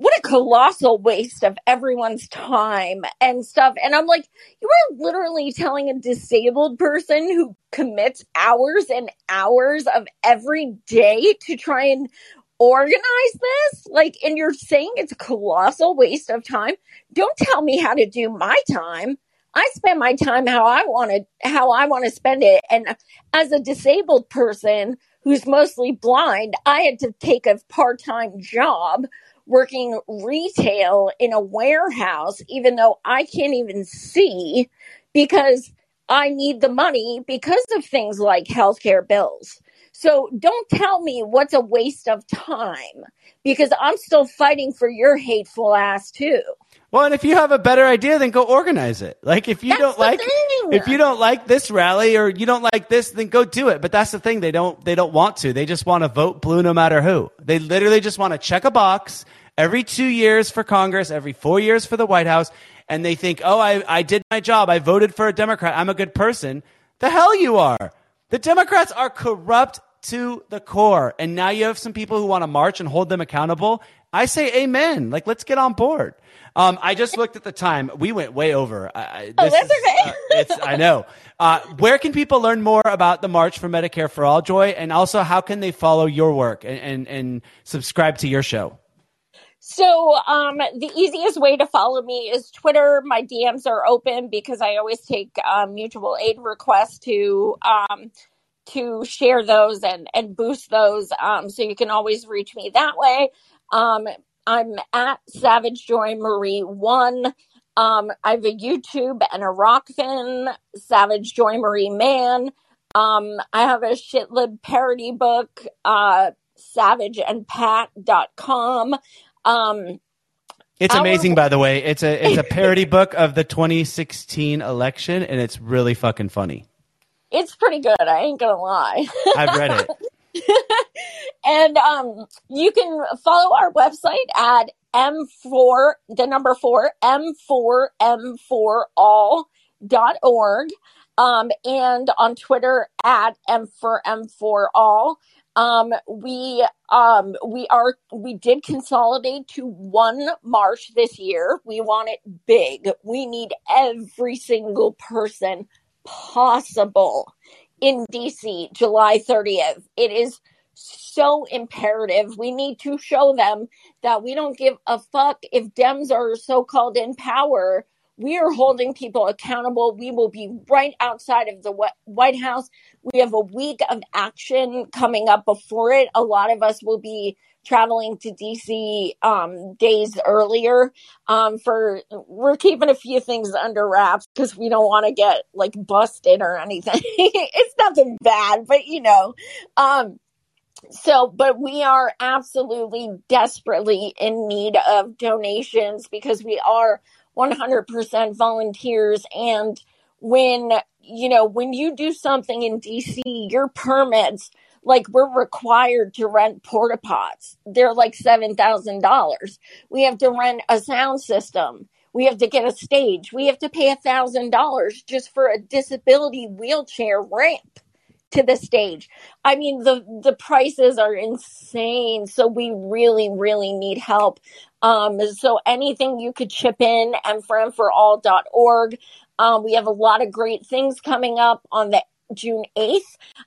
what a colossal waste of everyone's time and stuff. And I'm like, you are literally telling a disabled person who commits hours and hours of every day to try and organize this? Like, and you're saying it's a colossal waste of time? Don't tell me how to do my time. I spend my time how I want to, how I want to spend it. And as a disabled person who's mostly blind, I had to take a part-time job working retail in a warehouse, even though I can't even see because I need the money because of things like healthcare bills. So don't tell me what's a waste of time because I'm still fighting for your hateful ass too. well, and if you have a better idea, then go organize it. Like if you That's don't like, thing. if you don't like this rally or you don't like this, then go do it. But that's the thing. They don't, they don't want to. They just want to vote blue no matter who. They literally just want to check a box every two years for Congress, every four years for the White House. And they think, oh, I, I did my job. I voted for a Democrat. I'm a good person. The hell you are. The Democrats are corrupt to the core. And now you have some people who want to march and hold them accountable. I say amen. Like, let's get on board. Um, I just looked at the time. We went way over. I, oh, that's is, okay. uh, it's, I know. Uh, where can people learn more about the March for Medicare for All, Joy? And also, how can they follow your work and, and, and subscribe to your show? So, um, the easiest way to follow me is Twitter. My DMs are open because I always take um, mutual aid requests to um, to share those and and boost those. Um, so you can always reach me that way. Um, I'm at Savage Joy Marie One. Um, I have a YouTube and a Rokfin, Savage Joy Marie Man. I have a shitlib parody book, uh, savageandpat.com. Um, it's amazing, by the way. It's a it's a parody book of the 2016 election, and it's really fucking funny. It's pretty good. I ain't gonna lie. I've read it. and um, you can follow our website at m4 the number four m4m4all dot org um, and on Twitter at m4m4all. Um, we um, we are we did consolidate to one march this year. We want it big. We need every single person possible in DC July 30th. It is so imperative. We need to show them that we don't give a fuck if Dems are so called in power. We are holding people accountable. We will be right outside of the White House. We have a week of action coming up before it. A lot of us will be traveling to DC um, days earlier. Um, for we're keeping a few things under wraps because we don't want to get like busted or anything. it's nothing bad, but you know. Um, so, but we are absolutely desperately in need of donations because we are 100% volunteers and when you know when you do something in DC your permits like we're required to rent porta pots. They're like $7,000. We have to rent a sound system. We have to get a stage. We have to pay a thousand dollars just for a disability wheelchair ramp to the stage. I mean, the, the prices are insane. So we really, really need help. Um, so anything you could chip in and for all.org. Um, we have a lot of great things coming up on the June 8th.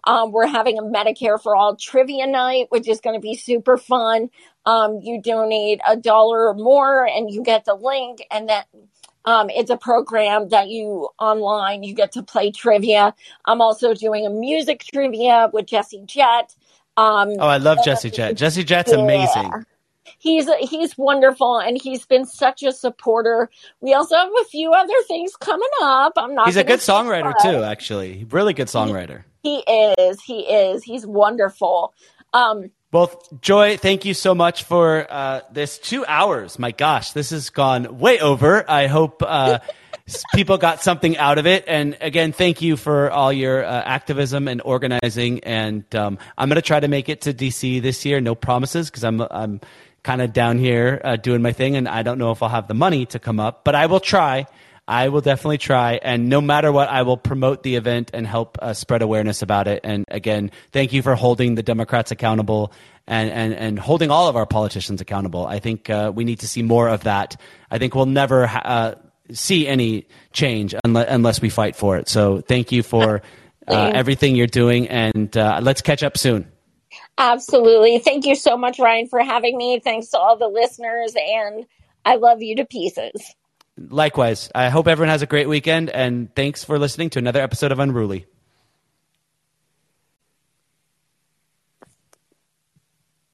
Um, we're having a Medicare for All trivia night, which is going to be super fun. Um, you donate a dollar or more and you get the link and that um, it's a program that you online, you get to play trivia. I'm also doing a music trivia with Jesse Jett. Um, oh, I love Jesse Jett. Jesse Jett's yeah. amazing he's he's wonderful and he's been such a supporter. We also have a few other things coming up. I'm not. He's a good songwriter too, actually. Really good songwriter. He, he is. He is. He's wonderful. Um, both Joy, thank you so much for uh, this two hours. My gosh, this has gone way over. I hope uh, people got something out of it. And again, thank you for all your uh, activism and organizing. And um, I'm going to try to make it to DC this year. No promises because I'm I'm kind of down here uh, doing my thing, and I don't know if I'll have the money to come up, but I will try. I will definitely try, and no matter what, I will promote the event and help uh, spread awareness about it. And again, thank you for holding the Democrats accountable and and, and holding all of our politicians accountable. I think uh, we need to see more of that. I think we'll never ha- uh, see any change unless, unless we fight for it. So thank you for uh, everything you're doing, and uh, let's catch up soon. Absolutely. Thank you so much, Ryan, for having me. Thanks to all the listeners, and I love you to pieces. Likewise. I hope everyone has a great weekend, and thanks for listening to another episode of Unruly.